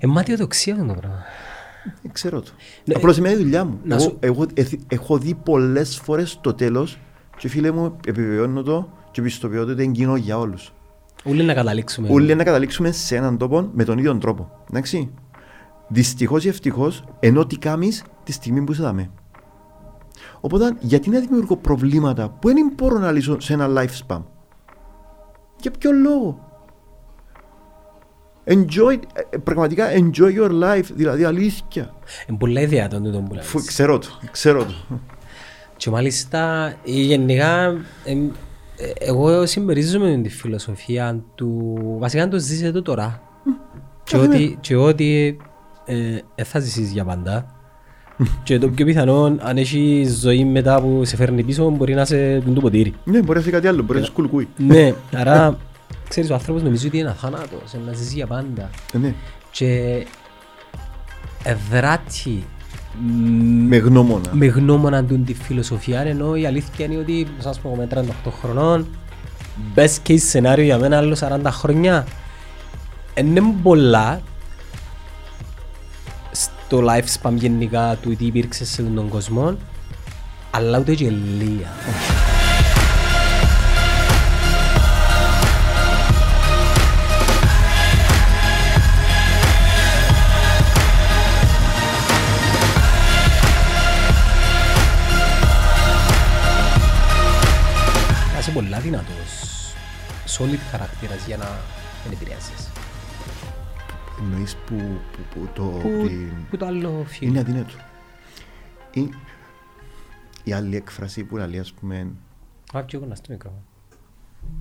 Ε, ματιοδοξία αυτό το πράγμα. Δεν ξέρω το. Ναι, Απλώς εμένα είναι η δουλειά μου. να Εγώ, σου- εγώ εθ- έχω δει πολλές φορές το τέλος και φίλε μου επιβεβαιώνω το και πιστοποιώ ότι είναι κοινό για όλους. Ούλοι να καταλήξουμε. Όλοι να καταλήξουμε σε έναν τόπο με τον ίδιο τρόπο. Εντάξει. Δυστυχώς ή ευτυχώς, ενώ τι κάνεις τη στιγμή που είσαι δαμέ. Οπότε, γιατί να δημιουργώ προβλήματα που δεν μπορώ να λύσω σε ένα life spam; Για ποιο λόγο; Enjoy, ε, πραγματικά enjoy your life, δηλαδή αλήθεια. Είναι πολλά ιδέα τούτο που Φου, λες. ξέρω το, ξέρω το. Και μάλιστα ε, γενικά εμ, ε, εγώ συμμερίζομαι με τη φιλοσοφία του βασικά να το ζεις εδώ τώρα και καθένα. ότι, και ότι ε, ε, θα ζήσεις για πάντα και το πιο πιθανό αν έχει ζωή μετά που σε φέρνει πίσω μπορεί να σε το ποτήρι. Ναι, μπορεί να φύγει κάτι άλλο, μπορεί να είσαι κουλκούι. ναι, άρα ξέρεις ο άνθρωπος νομίζει ότι είναι αθάνατος, να ζήσει για πάντα Ε, ναι. και εδράτη Με γνώμονα. με γνώμονα του τη φιλοσοφία ενώ η αλήθεια είναι ότι σας πω με 38 χρονών best case σενάριο για μένα άλλο 40 χρόνια είναι πολλά στο lifespan γενικά του τι υπήρξε σε τον κόσμο αλλά ούτε και λίγα. Να είσαι πολλά δυνατός solid χαρακτήρας για να δεν επηρεάζεις. Εννοείς που, που, που το... Που, ότι- που το άλλο φίλο. Είναι αδύνατο. Η, η άλλη έκφραση που λέει, ας πούμε, Α, και εγώ να στο μικρό.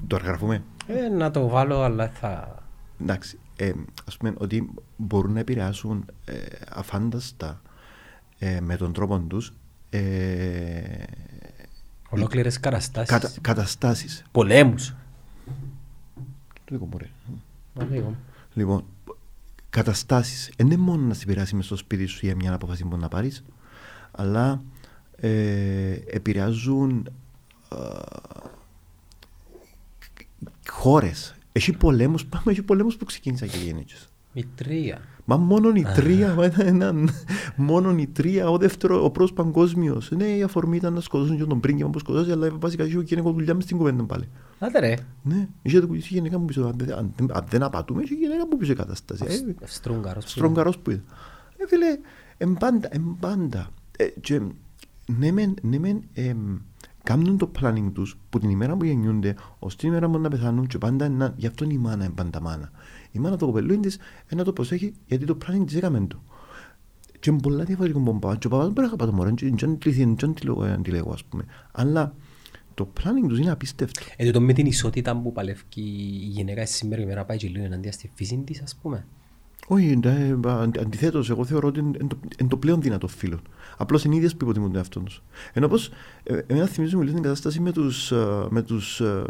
το γραφούμε; Ε, να το βάλω, αλλά θα... Εντάξει, ε, ας πούμε ότι μπορούν να επηρεάσουν ε, αφάνταστα ε, με τον τρόπο τους ε, Ολόκληρες καταστάσεις. κατα, καταστάσεις. Πολέμους. Το δικό μου, ρε. Να λέγω. Λοιπόν, καταστάσεις. Δεν είναι μόνο να σε επηρεάσει μες στο σπίτι σου για μια απόφαση που να πάρεις, αλλά ε, επηρεάζουν ε, χώρες. Έχει πολέμους, πάμε, έχει πολέμους που ξεκίνησαν και γεννήσεις. Μητρία. Μα μόνο η τρία, μα ήταν έναν, μόνο η τρία, ο δεύτερο, ο πρώτος παγκόσμιος. Ναι, η αφορμή ήταν να σκοτώσουν και τον πρίγκιμα που σκοτώσει, αλλά βασικά είχε γυναικό δουλειά μες στην κουβέντα πάλι. Άντε ρε. Ναι, είχε το- είχε γυναίκα μου πίσω, αν δεν- αν δεν- αν δεν απατούμε, είχε γυναίκα μου πίσω η κατάσταση. Ε, Στρούγκαρος. που Στρογγαρός που είδα. Ε, φίλε, εμπάντα, εμπάντα. Ε, και, ναι μεν, ναι μεν, εμ, κάνουν το planning τους που την ημέρα που γεννιούνται ως την ημέρα που να πεθάνουν και πάντα να, γι' αυτό είναι η μάνα, είναι πάντα μάνα. Η μάνα το κοπελούιν της ε, να το προσέχει γιατί το planning της έκαμε του. Και είναι πολλά διαφορετικό που πάω. Και ο παπάς μπορεί να αγαπά το μωρό, και δεν τη λέγω ας πούμε. Αλλά το planning τους είναι απίστευτο. Ε, τούτο με την ισότητα που παλεύει η γυναίκα σήμερα ημέρα πάει και λίγο εναντία στη φύση της, ας πούμε. Όχι, ε, αντι- αντιθέτως, εγώ θεωρώ ότι είναι το, είναι το πλέον δυνατό φίλο. Απλώς είναι οι ίδιες που υποτιμούν τον εαυτό τους. Ενώ πως, ε, εμένα θυμίζω μιλήσει την κατάσταση με τους, ε, με τους ε,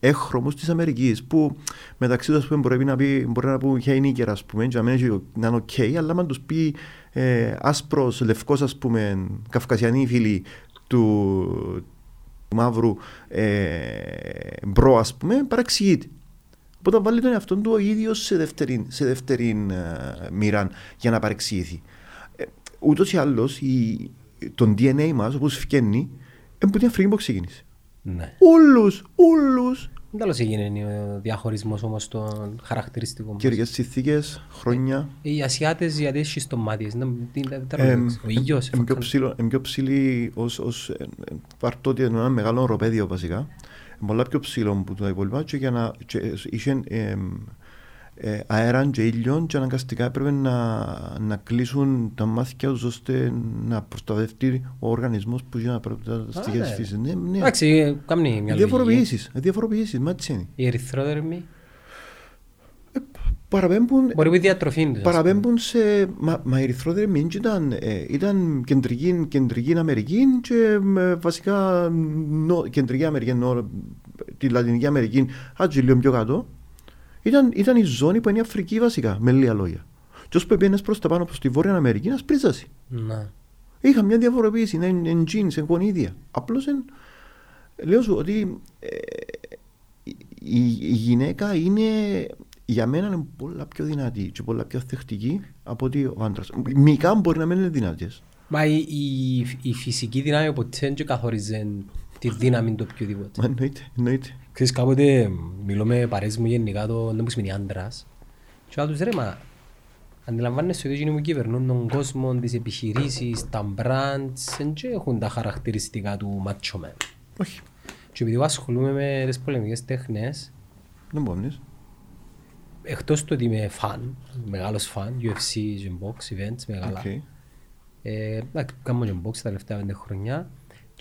έγχρωμους της Αμερικής, που μεταξύ τους, ας πούμε, μπορεί να, πει, μπορεί να πούν «Hey, nigga», ας πούμε, και να μην έχει- να είναι οκ, αλλά αν τους πει ε, άσπρος, λευκός, ας πούμε, καυκασιανοί φίλοι του, του μαύρου ε, bro, ας πούμε, παραξηγείται. Οπότε βάλλει τον εαυτό του ο ίδιος σε δεύτερη, σε δεύτερη ε, μοίρα για να παρεξηγηθεί. Ε, Ούτως ή άλλως τον DNA μας, όπως φγαίνει, είναι από την Αφρική που ξεκίνησε. Ναι. Όλους, όλους. Δεν τέλος έγινε ο διαχωρισμός όμως των χαρακτηριστικών μας. Καιρικέ συνθήκε, χρόνια. Οι Ασιάτες γιατί έχει στο μάτι, είναι- είναι- είναι- Εμ, ο ήλιος. Είμαι πιο ψηλό- είμαι πιο ψηλή ως, ως ε, ε, βαρτώ ότι είναι ένα μεγάλο ροπέδιο βασικά. Είναι πολλά πιο ψηλό από τα υπόλοιπα και για να και, ε, είχε ε, ε, αέρα και ήλιο και αναγκαστικά έπρεπε να, να κλείσουν τα μάτια τους ώστε να προστατευτεί ο οργανισμός που είχε να πρέπει τα στοιχεία ναι. της φύσης. Ναι, ναι. Εντάξει, κάνει μια λογική. Διαφοροποιήσεις, ε, διαφοροποιήσεις, μα έτσι είναι. Οι ερυθρόδερμοι Παραπέμπουν, μπορεί που η διατροφή τους. ας πούμε. Παραπέμπουν σε. Μα, μα η ερυθρόδερμη ήταν, ε, ήταν κεντρική, κεντρική Αμερική και ε, βασικά νο, κεντρική Αμερική, νο, τη Λατινική Αμερική, άτζι λίγο πιο κάτω. Ήταν, ήταν η ζώνη που είναι η Αφρική βασικά, με λίγα λόγια. Και όσο πήγαινε προς τα πάνω προς τη Βόρεια Αμερική, να σπρίζασαι. Να. Είχα μια διαφοροποίηση, είναι είναι jeans, είναι γονίδια. Απλώς λέω σου ότι ε, η, η γυναίκα είναι. Η για μένα είναι πολλά πιο δυνατή και πολλά πιο θεκτική από ότι ο άντρας. Μικά μπορεί να μην είναι δυνατές. Μα η, η, η φυσική δύναμη ποτέ δεν καθορίζει τη δύναμη του οποιοδήποτε. Μα εννοείται, εννοείται. Ξέρεις κάποτε μιλώ με παρέες μου γενικά το δεν μου σημαίνει άντρας και λέω τους ρε μα αντιλαμβάνεσαι ότι εκείνοι που κυβερνούν τον κόσμο, τις επιχειρήσεις, τα brands δεν και έχουν τα χαρακτηριστικά του macho man. Όχι, Και επειδή εγώ ασχολούμαι με τις πολεμικές τέχνες δεν μπορείς. εκτός του ότι είμαι φαν, μεγάλος φαν, UFC και box events μεγάλα Οκ. Ε, εντάξει, κάνω και box τα τελευταία πέντε χρόνια.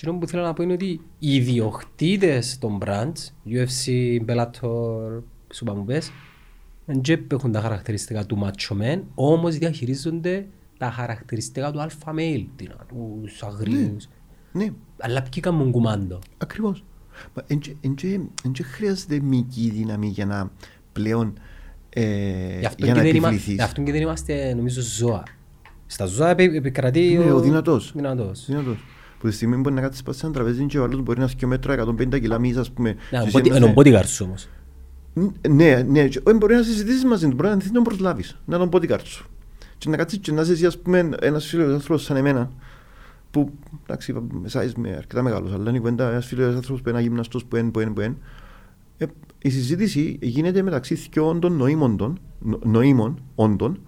Και αυτό που θέλω να πω είναι ότι οι ιδιοκτήτες των brands, UFC, Bellator, σου πάμε πες, δεν και έχουν τα χαρακτηριστικά του macho man, όμως διαχειρίζονται τα χαρακτηριστικά του alpha male, τι να, τους αγρίους. Ναι, Αλλά ποιοι κάνουν κουμάντο. ακριβώς. Μα εν και- εν και- εν και χρειάζεται μυϊκή δύναμη για να πλέον ε, Γι' αυτό για και να δεν είμα- επιβληθείς. γι' αυτό και δεν είμαστε νομίζω ζώα. Στα ζώα επι- επικρατεί Ναι, ο δυνατός. δυνατός. Δυνατός. Που τη στιγμή μπορεί να κάτσεις πάνω σε ένα τραπέζι και ο άλλος μπορεί να έχει μέτρα 150 κιλά μίζας, ας πούμε. Ναι, και ο εσύ body- να είναι ο είσαι- bodyguard σου όμως. Ναι, ναι, και όχι, μπορεί να συζητήσεις μαζί του, μπορεί να θέλει να τον προσλάβεις, να τον bodyguard σου. Και να κάτσεις και να είσαι εσύ, ας πούμε, ένας φίλος άνθρωπος σαν εμένα, που, εντάξει, εσάς είμαι αρκετά μεγάλος, αλλά είναι η κουβέντα ένας φίλος άνθρωπος που είναι ένα γυμναστός που είναι, που είναι, που είναι. Ε, η συζήτηση γίνεται μεταξύ δυο των νοήμων, των- νο- νοήμων όντων,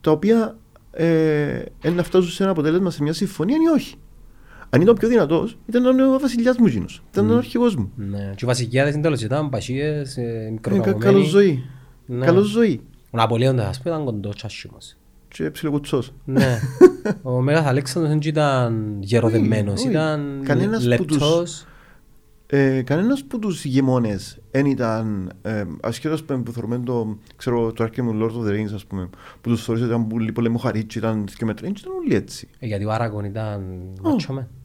τα οποία ε, είναι να φτάσουν σε ένα αποτέλεσμα, σε μια συμφωνία ή όχι. Αν ήταν ο πιο δυνατός, ήταν ο βασιλιάς μου γίνος, ήταν ο αρχηγός μου. Ναι. Και οι βασικιάδες είναι τέλος, ήταν πασίες, ε, Είναι κα- μικροκαμωμένοι. καλός ζωή. Ναι. Καλός ζωή. Ο Ναπολέοντας, ας πούμε, ήταν κοντός τσάσιμος. Και ψιλοκουτσός. Ναι. Ο Μέγας Αλέξανδρος δεν ήταν γεροδεμένος, Όχι, ήταν κανένας που τους- λεπτός. Ε, κανένας που τους ηγεμόνες δεν ήταν, ε, ασχέτως που που θεωρούμε το, ξέρω, το Arkham Lord of the Rings, ας πούμε, που τους θεωρείς ότι ήταν πολύ πολεμοχαρίτσι, ήταν και μέτρα, δεν ήταν όλοι έτσι. Ε, Γιατί ο Άραγον ήταν Ω, μάτσομε. ω,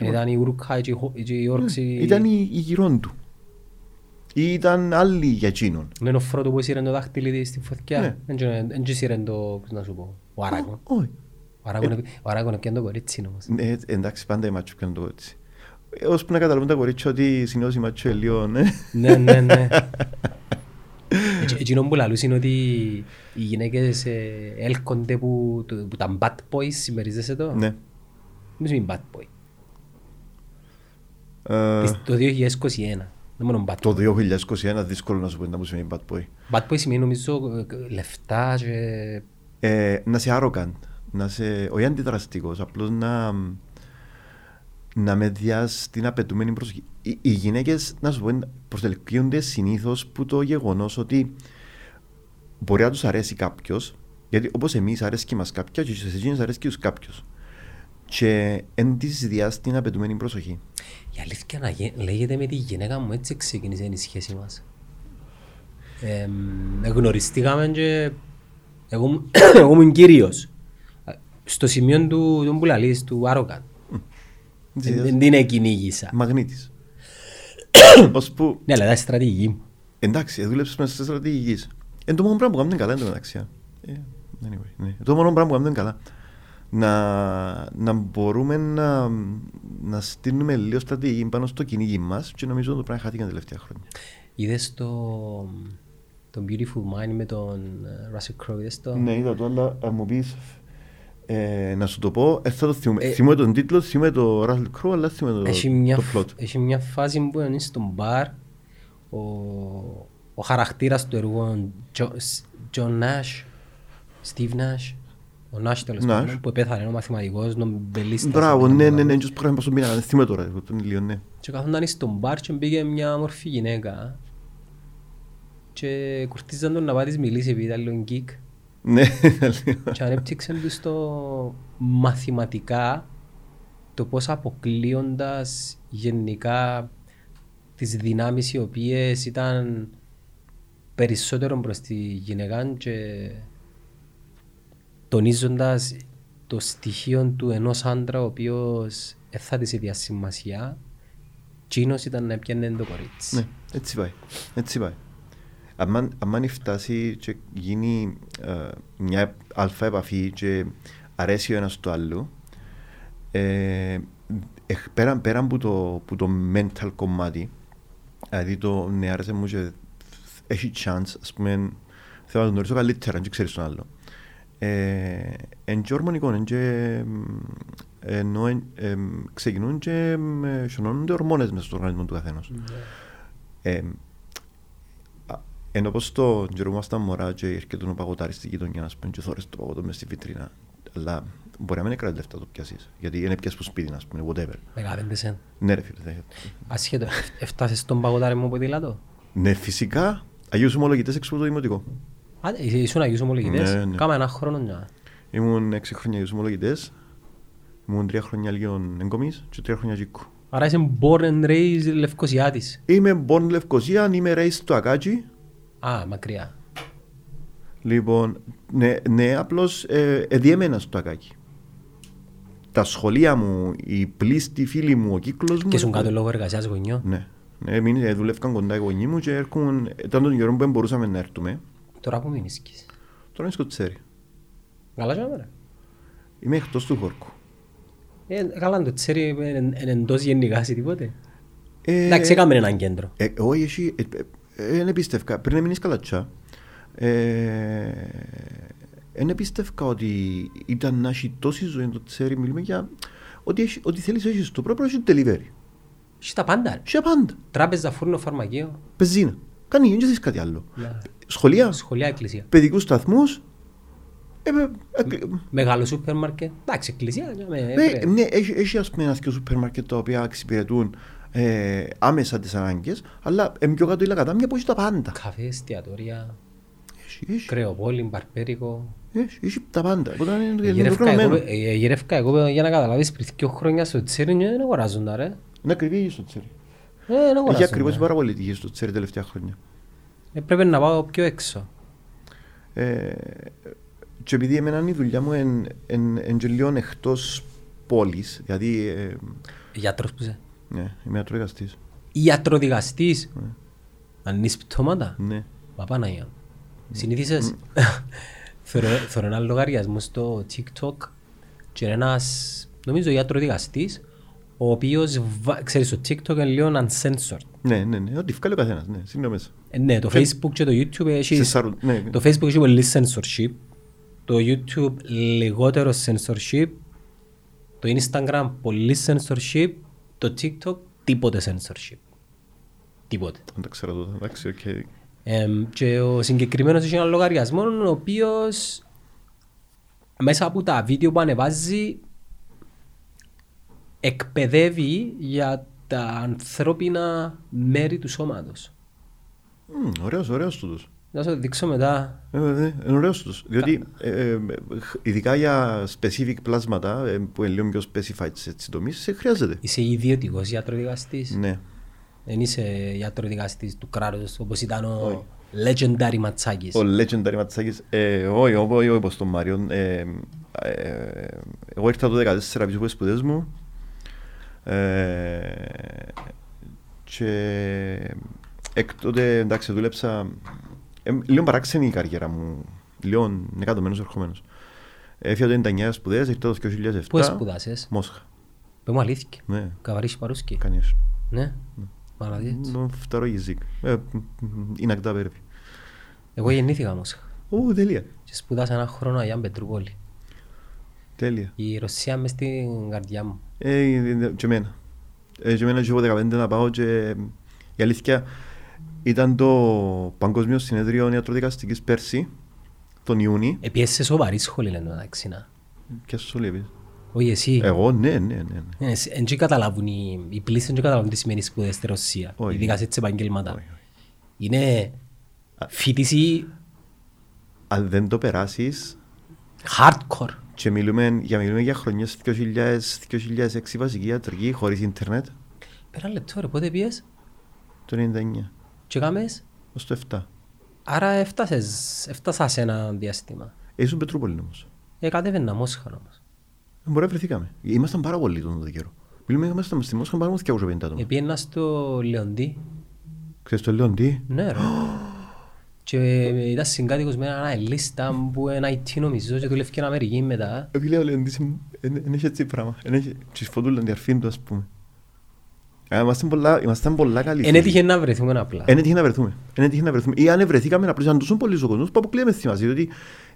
Ήταν η Ουρουκάι και οι Χο- και οι Όρξοι. Ναι, Ήταν η, η γυρών του. Ή ήταν άλλοι για εκείνον. Είναι ο Φρότο που έσυρε το δάχτυλι της στην φωτιά. Ναι. Δεν ξέρω, Δεν έσυρε το, πώς να σου πω, ο Άραγον. Όχι. Ο Άραγον επι- Ο Άραγον έπιανε το κορίτσι όμως. Ναι, εντάξει, πάντα οι μάτσο πιάνουν το έτσι. Ε, Ώσπου να καταλαβούν τα κορίτσια ότι συνήθως οι μάτσο είναι λίγο, ναι. Ναι, ναι, ναι. Έτσι- Εκείνο που λαλούς είναι ότι οι γυναίκες ε, έλκονται που, το- που τα bad boys συμμερίζεσαι το; Ναι. Δεν σημαίνει bad boy. Ε, Της- Το 2021. Δεν μόνο bad Το boy. 2021 δύσκολο να σου πω να μου σημαίνει bad boy. Bad boy σημαίνει νομίζω ε, λεφτά και... Ε, να είσαι arrogant, να είσαι, όχι αντιδραστικός, απλώς να, να μετριάς την απαιτούμενη προσοχή. Οι, οι γυναίκες, να σου πω, είναι- προσελκύονται συνήθως που το γεγονός ότι μπορεί να τους αρέσει κάποιος, γιατί όπως εμείς αρέσκει μας κάποια και σε εκείνες αρέσκει τους κάποιος. Και εν της διάς την απαιτούμενη προσοχή. Η αλήθεια να γε- λέγεται με τη γυναίκα μου έτσι ξεκίνησε η σχέση μας. Ε, γνωριστήκαμε και εγώ, μου- εγώ ήμουν κύριος. Στο σημείο του, του που λαλείς, του άρρογαν. Έτσι, Δεν την εκκυνήγησα. Μαγνήτης. Ως που Ναι, αλλά ήταν στρατηγική μου. Εντάξει, δούλεψες μέσα στη στρατηγική. Είναι το μόνο πράγμα που κάνουν καλά εν τω μεταξύ. Ε, anyway, ναι. Το μόνο πράγμα που κάνουν καλά. Να, να μπορούμε να, να στείλουμε λίγο στρατηγική πάνω στο κυνήγι μας και νομίζω ότι το πράγμα χάθηκαν τα τελευταία χρόνια. Είδες το, το Beautiful Mind με τον ε, Russell Crowe, είδες το; Ναι, είδα το, αλλά αν μου πεις ε, να σου το πω, ε, θα το θυμούμαι. Ε, θυμούμαι τον τίτλο, θυμούμαι το Russell Crowe, αλλά θυμούμαι το, Έχει μια, το φ- plot. έχει μια φάση που είναι στον μπαρ ο, ο χαρακτήρας του έργου Τζο- Σ- John Nash, Steve Nash, ο Nash τέλος Nash. πάντων, που πέθανε ο μαθηματικός, νομπελίστας. Μπράβο, αν ναι, δεν ναι, ναι, κάνω και πρόγραμμα στον πίνακα, θυμούμαι τώρα, εγώ τον ηλίο, ναι. Και καθόταν στον μπαρ και μπήκε μια μορφή γυναίκα και κουρτίζαν τον να πάει της μιλήσει επειδή ήταν λίγο γκίκ Ναι, και ανέπτυξε του στο μαθηματικά το πώς αποκλείοντας γενικά τις δυνάμεις οι οποίες ήταν περισσότερο προς τη γυναίκα και τονίζοντας το στοιχείο του ενός άντρα ο οποίος δεν θα της έδια σημασία Τσίνος ήταν να πιάνε το κορίτσι. Ναι, έτσι πάει. Έτσι πάει. Αν, αν φτάσει και γίνει ε, μια αλφα επαφή και αρέσει ο ένας το άλλο, ε, εχ- πέραν, πέραν που, το, που το mental κομμάτι, δηλαδή το ναι άρεσε μου και έχει chance, ας πούμε, θέλω να τον γνωρίσω καλύτερα, αν και ξέρεις τον άλλο. Ε, εν και ορμονικό, εν και, ενώ εν, ε, ξεκινούν και ε, σιωνώνονται ορμόνες μέσα στον οργανισμό του καθένας. Ε, α, ενώ πως το γερούμασταν μωρά και έρχεται ο παγωτάρι στη γειτονιά, ας πούμε, και θόρες το παγωτό μες στη βιτρίνα. Αλλά μπορεί να μην κρατήσει λεφτά το πιάσεις, γιατί είναι πιάσεις που σπίτι, ας πούμε, whatever. Μεγάλη σεν. Ναι ρε φίλε, δε- Ασχέτω, έφτασες στον παγωτάρι μου ποδήλατο. ναι φυσικά, Αγίους ομολογητές έξω από το δημοτικό. Α, ε, ήσουν Αγίους Ομολογητές; Ναι, ναι. Κάμα ένα χρόνο μια. Ήμουν 6 χρόνια Αγίους ομολογητές, ήμουν 3 χρόνια Αγίων εγκομής και 3 χρόνια Κίκου. Άρα είσαι born and raised Λευκοσιάτης. Είμαι born Λευκοσία, είμαι raised στο Ακάτσι. Α, μακριά. Λοιπόν, ναι, ναι απλώς ε, εδιέμενα στο Ακάκι. Τα σχολεία μου, οι πλήστοι φίλοι μου, ο κύκλος μου... Και ήσουν κάτω λόγω εργασίας γονιό. Ναι. Ναι, εμείς δουλεύκαν κοντά οι γονείς μου και έρχον, ήταν τον καιρό που δεν μπορούσαμε να έρθουμε. Τώρα που μην ίσκεις. Τώρα είναι σκοτσέρι. Καλά και ρε. Είμαι εκτός του χώρκου. Ε, καλά το τσέρι είναι εντός γενικά σε τίποτε. Ε, Εντάξει, έκαμε έναν κέντρο. Ε, όχι, εσύ, ε, ε, δεν πίστευκα. Πριν μείνεις καλατσά, δεν πίστευκα ότι ήταν να έχει τόση ζωή το τσέρι. Μιλούμε για ότι, έχεις, ότι θέλεις έχεις το πρώτο, έχεις delivery. Έχεις τα πάντα. ρε. Έχεις τα πάντα. Τράπεζα, φούρνο, φαρμακείο, Πεζίνα. Κάνει, δεν θέλεις κάτι άλλο. Ναι. Σχολεία, σχολεία, εκκλησία. παιδικούς σταθμούς; Ε, ε, ε, Μεγάλο σούπερ μάρκετ. Εντάξει, εκκλησία. ναι, Ναι, έπρεπε. ναι, έχει, έχει ας πούμε ένα δύο σούπερ μάρκετ τα οποία εξυπηρετούν ε, άμεσα τις ανάγκες, αλλά ε, πιο κάτω η λακατάμια που έχει τα πάντα. Καφέ, εστιατόρια, Έχει, έχει, κρεοπόλη, μπαρπέρικο. έχει, έχει τα πάντα. Οπότε είναι- είναι Γυρεύκα ολοκληρωμένο. εγώ, ε, γυρεύκα εγώ για να καταλάβεις πριν δύο χρόνια στο τσέρι και δεν αγοράζουν τα ρε. Είναι ακριβή η γη στο τσέρι. Ε, δεν Έχει αγοράζουν ακριβώς τα. πάρα πολύ τη γη στο τσέρι τελευταία χρόνια. Ε, Πρέπει να πάω πιο έξω. Ε, και επειδή εμένα η δουλειά μου είναι εν, εν, και λίγο εκτός πόλης, δηλαδή ε, Γιατρός που είσαι. ναι, είμαι ατροεργαστής. Ιατροδικαστής. Ναι. Ανείς πτώματα; Ναι. Μα Παναγία. μου. Συνήθισες. Θεωρώ θεωρώ ένα λογαριασμό στο TikTok και είναι ένας, νομίζω, ιατροδικαστής, ο οποίος, βα- ξέρεις, το TikTok είναι λίγο uncensored. ναι, ναι, ναι, ό,τι βγάλει ο καθένας, ναι, σύνδεο μέσα. Ε, ναι, το Facebook και το YouTube έχει... Σε σαρου- ναι, Το Facebook έχει πολύ censorship. Το YouTube λιγότερο censorship. Το Instagram πολύ censorship. Το TikTok τίποτε censorship. Τίποτε. δεν τα ξέρω τότε, εντάξει, οκ. Εμ, και ο συγκεκριμένος έχει ένα λογαριασμό ο οποίος μέσα από τα βίντεο που ανεβάζει εκπαιδεύει για τα ανθρώπινα μέρη του σώματος. Μμ, Ωραίος, ωραίος τούτος. Να σου το δείξω μετά. Ε, ε, ε, Είναι ωραίος τούτος. Διότι ε, ε, ειδικά για specific πλάσματα ε, που είναι λίγο πιο specified σε έτσι τομείς, σε χρειάζεται. Είσαι ιδιωτικός ιατροδικαστής. Ναι. Δεν είσαι ιατροδικαστής του κράτους όπως ήταν ο legendary Ματσάκης. Ο legendary Ματσάκης, ε, όχι, όχι, όχι, όπως τον Μάριο. Ε, ε, εγώ ήρθα το 2014 πίσω από τις σπουδές μου ε, και εκ τότε εντάξει δούλεψα ε, λίγο παράξενη η καριέρα μου, λίγο νεκατωμένος ερχομένος. Έφυγα το 99 σπουδές, ήρθα το 2007. Πού σπουδάσες; Μόσχα. Πες μου αλήθεια. Ναι. Καβαρίσι παρούσκι. Κανείς. Ναι. ναι. Παραδείγματος. Ναι, φταρό. Ε, είναι ακτά πέρβη. Εγώ γεννήθηκα Μόσχα. Ω, τελεία. Και σπουδάσα ένα χρόνο Αγιάν Πετρούπολη. Τέλεια. Η Ρωσία μες στην καρδιά μου. Ε, και εμένα. Ε, και εμένα και εγώ 15 να πάω και η αλήθεια ήταν το Παγκόσμιο Συνέδριο Ιατροδικαστικής πέρσι, τον Ιούνι. Επίσης σε σοβαρή σχολή λένε μεταξύ να. Ποια σου λέει, Όχι εσύ. Εγώ, ναι, ναι, ναι. ναι. Δεν καταλάβουν οι, οι πλήστες δεν καταλάβουν τις σημαίνει σπουδές στη Ρωσία. Όχι. Ειδικά σε έτσι επαγγέλματα. Όχι, όχι. Είναι φοιτηση Αν δεν το περάσεις hardcore. Και μιλούμε, για, μιλούμε για χρονιές 2000, 2006 βασική ιατρική χωρίς ίντερνετ, Πέρα λεπτό ρε, πότε πιες το 99, και κάμες. ως το 7. Άρα έφτασες, έφτασα σε ένα διάστημα. Ήσουν Πετρούπολη όμως. Ε, κατέβαινα Μόσχα όμως. Μπορεί να βρεθήκαμε. Ήμασταν πάρα πολλοί τον τότε καιρό. Μιλούμε, ήμασταν στη Μόσχα πάνω από 250 άτομα. Επίαινα στο Λεοντί. Ξέρεις το λέω, τι. Ναι ρε. Και ήταν συγκάτοικος με έναν λίστα που είναι IT νομίζω και δουλεύει και στην Αμερική μετά. Επειδή λέω, λέει, δεν έχει έτσι πράγμα. Δεν έχει τις φωτούλες, την αρφήν του, ας πούμε. Ε, Ήμασταν πολλά, ήμασταν πολλά καλοί. Εν έτυχε να βρεθούμε απλά. Εν έτυχε να βρεθούμε. Εν έτυχε να βρεθούμε. Ή αν βρεθήκαμε απλώς ήταν τόσο πολλοί ο κόσμος που αποκλείαμε στη μαζί. Διότι,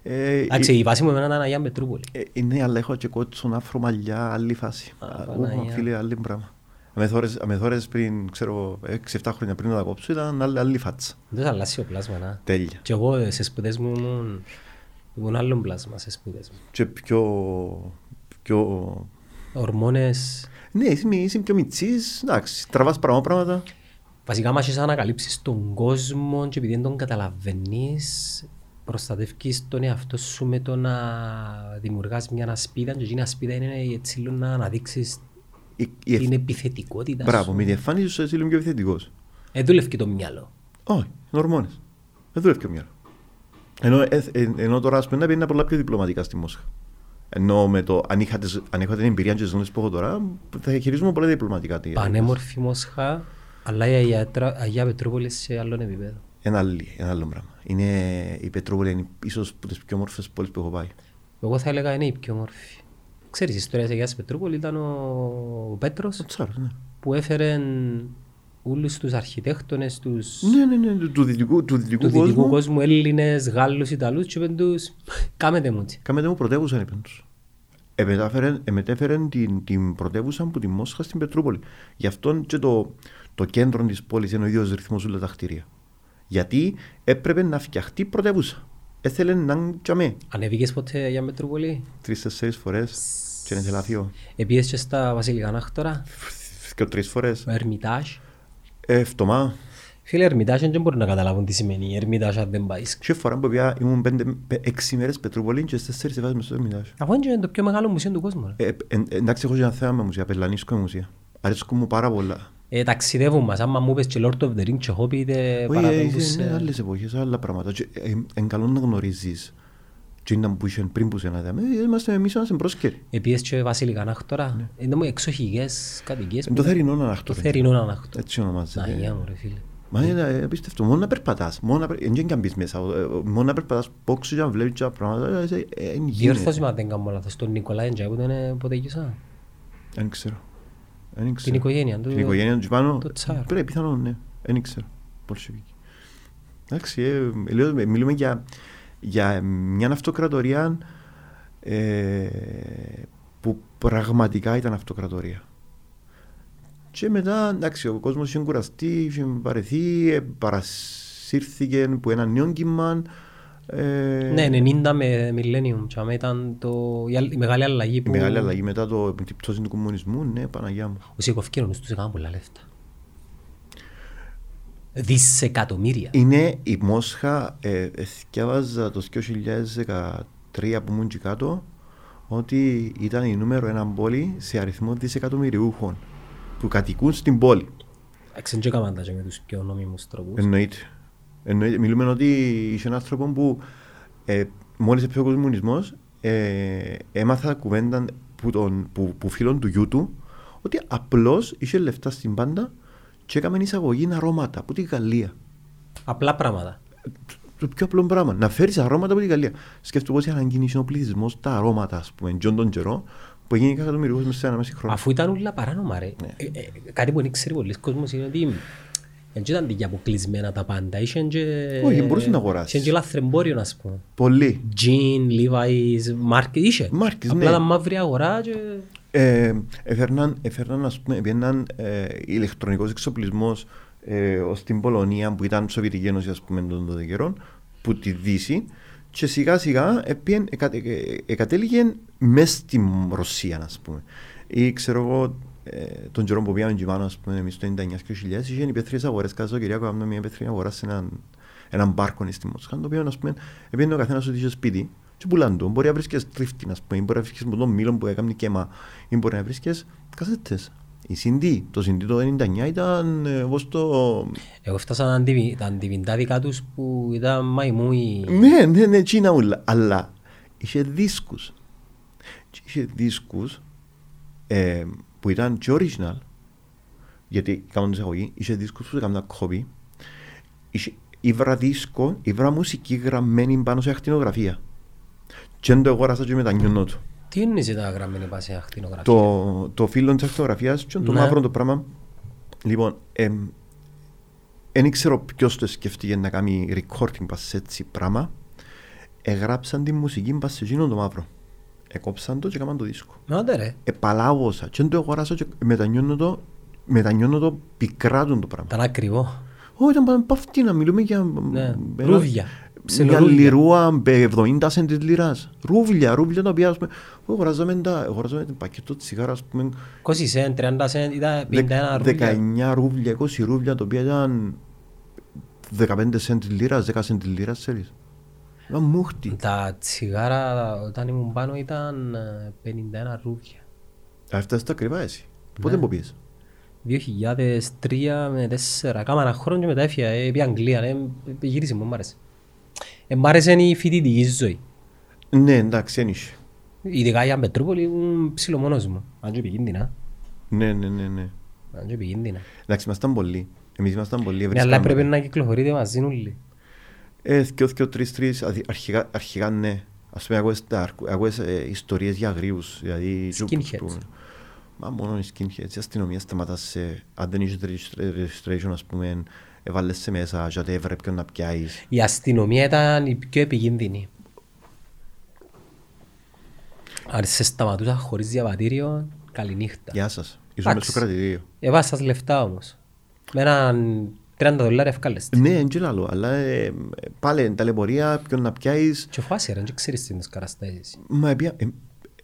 ε, Εντάξει, η βάση μου εμένα ήταν Αγία Πετρούπολη. ε, ε, ναι, αλλά έχω και κότσον άφρο μαλλιά, άλλη φάση. Α, Α, Παναγιά. ου, Φίλε, άλλη πράγμα. Με θόρες- Με θόρες πριν, ξέρω, 6-7 χρόνια πριν να τα κόψω ήταν άλλη, άλλη φάτσα. Δεν αλλάσει ο πλάσμα, να. Τέλεια. Και εγώ ε, σε σπουδές μου ήμουν, ήμουν άλλον πλάσμα σε σπουδές μου. Και πιο... πιο... Ορμόνες, Ναι, είσαι, μη- είσαι πιο μητσής, εντάξει, τραβάς πράγμα, πράγματα. βασικά μας έχεις ανακαλύψεις τον κόσμο και επειδή δεν τον καταλαβαίνεις, προστατεύεις τον εαυτό σου με το να δημιουργάς μια ασπίδα και εκείνη η ασπίδα είναι έτσι λίγο να αναδείξεις Η- η την επιθετικότητας Μπράβο, σου. με διεφάνιση σου είσαι λίγο πιο επιθετικός. Ε, δούλευε και το μυαλό. Όχι, είναι ορμόνες. Δεν δουλεύει και ο μυαλό. Ενώ, ε, ε, ενώ τώρα ας πούμε να είναι πολλά πιο διπλωματικά στη Μόσχα. Ενώ με το, αν, είχα, τις- αν είχα την εμπειρία και τις γνώσεις που έχω τώρα, θα χειρίζομαι πολλά διπλωματικά. τη- Πανέμορφη Μόσχα, αλλά η Αγία, Τρα- Αγία Πετρούπολη σε άλλον επίπεδο. Ένα, άλλο- ένα άλλο πράγμα. Είναι, η Πετρούπολη είναι ίσως από τις πιο όμορφες πόλεις που έχω πάει. Εγώ θα έλεγα είναι η πιο όμορφη. Ξέρεις, η ιστορία της Αγίας Πετρούπολη ήταν ο Πέτρος Ο Τσάρος, ναι. που έφερε όλους τους αρχιτέκτονες τους Ναι, ναι, ναι, του- του δυτικού, του δυτικού του δυτικού κόσμου. κόσμου, Έλληνες, Γάλλους, Ιταλούς και είπαν τους κάμετε μου έτσι. Κάμετε μου πρωτεύουσα, είπαν τους. Εμετάφερε, εμετέφερε την, την πρωτεύουσα από τη Μόσχα στην Πετρούπολη. Γι' αυτό και το, το κέντρο της πόλης είναι ο ίδιος ρυθμός όλα τα κτίρια. Γιατί έπρεπε να φτιαχτεί πρωτεύουσα. Έθελε να είναι τζαμέ. Ανέβηκες ποτέ για Πετρούπολη; Τρεις-τέσσερις φορές και είναι θελαθείο. Επίες και στα Βασιλικά Νάχτορα, Και τρεις φορές. ο Ερμητάζ. Ε, φτωμά. Φίλε, Ερμητάζ δεν μπορούν να καταλάβουν τι σημαίνει Ερμητάζ αν δεν πάεις. Και φορά που πια ήμουν πέντε, πέ- έξι μέρες Πετρούπολη και στις τέσσερις εβάζεις μες στο Ερμητάζ. Αφού είναι το πιο μεγάλο μουσείο του κόσμου. ρε. Ε, ε, εντάξει, έχω και ένα θέμα με μουσεία, πελανίσκω με μουσεία. Αρέσκουν μου πάρα πολλά. Ε, ταξιδεύουν μας, άμα μου πες και Lord of the Rings και Hobbit, ε, Όχι, παραδόντους, είναι ε, άλλες εποχές, άλλα πράγματα. Και, ε, Εν καλό να γνωρίζεις τι ήταν που είχαν πριν που σε ένα δάμε. Είμαστε εμείς είμαστε πρόσκαιροι. Επίες και Βασιλικά Νάχτορα, είναι μου εξοχικές κατοικίες. Είναι το που- θερινό Το αναχτό. θερινό ανάχτο. Έτσι ονομάζεται. Αγία μου ρε φίλε. Μα είναι απίστευτο. Μόνο να περπατάς. Μόνο να περ- Δεν και αν μπεις μέσα. ε, Μόνο να περπατάς πόξω και να βλέπεις τα πράγματα. ε, ε, ε, εν Διόρθωση γίνεται. μα δεν κάνω λάθος. Τον Νικολάη Εντζάι που τον ε, ποτέ γύσα. Δεν ξέρω. Δεν Την ξέρω. οικογένεια του. Την οικογένεια του πάνω. το τσάρ. Πρέπει, πιθανόν, ναι. Δεν ξέρω. Πολσεβίκη. Εντάξει, ε, λέω, ε, μιλούμε για, για μια αυτοκρατορία ε, που πραγματικά ήταν αυτοκρατορία. Και μετά, εντάξει, ο κόσμος είχε κουραστεί, είχε βαρεθεί, ε, παρασύρθηκε που ένα νέο κύμα. Ε, Ναι, 90 με Millennium. Και άμα ήταν το, η, άλλη- η μεγάλη αλλαγή η που... μεγάλη αλλαγή μετά το, την πτώση του κομμουνισμού, ναι, Παναγιά μου. Ο Σικοφκίνος τους έκαναν πολλά λεφτά. Δισεκατομμύρια. Είναι η Μόσχα, ε, θυκιάβαζα το 2013 που ήμουν εκεί κάτω, ότι ήταν η νούμερο ένα πόλη σε αριθμό δισεκατομμυριούχων που κατοικούν στην πόλη. Εξεν και έκαναν τα και με τους πιο νόμιμους τρόπους. Εννοείται. Εννοείται. Μιλούμε ότι είσαι ένα άνθρωπο που ε, μόλις έπαιξε ο κομμουνισμός ε, έμαθα κουβέντα που, τον, που, που φίλων του γιού του ότι απλώς είχε λεφτά στην πάντα και έκαμε εισαγωγή αρώματα από τη Γαλλία. Απλά πράγματα. το πιο απλό πράγμα. Να φέρεις αρώματα από την Γαλλία. Σκέφτομαι πώ αναγκίνησε ο πληθυσμό τα αρώματα, ας πούμε, εντζόν τον καιρό, που έγινε εκατομμυριούχο μέσα σε ένα μέση χρόνο. Αφού ήταν όλα παράνομα ρε. Ναι. Ε, ε, κάτι που δεν ξέρει πολλοί κόσμος είναι ότι δεν ήταν και αποκλεισμένα τα πάντα. Είχαν και... Όχι, μπορούσες να αγοράσεις. Είχαν και λαθρεμπόριο, ας πούμε. Πολύ. Jean, Levi's, Market, είχε. Markets, Απλά ναι. τα μαύρη αγορά και... Ε, έφερναν, έφερναν ας πούμε, πήγαιναν ε, ηλεκτρονικός εξοπλισμός ε, ως την Πολωνία που ήταν Σοβιετική Ένωση ας πούμε των τότε καιρών, που τη Δύση και σιγά σιγά επίεν, εκα, ε, ε, εκατέληγε μέσα στην Ρωσία ας πούμε. Ή ξέρω εγώ ε, τον καιρό που πήγαμε εκεί πάνω ας πούμε εμείς το 99 και 2000 είχαν υπαίθριες αγορές κάθε Σαββατοκυριακό κάνουμε μια υπαίθρια αγορά σε έναν, έναν μπάρκο στη Μόσχα το οποίο ας πούμε έπαιρνε ο καθένας ότι είχε σπίτι και πουλάνε το. Μπορεί να βρίσκεις τρίφτη, ας πούμε, ή μπορεί να βρίσκεις με τον μήλο που έκανε κέμα, ή μπορεί να βρίσκεις κασέτες. Η CD, το CD το 99 ήταν ε, όπως το... Εγώ φτάσα να αντιβι- τα αντιβιντάδικα τους που ήταν μαϊμούι. Ναι, ναι, ναι, τσίνα ούλα. Αλλά είχε δίσκους. Και είχε δίσκους ε, που ήταν και original, γιατί κάνουν εισαγωγή, είχε δίσκους που έκαναν κόβι, είχε ήβρα δίσκο, ήβρα μουσική γραμμένη πάνω σε ακτινογραφία. Και δεν το αγόρασα και μετανιώνω του. Τι είναι τα γραμμένη πάση ακτινογραφία. Το, το φύλλο της ακτινογραφίας και το Ναι. μαύρο το πράγμα Λοιπόν, δεν ξέρω ποιος το σκεφτήκε να κάνει recording πας σε έτσι πράγμα. Εγράψαν τη μουσική πας σε εκείνο το μαύρο. Εκόψαν το και έκαναν το δίσκο. Άντε ρε. Επαλάβωσα και δεν το αγοράσα και μετανιώνω το, μετανιώνω το πικρά του το πράγμα. Ήταν ακριβό. Όχι, ήταν πάνω από αυτή να μιλούμε για... Ναι. ένα- Ρούδια. Μια Ψιλορούδια. λιρούα με 70 σέντ της λιράς. Ρούβλια, ρούβλια τα οποία ας πούμε... εγώ αγοράζαμε τα, αγοράζαμε το πακέτο τσιγάρα ας πούμε 20 σέντ, 30 σέντ, ήταν 51 ρούβλια. 19 ρούβλια, 20 ρούβλια, το οποίο ήταν 15 σέντ της λίρας, 10 σέντ της λίρας θέλεις. Ήταν μούχτη. Τα τσιγάρα όταν ήμουν πάνω ήταν ε, 51 ρούβλια. Αυτά στα ακριβά εσύ. Πότε Ναι. μου πεις. 2003 με 4, κάμα ένα χρόνο και μετά έφυγα, ε, πήγα Αγγλία, ε, γύρισε μου, μ' άρεσε. Ε, μ' άρεσε η φοιτητική ζωή. Ναι, εντάξει, ένιξε. Ειδικά για Πετρούπολη ήμουν ψηλό μόνος μου. Αν και επικίνδυνα. Ναι, ναι, ναι, ναι. Αν και επικίνδυνα. Εντάξει, ήμασταν πολλοί. Εμείς ήμασταν πολλοί. Ναι, αλλά βρίσκαμε- πρέπει να κυκλοφορείτε μαζί όλοι. Ε, δυο, δυο, τρεις, τρεις, αδι- αρχικά, αρχικά ναι. Ας πούμε, ακούες, τα, αρκου- ακούες ε, ιστορίες για αγρίους, δηλαδή... Skinheads. Μα μόνο οι skinheads, η αστυνομία σταματά σε... Αν δεν είσαι registration, ας πούμε, έβαλες σε μέσα, γιατί έβρε ποιον να πιάσεις. Η αστυνομία ήταν η πιο επικίνδυνη. Αν σε σταματούσα χωρίς διαβατήριο, καληνύχτα. Γεια σας. Ήσουν Εντάξει. μέσα στο κρατηρίο. Έβασα σας λεφτά όμως. Με έναν 30 δολάρια ευκάλεστε. Ναι, δεν λαλό, αλλά ε, πάλι ταλαιπωρία, ποιον να πιάσεις. Και φάση ρε, δεν ξέρεις τις είναι τις καταστάσεις. Μα επία, ε,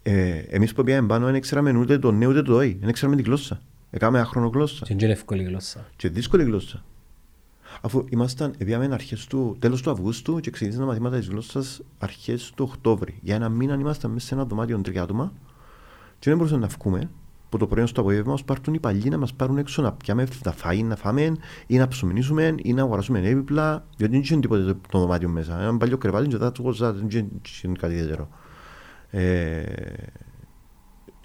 ε, εμείς που πήγαμε πάνω δεν ξέραμε ούτε το ναι ούτε το όχι. Δεν ξέραμε την γλώσσα. Έκαμε αχρονογλώσσα. Και δεν είναι εύκολη γλώσσα. Και δύσκολη γλώσσα. Αφού ήμασταν, πήγαμε αρχές του, τέλος του Αυγούστου και ξεκίνησαν τα μαθήματα της γλώσσας αρχές του Οκτώβρη. Για ένα μήνα ήμασταν μέσα σε ένα δωμάτιο τρία άτομα και δεν μπορούσαμε να βγούμε που το πρωί στο απόγευμα μας πάρουν οι παλιοί να μας πάρουν έξω να πιάμε τα φαΐ, να φάμε ή να ψωμινίσουμε ή να αγοράσουμε έπιπλα γιατί δεν είχε τίποτε το, το δωμάτιο μέσα. Ένα παλιό κρεβάτι και θα του δεν είχε κάτι ιδιαίτερο. Ε,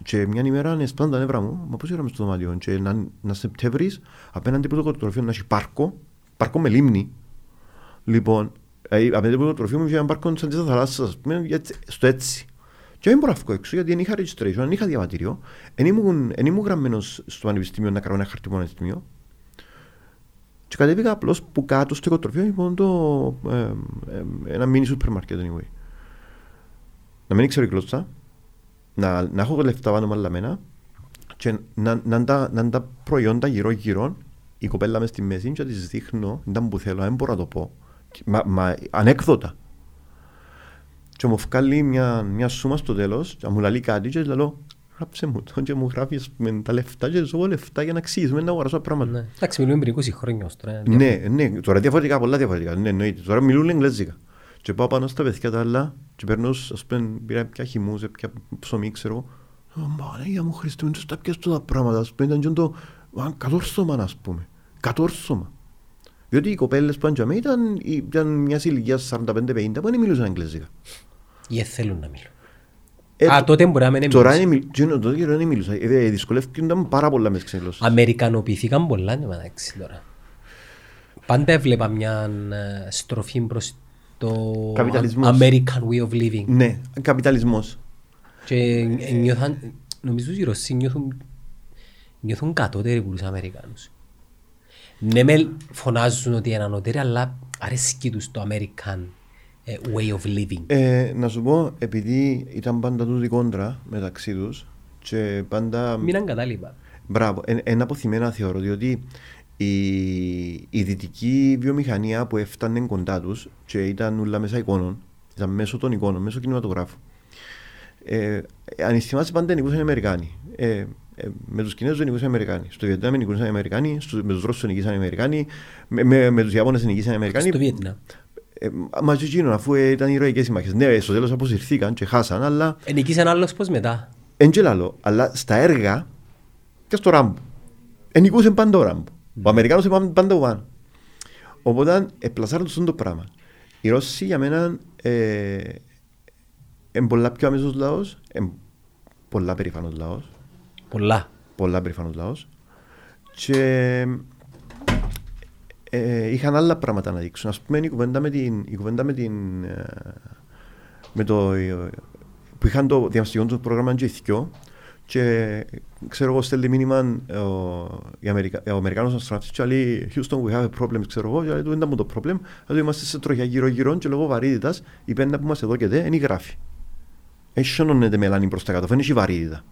και μια ημέρα έσπασαν τα νεύρα μου, μα πώς érαμε στο δωμάτιο και να, να Σεπτέμβρης απέναντι από το κοτροφείο να έχει πάρκο, πάρκο με λίμνη. Λοιπόν, ε, απέναντι από το κοτροφείο μου είχε ένα πάρκο σαν της θαλάσσας, ας πούμε, για τσι- στο έτσι. Και δεν μπορώ να βγω έξω γιατί δεν είχα registration, δεν είχα διαβατήριο, δεν ήμουν, δεν ήμουν γραμμένος στο πανεπιστήμιο να κάνω ένα χαρτί πανεπιστήμιο. Και κατέβηκα απλώς που κάτω στο κοτροφείο λοιπόν το, ε, ε, ένα mini supermarket anyway. Να μην ξέρω η γλώσσα, να, να έχω λεφτά πάνω μαλαμένα και να, να, είναι τα, να είναι τα προϊόντα γύρω γύρω η κοπέλα μες στη μέση και να της δείχνω ήταν που θέλω, δεν μπορώ να το πω μα, μα ανέκδοτα και μου βγάλει μια, μια σούμα στο τέλος και μου λέει κάτι και λέω γράψε μου το και μου γράφει ας πούμε, τα λεφτά και ζω λεφτά για να αξίζουμε να αγοράσω πράγματα Ναι. Εντάξει, μιλούμε πριν 20 χρόνια ως τώρα. ναι, ναι, τώρα διαφορετικά, πολλά διαφορετικά. Ναι, εννοείται. Τώρα μιλούν εγγλέζικα. Και πάω πάνω στα παιδιά τα άλλα και παίρνω, ας πούμε, πήρα πια χυμούς, πια ψωμί, ξέρω. «Ω, Μαναγία μου, Χριστέ μου, τους τα πιάσω τα πράγματα, ας πούμε, ήταν και το α, κατόρθωμα, ας πούμε. Κατόρθωμα. Διότι οι κοπέλες που ήταν ήταν, ήταν μιας ηλικίας 45-50 που δεν μιλούσαν εγγλέζικα. Ή δεν θέλουν να μιλούν. Ε, Α, το- τότε μπορεί να μην Τώρα μιλούν. είναι, μιλ- τζίνο, τότε καιρό δεν μιλούσα. Ε, Δυσκολεύκονταν πάρα πολλά μες τις ξένες γλώσσες. Αμερικανοποιηθήκαν πολλά ναι, μεταξύ τώρα. Πάντα έβλεπα μια ε, στροφή προς το Καπιταλισμός. American way of living. Ναι, καπιταλισμός. Και ε, νιώθαν, νομίζω ότι οι Ρωσοί νιώθουν, νιώθουν κατώτεροι από τους Αμερικάνους. Ναι, με φωνάζουν ότι είναι ανώτεροι, αλλά αρέσκει τους το American ε, way of living. Ε, να σου πω, επειδή ήταν πάντα τούτοι κόντρα μεταξύ τους και πάντα... Μείναν κατάλοιπα. Μπράβο, εν- ένα αποθυμένα θεωρώ, διότι η, η δυτική βιομηχανία που έφτανε κοντά τους και ήταν όλα μέσα εικόνων, ήταν μέσω των εικόνων, μέσω κινηματογράφου. Ε, αν θυμάσαι πάντα νικούσαν οι Αμερικάνοι. Ε, ε, με τους Κινέζους νικούσαν οι Αμερικάνοι. Στο Βιετνάμ νικούσαν οι Αμερικάνοι, στους- με τους Ρώσους νικήσαν οι Αμερικάνοι, με, με, με τους Ιαπώνες νικήσαν οι Αμερικάνοι. Στο Βιετνάμ. Ε, μα και εκείνο, αφού ε, ήταν ηρωικές οι μάχες. Ναι, στο τέλος αποσυρθήκαν και χάσαν, αλλά Ενικήσαν άλλος πώς μετά; εν και λαλό, αλλά στα έργα και στο Ράμπο. Ενικούσε πάντα ο Ράμπο. Ο Αμερικάνος είπαμε πάντα ο Βαν. Οπότε επλασάρουν το πράγμα. Οι Ρώσοι για μένα ε, είναι πολλά πιο αμέσως λαός, είναι πολλά περήφανος λαός, Πολλά. πολλά περήφανος λαός και ε, είχαν άλλα πράγματα να δείξουν. Ας πούμε η κουβέντα με την, η κουβέντα με την ε, με το, ε, που είχαν το διαμαστικό του πρόγραμμα και οι θκυο και ξέρω εγώ στέλνει μήνυμα ο, η Αμερικα, ο Αμερικάνος αστροναύτης και λέει Houston we have a problem ξέρω εγώ και λέει δεν ήταν το problem λέει είμαστε σε τροχιά γύρω γύρω και λόγω βαρύτητας η πέντα που μας εδώ και δε είναι η γράφη έχει σιώνονεται μελάνη προς τα κάτω δεν έχει βαρύτητα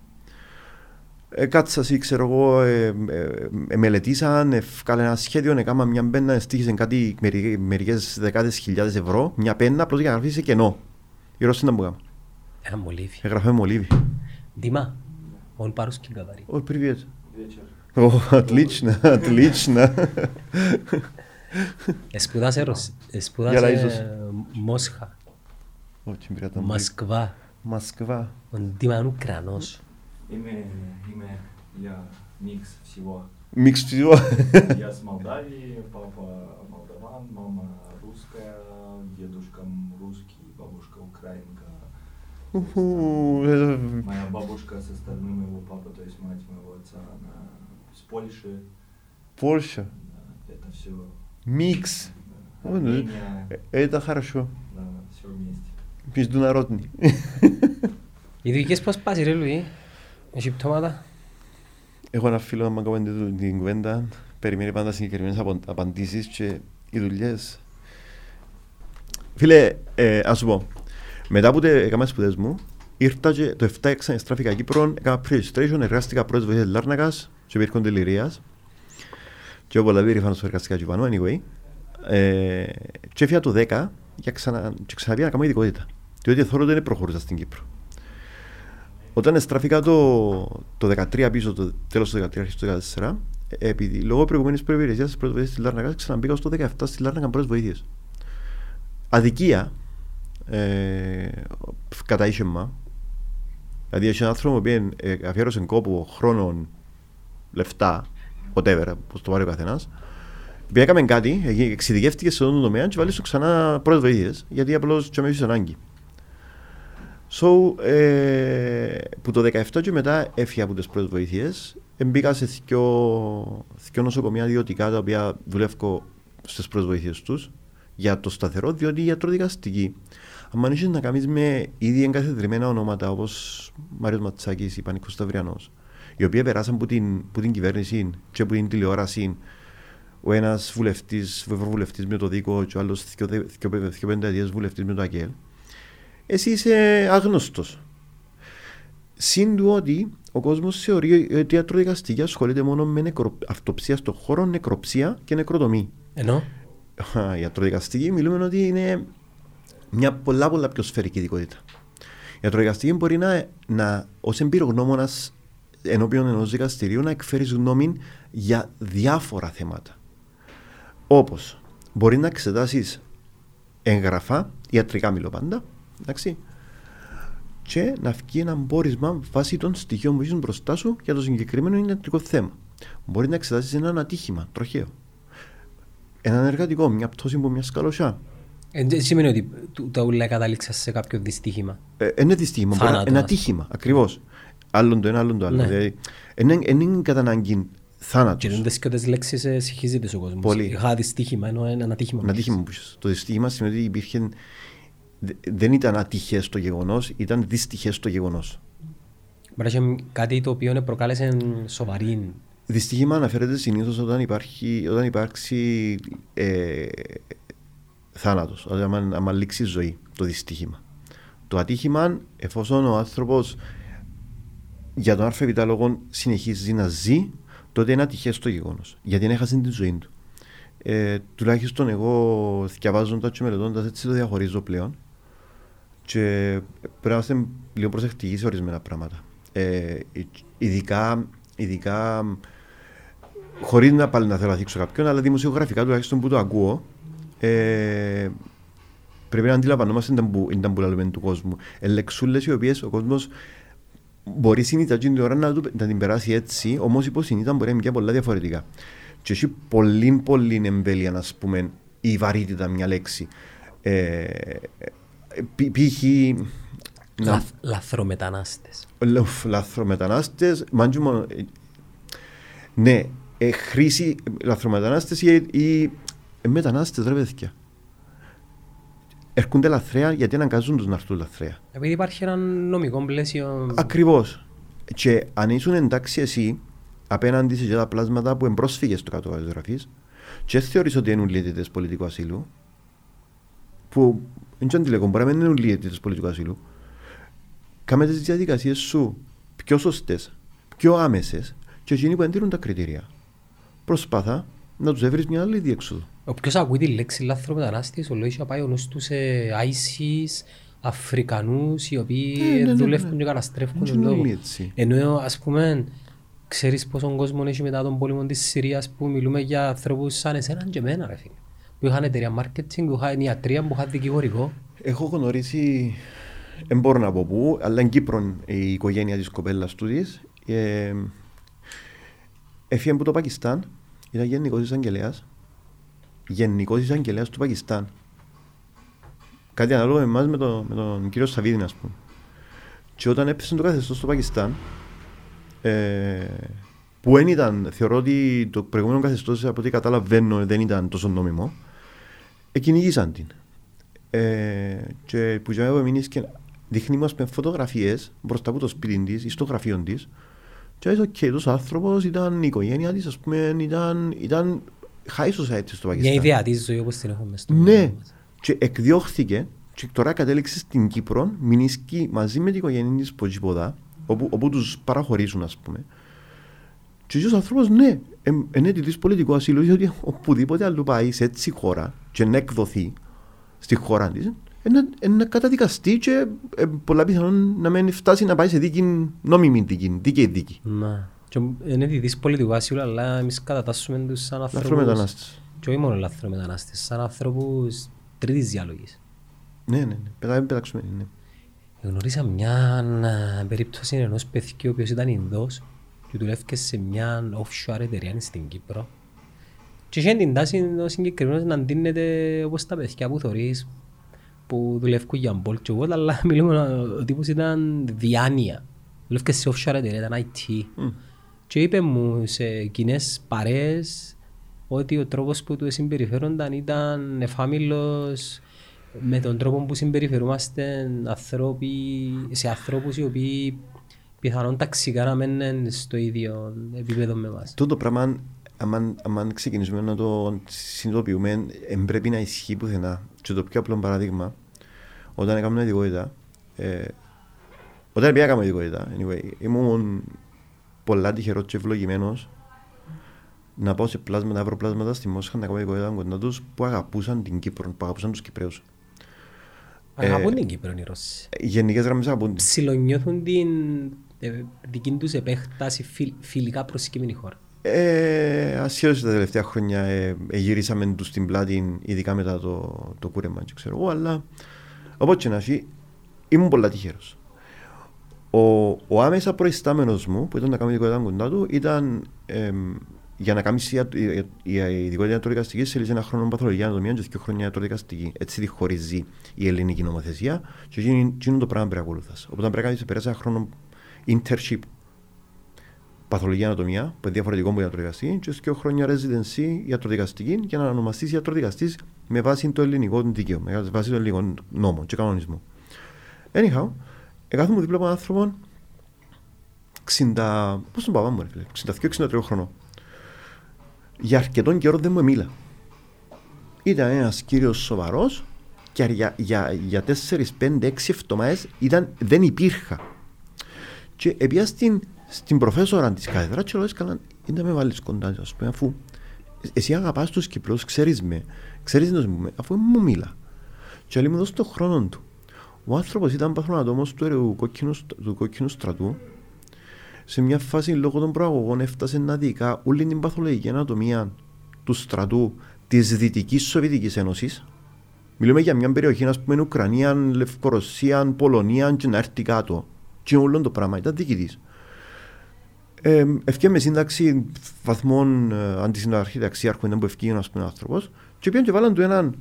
ε, κάτσα ξέρω εγώ, ε, ε, ε, μελετήσαν, έφκαλε ένα σχέδιο, έκανα μια πένα, στήχησαν κάτι μερικές δεκάδες χιλιάδες ευρώ, μια πένα απλώς για να γραφεί σε κενό. Η Ρώση ήταν που έκανα. Ένα μολύβι. Έγραφε μολύβι. Дима, он по-русски говорит. Ой, привет. О, отлично, отлично. Σπουδάσε, Ρωσ... Γεια, σπουδάσε Λαΐζος. Μόσχα, Очень приятно. Москва. Москва. Ο Дима είναι Ουκρανός. Имя, имя я микс всего. Микс всего? Я с Молдавии, папа молдаван, мама русская, дедушка русский, бабушка украинка. Угу. Моя бабушка со стороны моего папы, то есть мать моего отца, она с Польши. Польша? Да, это все. Микс. Да. Ну Армения. Это хорошо. Да, все вместе. Международный. И ты есть поспать, или έχει πτώματα. Έχω ένα φίλο να κάνουμε την- την κουβέντα, περιμένει πάντα συγκεκριμένες απο- απαντήσεις και οι δουλειές. Φίλε, ε, ας σου πω, μετά που τε- έκανα σπουδές μου, ήρθα και το 7 ξαναστράφηκα Κύπρο, έκανα pre-registration, εργάστηκα πρώτης βοήθειας Λάρνακας και υπήρχαν τελειρίας και όπου πολλά περήφανος που εργάστηκα και πάνω, anyway. Ε, και έφυγα το 10 για ξανα, και ξαναπήγα να κάνω ειδικότητα, διότι θεωρώ ότι δεν προχωρούσα στην Κύπρο. Όταν εστράφηκα το, το 13 πίσω, το τέλος του 13, αρχές του 14, ε, επειδή λόγω προηγούμενης προϋπηρεσίας της πρώτης βοήθειας στη Λάρνακα, ξαναμπήκα στο 17 στη Λάρνακα πρώτες βοήθειες. Αδικία, ε, κατά ίσχυμα, δηλαδή έχει έναν άνθρωπο που ε, αφιέρωσε κόπο, χρόνο, λεφτά, whatever, πώς το πάρει ο καθένας, επειδή έκαμε κάτι, ε, εξειδικεύτηκες σε αυτόν τον τομέα και βάλεις σου ξανά πρώτες βοήθειες, γιατί απλώς και με έχεις ανάγκη. So, ε, που το 17 και μετά έφυγα από τις πρώτες βοήθειες. Μπήκα σε δυο, δυο νοσοκομεία ιδιωτικά τα οποία δουλεύω στις πρώτες βοήθειες τους για το σταθερό, διότι η ιατροδικαστική. Αν έχεις να κάνεις με ήδη εγκαθιδρυμένα ονόματα όπως Μάριος Ματσάκης ή Πανίκος Σταυριανός, οι οποίοι περάσαν από την, που την κυβέρνηση και από την τηλεόραση, ο ένας βουλευτής, ευρωβουλευτής με το δίκο και ο άλλος δυο, δυο, δυο πενταετίες βουλευτής με το ΑΚΕΛ, εσύ είσαι άγνωστος. Συν του ότι ο κόσμος θεωρεί ότι η ιατροδικαστική ασχολείται μόνο με νεκρο... αυτοψία στον χώρο, νεκροψία και νεκροτομή. Ενώ, Η ιατροδικαστική μιλούμε ότι είναι μια πολλά πολλά πιο σφαιρική ειδικότητα. Η ιατροδικαστική μπορεί να, να ως εμπειρογνώμονας ενώπιον ενός δικαστηρίου να εκφέρει γνώμη για διάφορα θέματα. Όπως μπορεί να εξετάσεις έγγραφα, ιατρικά μιλώ πάντα, εντάξει, και να βγει ένα πόρισμα βάσει των στοιχείων που είσαι μπροστά σου για το συγκεκριμένο ιατρικό θέμα. Μπορεί να εξετάσεις ένα ατύχημα, τροχαίο. Ένα εργατικό, μια πτώση από μιας σκαλωσιά. ε, δεν σημαίνει ότι του- τα ούλα κατάληξα σε κάποιο δυστύχημα. Ε, είναι δυστύχημα, μπορεί να- Θάνατος, ένα ας πούμε. ατύχημα, ακριβώς. Άλλον το ένα, άλλον το άλλο. Ναι. Δηλαδή, είναι, είναι κατά ανάγκη θάνατος. Και δεν και τις λέξεις ε, συγχύζεται ο κόσμος. Πολύ. Είχα δυστύχημα, ενώ είναι ένα ατύχημα. Ένα ατύχημα που είσαι. Το δυστύχημα σημαίνει ότι υπήρχε. Δε- Δεν ήταν ατυχές το γεγονός, ήταν δυστυχές το γεγονός. Μπορεί να έχει κάτι το οποίο προκάλεσε σοβαρή. Δυστύχημα αναφέρεται συνήθως όταν, υπάρχει, όταν υπάρξει ε, θάνατος, όταν άμα, άμα λήξει η ζωή, το δυστύχημα. Το ατύχημα, εφόσον ο άνθρωπος για τον ΑΒ λόγο συνεχίζει να ζει, τότε είναι ατυχές το γεγονός. Γιατί δεν έχασε τη ζωή του. Ε, τουλάχιστον εγώ διαβάζοντα και μελετώντας έτσι το διαχωρίζω πλέον. Και πρέπει να είμαστε λίγο προσεκτικοί σε ορισμένα πράγματα. Ε, ειδικά, ειδικά χωρίς να πάλι να θέλω να δείξω κάποιον, αλλά δημοσιογραφικά τουλάχιστον που το ακούω, ε, πρέπει να αντιλαμβανόμαστε τα που, τα που λέμε του κόσμου. Ελεξούλες οι οποίες ο κόσμος μπορεί συνήθως την ώρα να, του- να την περάσει έτσι, όμως υποσυνήθως μπορεί να είναι και πολλά διαφορετικά. Και έχει πολύ πολύ εμβέλεια, να πούμε, η βαρύτητα μια λέξη. Ε, π- π.χ. να- Λαθ, λαθρομετανάστες. Λοφ, λαθρομετανάστες, μάντζου μόνο- ε, ναι, ε, χρήση λαθρομετανάστες ή, ή ε, μετανάστες ρε παιδιά. Έρχονται λαθρέα γιατί αναγκάζουν τους να έρθουν λαθρέα. Επειδή υπάρχει ένα νομικό πλαίσιο. Ακριβώς. Και αν ήσουν εντάξει εσύ απέναντι σε τα πλάσματα που εμπρόσφυγε στο κάτω της γραφής, και θεωρείς ότι είναι λύτητες πολιτικού ασύλου, που δεν ξέρω αντιλέγω, μπορεί να μην είναι λύτητες πολιτικού ασύλου, κάμε τις διαδικασίες σου πιο σωστές, πιο άμεσες και εκείνοι που εντύρουν τα κριτήρια. Προσπάθα να τους έβρεις μια άλλη διέξοδο. Όποιος ακούει τη λέξη λάθρομετανάστης, ο λόγος πάει ο νους τους σε ISIS, Αφρικανούς οι οποίοι Ε, ναι, ναι, δουλεύουν ναι. και καταστρέφουν Δεν τον είναι λόγο. όλοι έτσι. Ενώ ας πούμε, ξέρεις πόσον κόσμο έχει μετά τον πόλεμο της Συρίας που μιλούμε για ανθρώπους σαν εσέναν και εμένα ρε φίλε. Που είχαν εταιρεία marketing, που είχαν ιατρία, που είχαν δικηγορικό. Έχω γνωρίσει, δεν μπορώ να πω πού, αλλά εν Κύπρο η οικογένεια της κοπέλας του της ε, έφυγε από το Πακιστάν, ήταν γενικός εισαγγελέας, γενικός εισαγγελέας του Πακιστάν. Κάτι ανάλογο με εμάς με, το, με τον κύριο Σαββίδη, ας πούμε. Και όταν έπεσε το καθεστώς στο Πακιστάν, ε, που δεν ήταν, θεωρώ ότι το προηγούμενο καθεστώς από ό,τι καταλαβαίνω δεν ήταν τόσο νόμιμο, εκκυνηγήσαν την. Ε, και που για μένα μείνεις και δείχνει μας με φωτογραφίες μπροστά από το σπίτι της ή στο γραφείο της και έτσι, οκ, τόσος άνθρωπος ήταν η οικογένεια της, ας πούμε, ήταν, ήταν high society στο Μια Πακιστάν. ιδεατή ζωή όπως την έχουμε στο Ναι, μυαλό μας. και εκδιώχθηκε και τώρα κατέληξε στην Κύπρο, μηνίσκει μαζί με την οικογένεια της Ποτζιποδά, όπου, όπου τους παραχωρήσουν ας πούμε. Και ο άνθρωπος ναι, είναι αιτητής πολιτικού ασύλου, διότι οπουδήποτε αλλού πάει σε έτσι χώρα και να εκδοθεί στη χώρα της, είναι είναι να καταδικαστεί και ε, πολλά πιθανόν να μην φτάσει να πάει σε δίκη, νόμιμη δίκη, δίκαιη δίκη. Μα. Και είναι διδής πολιτικού ασύλου, αλλά εμείς κατατάσσουμε τους σαν ανθρώπους. Λαθρομετανάστες. Και όχι μόνο λαθρομετανάστες, σαν ανθρώπους τρίτης διάλογης. Ναι, ναι, ναι, πετάμε πεταξουμε, ναι. Γνωρίσα μια α, περίπτωση ενός παιδιού ο οποίος ήταν Ινδός και δουλεύκες σε μια offshore εταιρεία στην Κύπρο. Και είχε την τάση ο συγκεκριμένος να ντύνεται όπως τα παιδιά που θωρείς που δουλεύκουν για Bolt και Wolt αλλά μιλούμε ο τύπος ήταν διάνοια. Δουλεύκες σε offshore εταιρεία, ήταν IT και είπε μου σε κοινές παρέες ότι ο τρόπος που τους συμπεριφέρονταν ήταν εφάμιλος με τον τρόπο που συμπεριφερούμαστε ανθρώποι, σε ανθρώπους οι οποίοι πιθανόν ταξικά να μένουν στο ίδιο επίπεδο με εμάς. Τούτο πράγμα, άμα, άμα ξεκινήσουμε να το συνειδητοποιούμε, δεν πρέπει να ισχύει πουθενά. Και το πιο απλό παράδειγμα, όταν έκανα ειδικότητα, ε, όταν πήγα έκανα ειδικότητα, anyway, ήμουν πολλά τυχερός και ευλογημένος να πάω σε πλάσματα, αυροπλάσματα στη Μόσχα να κάνω ειδικότητα κοντά τους που αγαπούσαν την Κύπρο, που αγαπούσαν τους Κυπρέους. Αγαπούν την Κύπρο οι Ρώσοι. Οι γενικές γραμμές αγαπούν την. Ψιλονιώθουν την ε, δική τους επέκταση φιλ, φιλικά προσκύμενη χώρα. Ε, ασχέτως τα τελευταία χρόνια ε, ε, γυρίσαμε τους στην πλάτη, ειδικά μετά το, το κούρεμα, και ξέρω εγώ, αλλά οπότε και να έχει, ήμουν πολλά τυχερός. Ο, ο άμεσα προϊστάμενος μου, που ήταν να κάνει ειδικότητα κοντά του, ήταν εμ, για να κάνει η, η, η, η ειδικότητα ιατροδικαστική σε ένα χρόνο παθολογία ανατομία και δύο χρόνια ιατροδικαστική. Έτσι τη χωρίζει η ελληνική νομοθεσία και εκείνο εκείνο το πράγμα πρέπει να ακολουθάς. Οπότε πρέπει να κάνεις περάσει ένα χρόνο internship παθολογία ανατομία, που είναι διαφορετικό από ιατροδικαστική, και δύο χρόνια residency ιατροδικαστική για να ονομαστείς ιατροδικαστή με βάση το ελληνικό δίκαιο, με βάση το ελληνικό νόμο και κανονισμό. Anyhow, εκάθομαι δίπλα από έναν άνθρωπο 60. Πώ τον παπά μου, ρε φίλε, 62-63 χρονών. Για αρκετόν καιρό δεν μου μίλα. Ήταν ένας κύριος σοβαρός και για, για, για 4, 5, 6 εβδομάδε δεν υπήρχα. Και έπια στην, στην προφέσορα της κάθεδρα και λέω καλά, δεν με βάλει κοντάς, ας πούμε, αφού εσύ αγαπάς τους Κυπρούς, ξέρεις με, ξέρεις να μου, αφού μου μίλα. Και λέει μου δώσει το χρόνο του. Ο άνθρωπος ήταν παθρονατόμο του κόκκινου, του κόκκινου στρατού. Σε μια φάση λόγω των προαγωγών έφτασε να δικά όλη την παθολογική ανατομία του στρατού της Δυτικής Σοβιετικής Ένωσης. Μιλούμε για μια περιοχή, ας πούμε, Ουκρανία, Λευκορωσία, Πολωνία, και να έρθει κάτω. Και όλο το πράγμα ήταν δική τη. Ε, ευκαιρία με σύνταξη βαθμών ε, αντισυνταξιάρχου ήταν που ευκαιρία ένας πούμε, άνθρωπος και πήγαν και βάλαν του έναν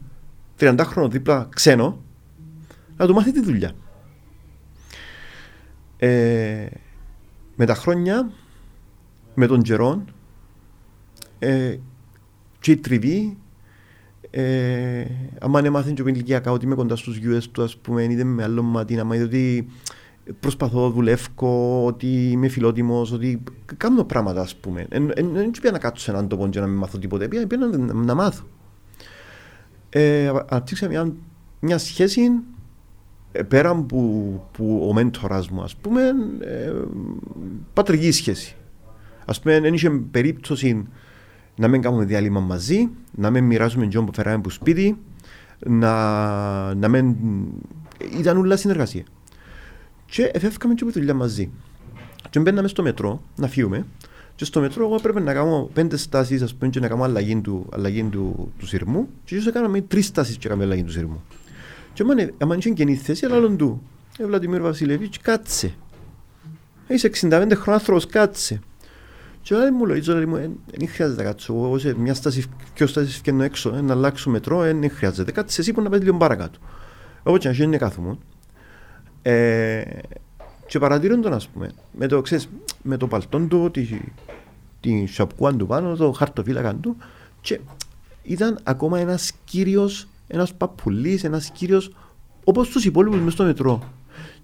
30χρονο δίπλα ξένο να του μάθει τη δουλειά. Ε, με τα χρόνια, με τον καιρό, ε, και η τριβή, ε, άμα έμαθαν και ο ηλικιακά ότι είμαι κοντά στους γιουές του, ας πούμε, είδε με άλλο μάτι, άμα είδε ότι προσπαθώ, δουλεύω, ότι είμαι φιλότιμος, ότι κάνω πράγματα, ας πούμε. Δεν πήγα να κάτσω σε έναν τόπο και να μην μάθω τίποτε. Πήγα, πήγα να, να μάθω. Ε, αναπτύξα μια, μια σχέση ε, πέραν που, που ο μέντορας μου, ας πούμε, ε, πατρική σχέση. Ας πούμε, δεν είχε περίπτωση να μην κάνουμε διάλειμμα μαζί, να μην μοιράζουμε τζον που φέραμε από σπίτι, να, να μην... Ήταν όλα συνεργασία. Και εφεύκαμε και από δουλειά μαζί. Και μπαίναμε στο μετρό να φύγουμε και στο μετρό εγώ έπρεπε να κάνω πέντε στάσεις ας πούμε και να κάνω αλλαγή του, αλλαγή του, του σειρμού και ίσως έκαναμε τρεις στάσεις και έκαμε αλλαγή του σειρμού. Και άμα είχε καινή θέση, αλλά άλλον του. Ε, Βλαντιμίρ Βασιλεβίτς, κάτσε. Είσαι 65 χρόνια άνθρωπος, κάτσε. Και λέει μου, λέει, λέει μου, δεν χρειάζεται να κάτσω. Εγώ σε μια στάση, πιο στάση φτιάχνω έξω, ε, να αλλάξω μετρό, δεν χρειάζεται. Κάτσε εσύ που να πας λίγο παρακάτω. Εγώ και να γίνει κάθομαι. Ε, και παρατηρούν τον, ας πούμε, με το, ξέρεις, με το παλτόν του, τη, τη σαπκούαν του πάνω, το χαρτοφύλακα του, και ήταν ακόμα ένας κύριος, ένας παππουλής, ένας κύριος, όπως τους υπόλοιπους μες στο μετρό.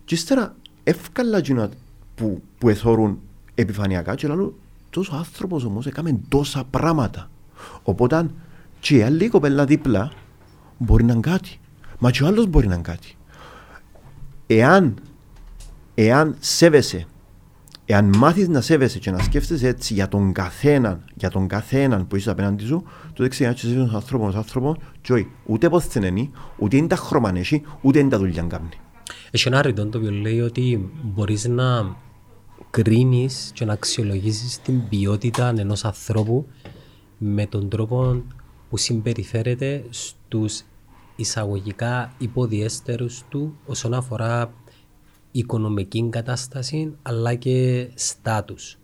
Και ύστερα εύκολα γίνα που, που εθώρουν επιφανειακά και λέω τόσος άνθρωπος όμως έκαμε τόσα πράγματα. Οπότε και η άλλη κοπέλα δίπλα μπορεί να είναι κάτι. Μα και ο άλλος μπορεί να είναι κάτι. Εάν, εάν σέβεσαι, εάν μάθεις να σέβεσαι και να σκέφτεσαι έτσι για τον καθέναν, για τον καθέναν που είσαι απέναντι σου, τότε ξέρεις να είσαι άνθρωπο, άνθρωπος, άνθρωπο και όχι, ούτε πώς είναι, ούτε είναι τα χρώμα ούτε είναι τα δουλειά κάνει. Έχει ένα ρητό το οποίο λέει ότι μπορείς να κρίνεις και να αξιολογήσεις την ποιότητα ενός ανθρώπου με τον τρόπο που συμπεριφέρεται στους εισαγωγικά υποδιέστερους του όσον αφορά οικονομική κατάσταση αλλά και στάτους.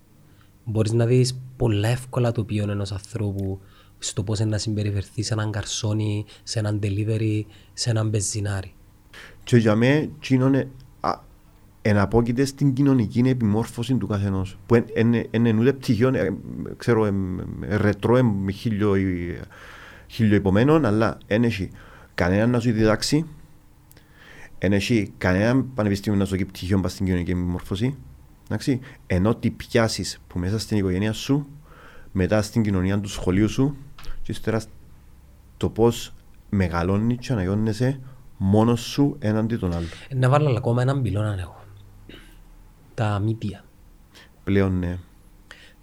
Μπορείς να δεις πολλά εύκολα το ποιόν ενός ανθρώπου στο πώς να συμπεριφερθεί σε έναν καρσόνι, σε έναν delivery, σε έναν μπεζινάρι. Και για μένα, εναπόκειται στην κοινωνική επιμόρφωση του καθενός. Που είναι ούτε πτυχίο, ε, ξέρω, ρετρό, χίλιο, χίλιο υπομένων, αλλά δεν έχει κανέναν να σου διδάξει, δεν έχει κανέναν πανεπιστήμιο να σου δώσει πτυχίο πα στην κοινωνική επιμόρφωση. Εντάξει, ενώ τι πιάσεις που μέσα στην οικογένεια σου, μετά στην κοινωνία του σχολείου σου, και ύστερα το πώς μεγαλώνεις και αναγιώνεσαι μόνος σου έναντι των άλλων. Να βάλω ακόμα έναν πυλώνα εγώ τα μύτια. Πλέον ναι.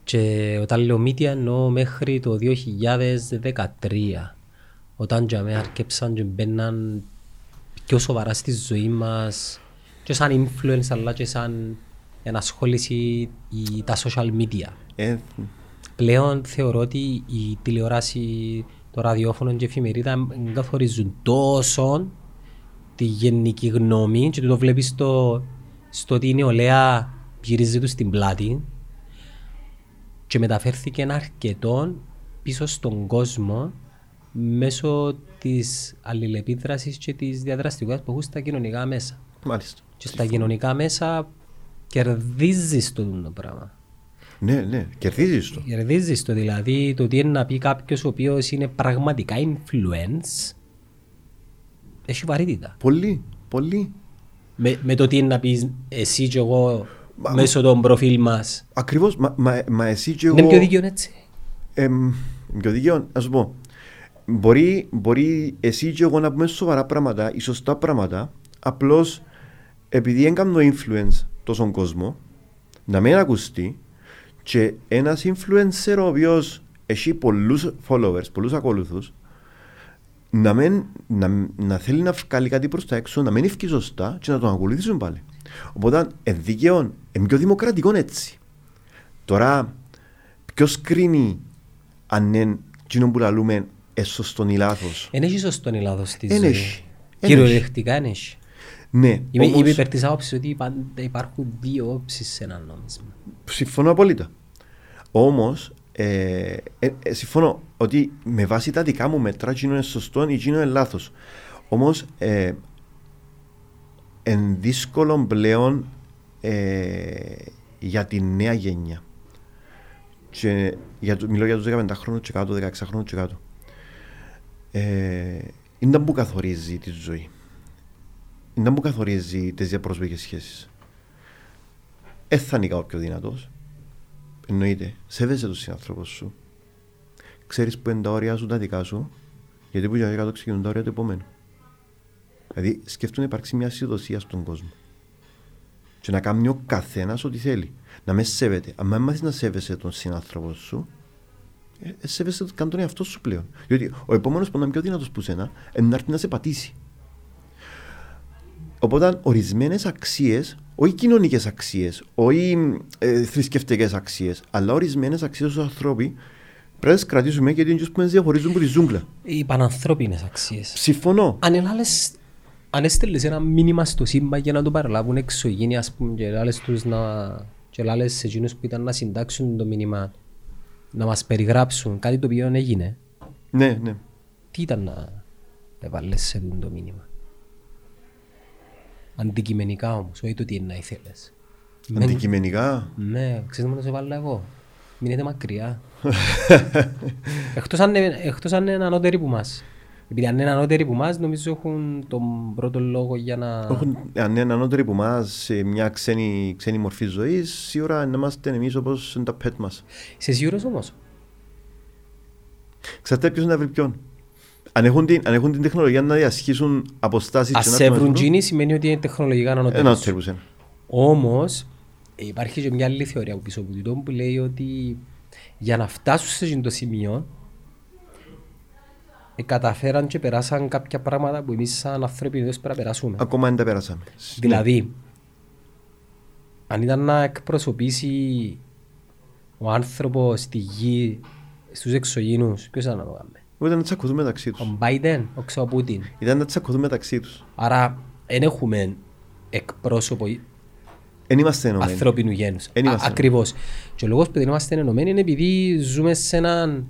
Και όταν λέω μύτια εννοώ μέχρι το 2013 όταν για μένα αρκέψαν και μπαίναν πιο σοβαρά στη ζωή μας και σαν influence αλλά και σαν ενασχόληση η, τα social media. Ε, Πλέον θεωρώ ότι η τηλεόραση, το ραδιόφωνο και η εφημερίδα καθορίζουν τόσο τη γενική γνώμη και το βλέπεις στο στο ότι η νεολαία γυρίζει τους στην πλάτη και μεταφέρθηκε αρκετό πίσω στον κόσμο μέσω της αλληλεπίδρασης και της διαδραστικότητας που έχουν στα κοινωνικά μέσα. Μάλιστα. Και στα κοινωνικά μέσα κερδίζεις το, το πράγμα. Ναι, ναι, κερδίζεις το. Κερδίζεις το. Δηλαδή το τι είναι να πει κάποιος ο οποίος είναι πραγματικά influence έχει βαρύτητα. Πολύ, πολύ. Με, με το τι είναι να πεις εσύ και εγώ μα, μέσω των προφίλ μας. Ακριβώς, μα, μα, μα εσύ και εγώ... Είναι πιο δίκαιο έτσι. Ε, πιο δίκαιο, να σου πω. Μπορεί, μπορεί εσύ και εγώ να πούμε σοβαρά πράγματα ή σωστά πράγματα, απλώς επειδή έκανα influence τόσο κόσμο, να μην ακουστεί και ένας influencer ο οποίος έχει πολλούς followers, πολλούς ακολουθούς, να, μην, να, να θέλει να βγάλει κάτι προς τα έξω, να μην ευκεί σωστά και να τον ακολουθήσουν πάλι. Οπότε, ενδίκαιο, είναι πιο δημοκρατικό έτσι. Τώρα, ποιος κρίνει αν είναι εκείνο που λαλούμε σωστό ή λάθος. Δεν έχει σωστό ή λάθος στη ζωή. Κυριολεκτικά δεν έχει. Ναι, είμαι, όμως... είμαι υπέρ της άποψης ότι υπάρχουν δύο όψεις σε ένα νόμισμα. Συμφωνώ απόλυτα. Όμως, ε, ε, ε, συμφωνώ ότι με βάση τα δικά μου μέτρα εκείνο είναι σωστό ή εκείνο είναι λάθος. Όμως ε, είναι δύσκολο πλέον ε, για τη νέα γενιά. Και για, μιλώ για τους 15 χρόνους και κάτω, 16 χρόνους και κάτω. Ε, είναι που καθορίζει τη ζωή. Είναι που καθορίζει τις διαπροσωπικές σχέσεις. δεν θα είναι κάποιο δυνατός. Εννοείται. Σέβεσαι τον συνάνθρωπο σου. Ξέρεις που είναι τα όρια σου, τα δικά σου. Γιατί που για κάτω ξεκινούν τα όρια του επόμενου. Δηλαδή σκεφτούν να υπάρξει μια συνδοσία στον κόσμο. Και να κάνει ο καθένας ό,τι θέλει. Να με σέβεται. Αν δεν μάθεις να σέβεσαι τον συνάνθρωπο σου, ε, ε, σέβεσαι καν τον εαυτό σου πλέον. Διότι ο επόμενος που είναι πιο δυνατός που σένα, είναι να έρθει να σε πατήσει. Οπότε ορισμένες αξίες, όχι κοινωνικές αξίες, όχι ε, θρησκευτικές αξίες, αλλά ορισμένες αξίες ως ανθρώποι πρέπει να τις κρατήσουμε γιατί είναι που μας διαχωρίζουν από τη ζούγκλα. Οι πανανθρώπινες αξίες. Συμφωνώ. Αν έλαλες, αν έστελες ένα μήνυμα στο σύμπαν για να το παραλάβουν εξωγήινοι, ας πούμε, και έλαλες τους να... και έλαλες σε εκείνους που ήταν να συντάξουν το μήνυμα, να μας περιγράψουν κάτι το οποίο έγινε, Ναι, ναι. τι ήταν να έβαλες σε αυτό το μήνυμα; Αντικειμενικά όμως, όχι το τι είναι να ήθελες. Αντικειμενικά; Ναι, ξέρεις να το σε βάλω εγώ. Μείνετε μακριά. εκτός, αν, είναι- εκτός αν είναι ανώτεροι που μας. Επειδή αν είναι ανώτεροι που μας, νομίζω έχουν τον πρώτο λόγο για να... Έχουν, αν είναι ανώτεροι που εμά σε μια ξένη, ξένη μορφή ζωής, σίγουρα να είμαστε εμείς όπως είναι τα pet μας. Είσαι σίγουρος όμως; Ξέρετε ποιος να βρει ποιον. Αν έχουν, την, αν έχουν την τεχνολογία να διασχίσουν αποστάσεις Ας σε βρουν τζίνι σημαίνει ότι είναι τεχνολογικά Ένα ανώτερος. τέρπου ένα. Όμως υπάρχει και μια άλλη θεωρία από πίσω από τούτο που λέει ότι για να φτάσουν σε εκείνο το σημείο ε, καταφέραν και περάσαν κάποια πράγματα που εμείς σαν άνθρωποι δεν πρέπει να περάσουμε. Ακόμα δεν τα περάσαμε. Δηλαδή, αν ήταν να εκπροσωπήσει ο άνθρωπος στη γη στους εξωγήινους, ποιος ήταν να το κάνει; Ήταν να τσακωθούν μεταξύ τους. Ο Μπάιντεν, ο ξέρω Πούτιν. Ήταν να τσακωθούν μεταξύ τους. Άρα δεν έχουμε εκπρόσωπο Δεν είμαστε ενωμένοι. ανθρώπινου γένους. Εν είμαστε. Α- Ακριβώς. Και ο λόγος που δεν είμαστε ενωμένοι είναι επειδή ζούμε σε έναν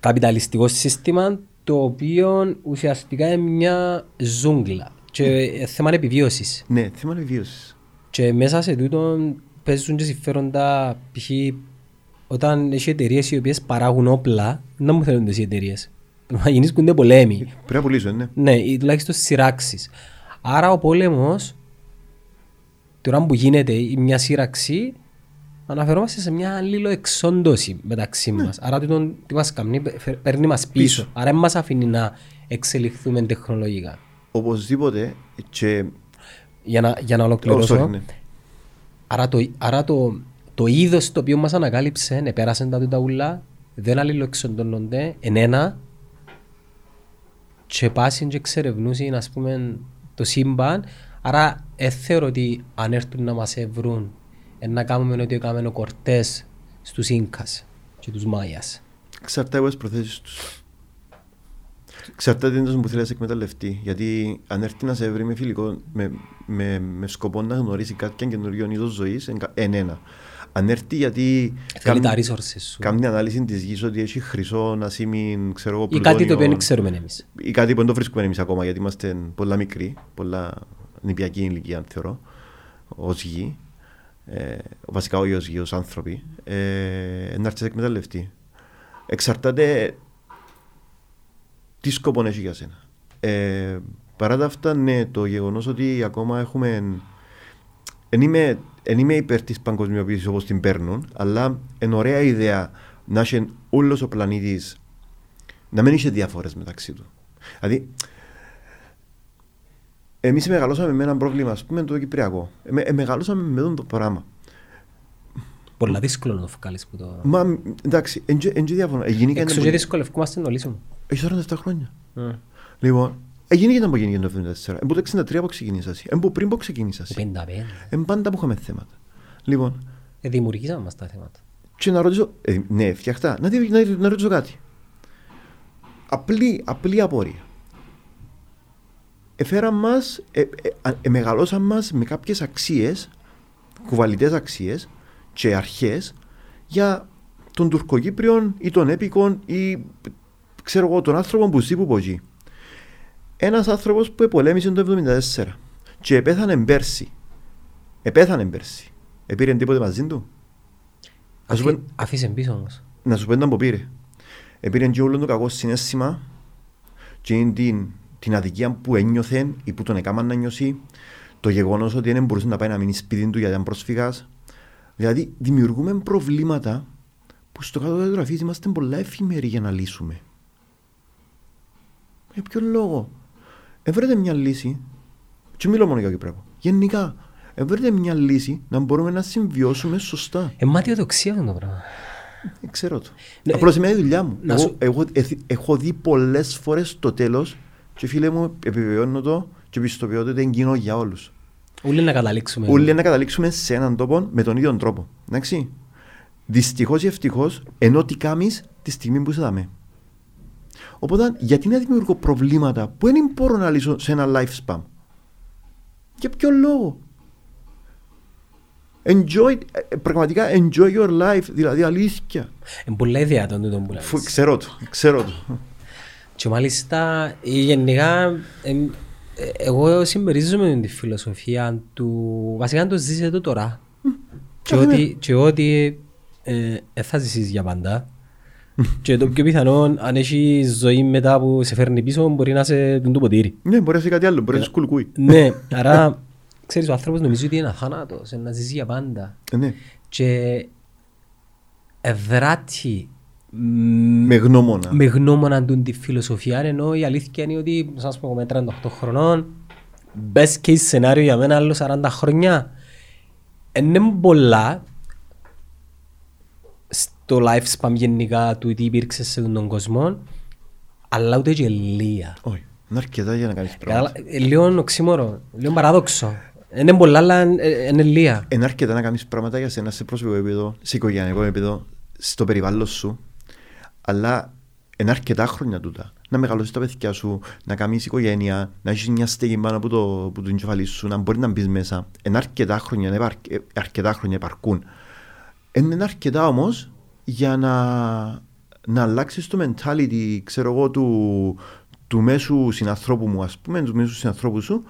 καπιταλιστικό σύστημα το οποίο ουσιαστικά είναι μια ζούγκλα και ε, θέμα επιβίωσης. Ναι, θέμα επιβίωσης. Και μέσα σε τούτο παίζουν και συμφέροντα π.χ. όταν έχει εταιρείες οι οποίες παράγουν όπλα, να μου θέλουν οι εταιρείες. Να γεννήσκονται πολέμοι. Πρέπει να πουλήσω, ναι. Ναι, ή τουλάχιστον σειράξεις. Άρα ο πόλεμος, τώρα που γίνεται η μια σύραξη, αναφερόμαστε σε μια αλληλοεξόντωση μεταξύ μας. Άρα τούτο τι μας κάνει, φε- παίρνει μας πίσω. Πίσω. Άρα δεν μας αφήνει να εξελιχθούμε τεχνολογικά. Οπωσδήποτε και. Για να, για να Oh, ολοκληρώσω. sorry, ναι. Άρα το, άρα το, το είδος το οποίο μας ανακάλυψε, επέρασε τα τούτα ούλα, δεν αλληλοεξοντώνονται, εν ένα, και πάσουν και εξερευνούσουν, ας πούμε, το σύμπαν. Άρα, ε, θεωρώ ότι αν έρθουν να μας βρουν, ε, να κάνουμε ό,τι έκαμε ο Κορτές στους Ίνκας και τους Μάιας. Εξαρτάται από τι προθέσεις τους. Εξαρτάται τι που θέλεις να σε εκμεταλλευτεί. Γιατί αν έρθει να σε βρει με φιλικό, με, με, με σκοπό να γνωρίσει κάτι καινούριο είδος ζωής, εν ένα. Αν έρθει γιατί Θέλει κάνει- τα resources σου. κάνει ανάλυση της γης ότι έχει χρυσό, ασήμι, ξέρω εγώ, Ή κάτι το οποίο πλουτόνιο, δεν ξέρουμε εμείς. ή κάτι που δεν το βρίσκουμε εμείς ακόμα γιατί είμαστε πολλά μικροί, πολλά νηπιακή ηλικία, θεωρώ, ως γη. Ε, βασικά όχι ω γη, ω άνθρωποι. Ε, να έρθεις να σε εκμεταλλευτεί. Εξαρτάται τι σκοπό έχει για σένα. Ε, παρά τα αυτά, ναι, το γεγονός ότι ακόμα έχουμε. Εν είμαι, εν είμαι υπέρ της παγκοσμιοποίησης όπως την παίρνουν, αλλά είναι ωραία ιδέα να έχει όλος ο πλανήτης να μην είχε διαφορές μεταξύ του. Δηλαδή, εμείς μεγαλώσαμε με ένα πρόβλημα, ας πούμε, το Κυπριακό. Ε, ε, μεγαλώσαμε με αυτό το πράγμα. Πολλά δύσκολο να το βγάλεις που το... Μα εντάξει, εν και διαφωνώ. Έγινε και Έξω ένα και πολύ- δυσκολευκούμαστε να λύσουμε. Έχει 47 χρόνια. Mm. Λοιπόν, έγινε και να γίνει το 74. Εν το 63 που ξεκίνησα. Εν που πριν που ξεκίνησα. Το 55. Εν πάντα που είχαμε θέματα. Λοιπόν, Ε, δημιουργήσαμε μας τα θέματα. και να ρωτήσω. Ε, ναι, φτιαχτά. Να, δει- να, να ρωτήσω κάτι. Απλή, απλή απορία. Εφέραν μας, ε, ε, α- ε, μεγαλώσαν μας με κάποιες αξίες, κουβαλητές αξίες και αρχές για τον Τουρκοκύπριον ή τον Έπικον ή ξέρω εγώ τον άνθρωπο που ζει που ποζεί. Ένας άνθρωπος που επολέμησε το 1974 και επέθανε πέρσι. Επέθανε πέρσι. Επήρε τίποτε μαζί του; Να σου Αφή- πω- Αφήσε πίσω όμως. να σου πω ήταν που πήρε. Επήρε και όλο το κακό συνέστημα και είναι την, την αδικία που ένιωθε ή που τον έκαναν να νιώσει το γεγονός ότι δεν μπορούσε να πάει να μείνει σπίτι του γιατί ήταν πρόσφυγας. Δηλαδή, δημιουργούμε προβλήματα που στο κάτω της γραφής είμαστε πολλά εφημεροί για να λύσουμε. Για ποιο λόγο; Έβρετε μια λύση, και μιλώ μόνο για Κυπριακό. Γενικά, έβρετε μια λύση να μπορούμε να συμβιώσουμε σωστά. Ε, ματιοδοξία αυτό το πράγμα. Ε, ξέρω το. Ναι, Απλώς είναι η δουλειά μου. να Εγώ, σου- εγώ εθ- έχω δει πολλές φορές το τέλος και φίλε μου επιβεβαιώνω το και πιστοποιώ ότι είναι κοινό για όλους. Όλοι να καταλήξουμε. Όλοι να καταλήξουμε σε έναν τόπο με τον ίδιο τρόπο. Εντάξει. Δυστυχώς ή ευτυχώς, ενώ τι κάνεις τη στιγμή που είσαι δαμέ. Οπότε, γιατί να δημιουργώ προβλήματα που δεν μπορώ να λύσω σε ένα live spam; Για ποιο λόγο; Enjoy, ε, πραγματικά enjoy your life, δηλαδή αλήθεια. Είναι πολλά ιδιαίτερο τούτο που λες. Φου, ξέρω το, ξέρω το. Και μάλιστα ε, γενικά εμ, ε, εγώ συμμερίζομαι με τη φιλοσοφία του βασικά να το ζεις εδώ τώρα και βέβαια. ότι, και ότι ε, ε, θα ζήσεις για πάντα. Και το πιο πιθανό αν έχει ζωή μετά που σε φέρνει πίσω μπορεί να σε το ποτήρι. Ναι, μπορεί να είσαι κάτι άλλο, μπορεί να είσαι κουλκούι. ναι, άρα ξέρεις ο άνθρωπος νομίζει ότι είναι αθάνατος, είναι να ζήσει για πάντα. Ε, Ναι, και εδράτη με γνώμονα. με γνώμονα του τη φιλοσοφία ενώ η αλήθεια είναι ότι σας πω εγώ με 38 χρονών best case σενάριο για μένα άλλο 40 χρόνια. Είναι πολλά. Στο lifespan γενικά του τι υπήρξε σε τον κόσμο αλλά ούτε και λίγα Όχι, είναι αρκετά για να κάνεις πράγματα. Κατάλα- ε, λίγο οξύμορο, λίγο παράδοξο. Είναι πολλά αλλά ε, είναι λίγα. Είναι αρκετά να κάνεις πράγματα για σένα σε προσωπικό επίπεδο, σε οικογενειακό επίπεδο, στο περιβάλλον σου, αλλά είναι αρκετά χρόνια τούτα. Να μεγαλώσεις τα παιδιά σου, να κάνεις οικογένεια, να έχεις μια στέγη πάνω από το, από το εγκεφαλί σου, να μπορεί να μπεις μέσα. Είναι αρκετά χρόνια, είναι επαρ- ε, αρκετά χρόνια επαρκούν. Είναι αρκετά όμως για να, να αλλάξεις το mentality, ξέρω εγώ, του, του μέσου συνανθρώπου μου, ας πούμε, του μέσου συνανθρώπου σου,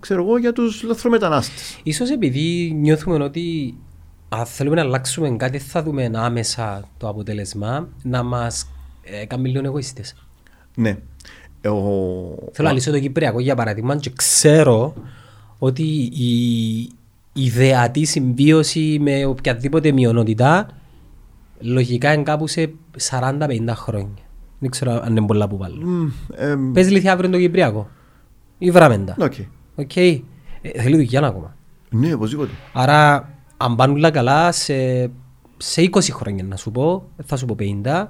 ξέρω εγώ, για τους λαθρομετανάστες. Ίσως επειδή νιώθουμε ότι αν θέλουμε να αλλάξουμε κάτι θα δούμε άμεσα το αποτέλεσμα να μας ε, κάνει λίγο εγωιστές. Ναι. Ε, Ο... Θέλω να λύσω το Κυπριακό για παράδειγμα και ξέρω ότι η ιδεατή συμβίωση με οποιαδήποτε μειονότητα λογικά είναι κάπου σε 40-50 χρόνια. Δεν ξέρω αν είναι πολλά που βάλω. Μμ, εμ, Πες λύθηκε αύριο το Κυπριακό ηύραμέν τα. OK. OK. Ε, Θέλει δουλειά ακόμα. Ναι, οπωσδήποτε. Άρα, αν πάνε όλα καλά, σε, σε 20 χρόνια να σου πω, θα σου πω 50,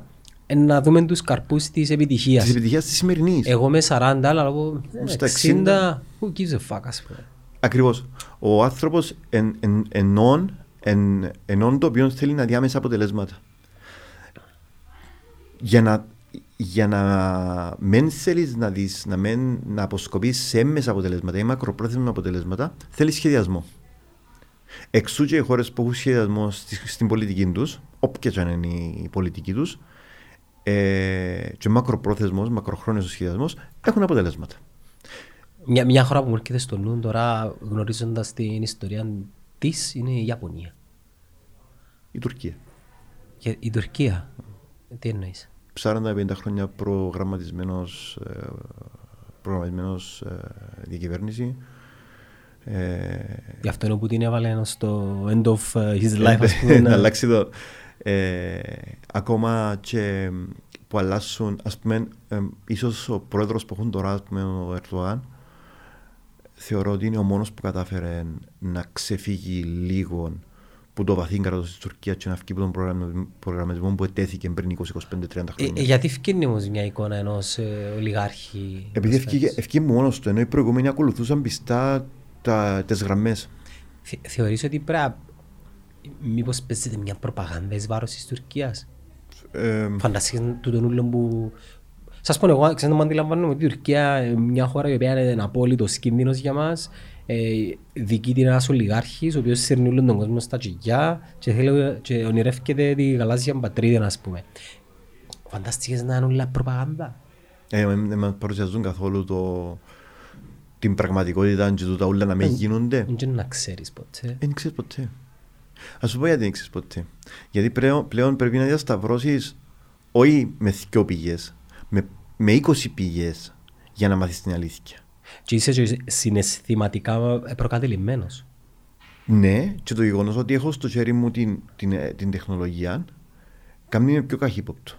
ε, να δούμε τους καρπούς της επιτυχίας. Της επιτυχίας της σημερινής. Εγώ με 40, αλλά εγώ ε, Στα 60, who gives a fuck, ας πούμε. Ακριβώς. Ο άνθρωπος εν, εν, ενών, εν, ενών το οποίο θέλει να δει άμεσα αποτελέσματα. Για να, για να μην θέλεις να δεις, να, μην, να αποσκοπείς σε έμμεσα αποτελέσματα ή μακροπρόθεσμα αποτελέσματα, θέλεις σχεδιασμό. Εξού και οι χώρες που έχουν σχεδιασμό στη- στην πολιτική τους, όποια και αν είναι η πολιτική τους, ε, και μακροπρόθεσμος, μακροχρόνιος σχεδιασμός, έχουν αποτελέσματα. Μια, μια χώρα που μου έρχεται στο νου τώρα, γνωρίζοντας την ιστορία της, είναι η Ιαπωνία. Η Τουρκία. Και η Τουρκία. Τι εννοείς; 40-50 χρόνια προγραμματισμένος, ε, προγραμματισμένος ε, διακυβέρνηση. Ε, Γι' αυτό είναι που την έβαλε στο end of uh, his life, ας πούμε. να να- αλλάξει το. Ε, ακόμα και που αλλάσουν, ας πούμε, ε, ίσως ο πρόεδρος που έχουν τώρα, ας πούμε, ο Ερτογάν, θεωρώ ότι είναι ο μόνος που κατάφερε να ξεφύγει λίγο που το βαθύ κράτος της Τουρκίας και να βγει από τον προγραμμα- προγραμματισμό που ετέθηκε πριν 20-25-30 Ε, χρόνια. ε, γιατί φκένει όμως μια εικόνα ενός ε, ολιγάρχη. Επειδή πώς ευκήγε, φέρεις. ευκήγε μόνος του, ενώ οι προηγούμενοι ακολουθούσαν πιστά τα, τις γραμμές. Θε- Θεωρείς ότι πρέπει να- μήπως παίζεται μια προπαγάνδα εις βάρος της Τουρκίας; Ε, Φανταστείς του τον ούλον που... Σας πω εγώ, ξέρω να μου αντιλαμβάνομαι ότι η Τουρκία είναι μια χώρα η οποία είναι απόλυτος κίνδυνος για μας. Ε, διοικείται ένας ολιγάρχης, ο οποίος σέρνει όλον τον κόσμο στα τσιγιά και, θέλει, και ονειρεύκεται τη γαλάζια πατρίδα, ας πούμε. Φανταστείς να είναι όλα προπαγάνδα; ε, δεν μας παρουσιάζουν καθόλου το, την πραγματικότητα και τούτα όλα να μην γίνονται. Δεν να ξέρεις ποτέ. Δεν ξέρεις ποτέ. Ας σου πω γιατί δεν ξέρεις ποτέ. Γιατί πλέον, πλέον πρέπει να διασταυρώσεις όχι με δυο πηγές, με, με 20 πηγές για να μάθεις την αλήθεια. Και είσαι και συναισθηματικά προκατελημένος. Ναι, και το γεγονός ότι έχω στο χέρι μου την, την, ε, την τεχνολογία κάνει με πιο καχύποπτο.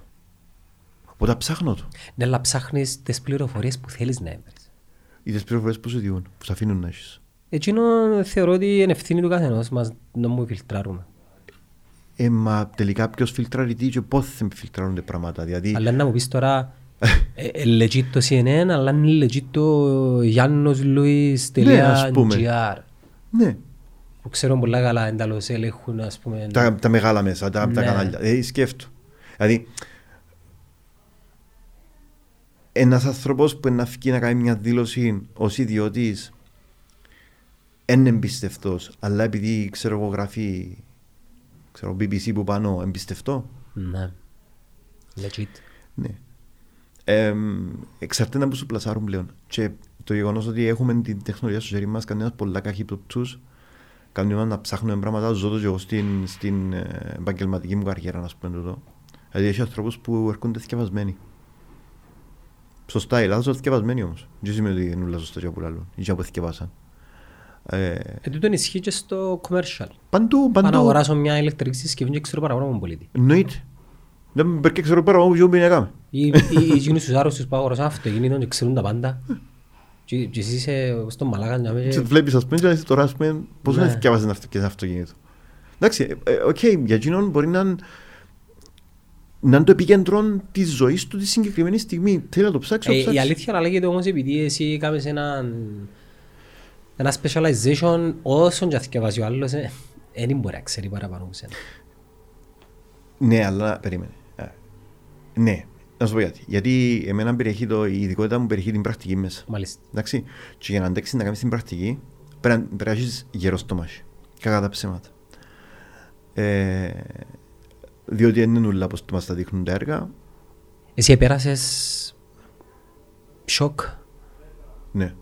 Οπότε ψάχνω το. Ναι, αλλά ψάχνεις τις πληροφορίες που θέλεις να έβρεις. Ή τι πληροφορίε που σου διούν, που σε αφήνουν να έχεις. Εκείνο θεωρώ ότι είναι ευθύνη του καθενός μας να μου φιλτράρουμε. Ε, μα τελικά ποιος φιλτράρει τι και πώς θα φιλτράρουν τα πράγματα. Δηλαδή, Αλλά να μου πεις τώρα ε, ε, legit το CNN, αλλά είναι legit το Ναι, ας πούμε. giannosluis.gr ναι, που ξέρω πολλά καλά εντάλλως ελέγχουν ας πούμε τα, τα μεγάλα μέσα, τα, τα Ναι. κανάλια. Ε, σκέφτο. Δηλαδή, ένας άνθρωπος που να βγει να κάνει μια δήλωση ως ιδιώτης είναι εμπιστευτός, αλλά επειδή ξέρω εγώ γράφει ξέρω, BBC που πάνω εμπιστευτό, ναι legit ναι. Ε, εξαρτάται από σου πλασάρουν πλέον. Και το γεγονός ότι έχουμε την τεχνολογία στο χέρι μας κάνει μας πολλά καχύποπτου, κάνει μας να ψάχνουμε πράγματα. Ζω το και εγώ στην, στην ε, επαγγελματική μου καριέρα, να πούμε τούτο. Δηλαδή, έχει ανθρώπους που έρχονται θυκευασμένοι. Σωστά, η λάθο θυκευασμένοι όμως. Δεν σημαίνει ότι είναι όλα σωστά και από λάλλον. Ή και από θυκευάσαν. Ε, Ε, τούτο ισχύει και στο commercial. παντού, Πάω να παντού. αγοράσω μια ηλεκτρική συσκευή και ξέρω παραπάνω από πολίτη. Εννοείται. Δεν πρέπει ξέρω πέρα από ποιο να κάνουμε. Ή ή- ή εκείνους τους άρρωστους που αγοράσαν αυτοκίνητο και ξέρουν τα πάντα. Και και εσύ είσαι στον μαλάκα να Και με... βλέπεις ας πούμε και λες τώρα ας πούμε πώς Ναι. να θυκεύασες ένα αυτο- και ένα αυτοκίνητο. Εντάξει, ε, ε, οκ, για εκείνον μπορεί να είναι να είναι το επίκεντρο τη ζωή του τη συγκεκριμένη στιγμή. Θέλει να το ψάξει, να το Ε, Η ψάξει. αλήθεια να λέγεται όμως επειδή εσύ κάνεις ένα ένα specialization όσον και θυκευάζει ο άλλος ε, δεν μπορεί να ξέρει παραπάνω από σένα. Ναι, αλλά περίμενε. Ε, Ναι, να σου πω γιατί. Γιατί εμένα περιέχει το, η ειδικότητα μου περιέχει την πρακτική μέσα. Μάλιστα. Εντάξει, και για να αντέξεις να κάνεις την πρακτική πρέπει να- πρέπει να έχεις γερό στομάχι. Κακά τα ψέματα. Ε, διότι δεν είναι όλα όπως μας τα δείχνουν τα έργα. Εσύ επέρασες σοκ; Ναι,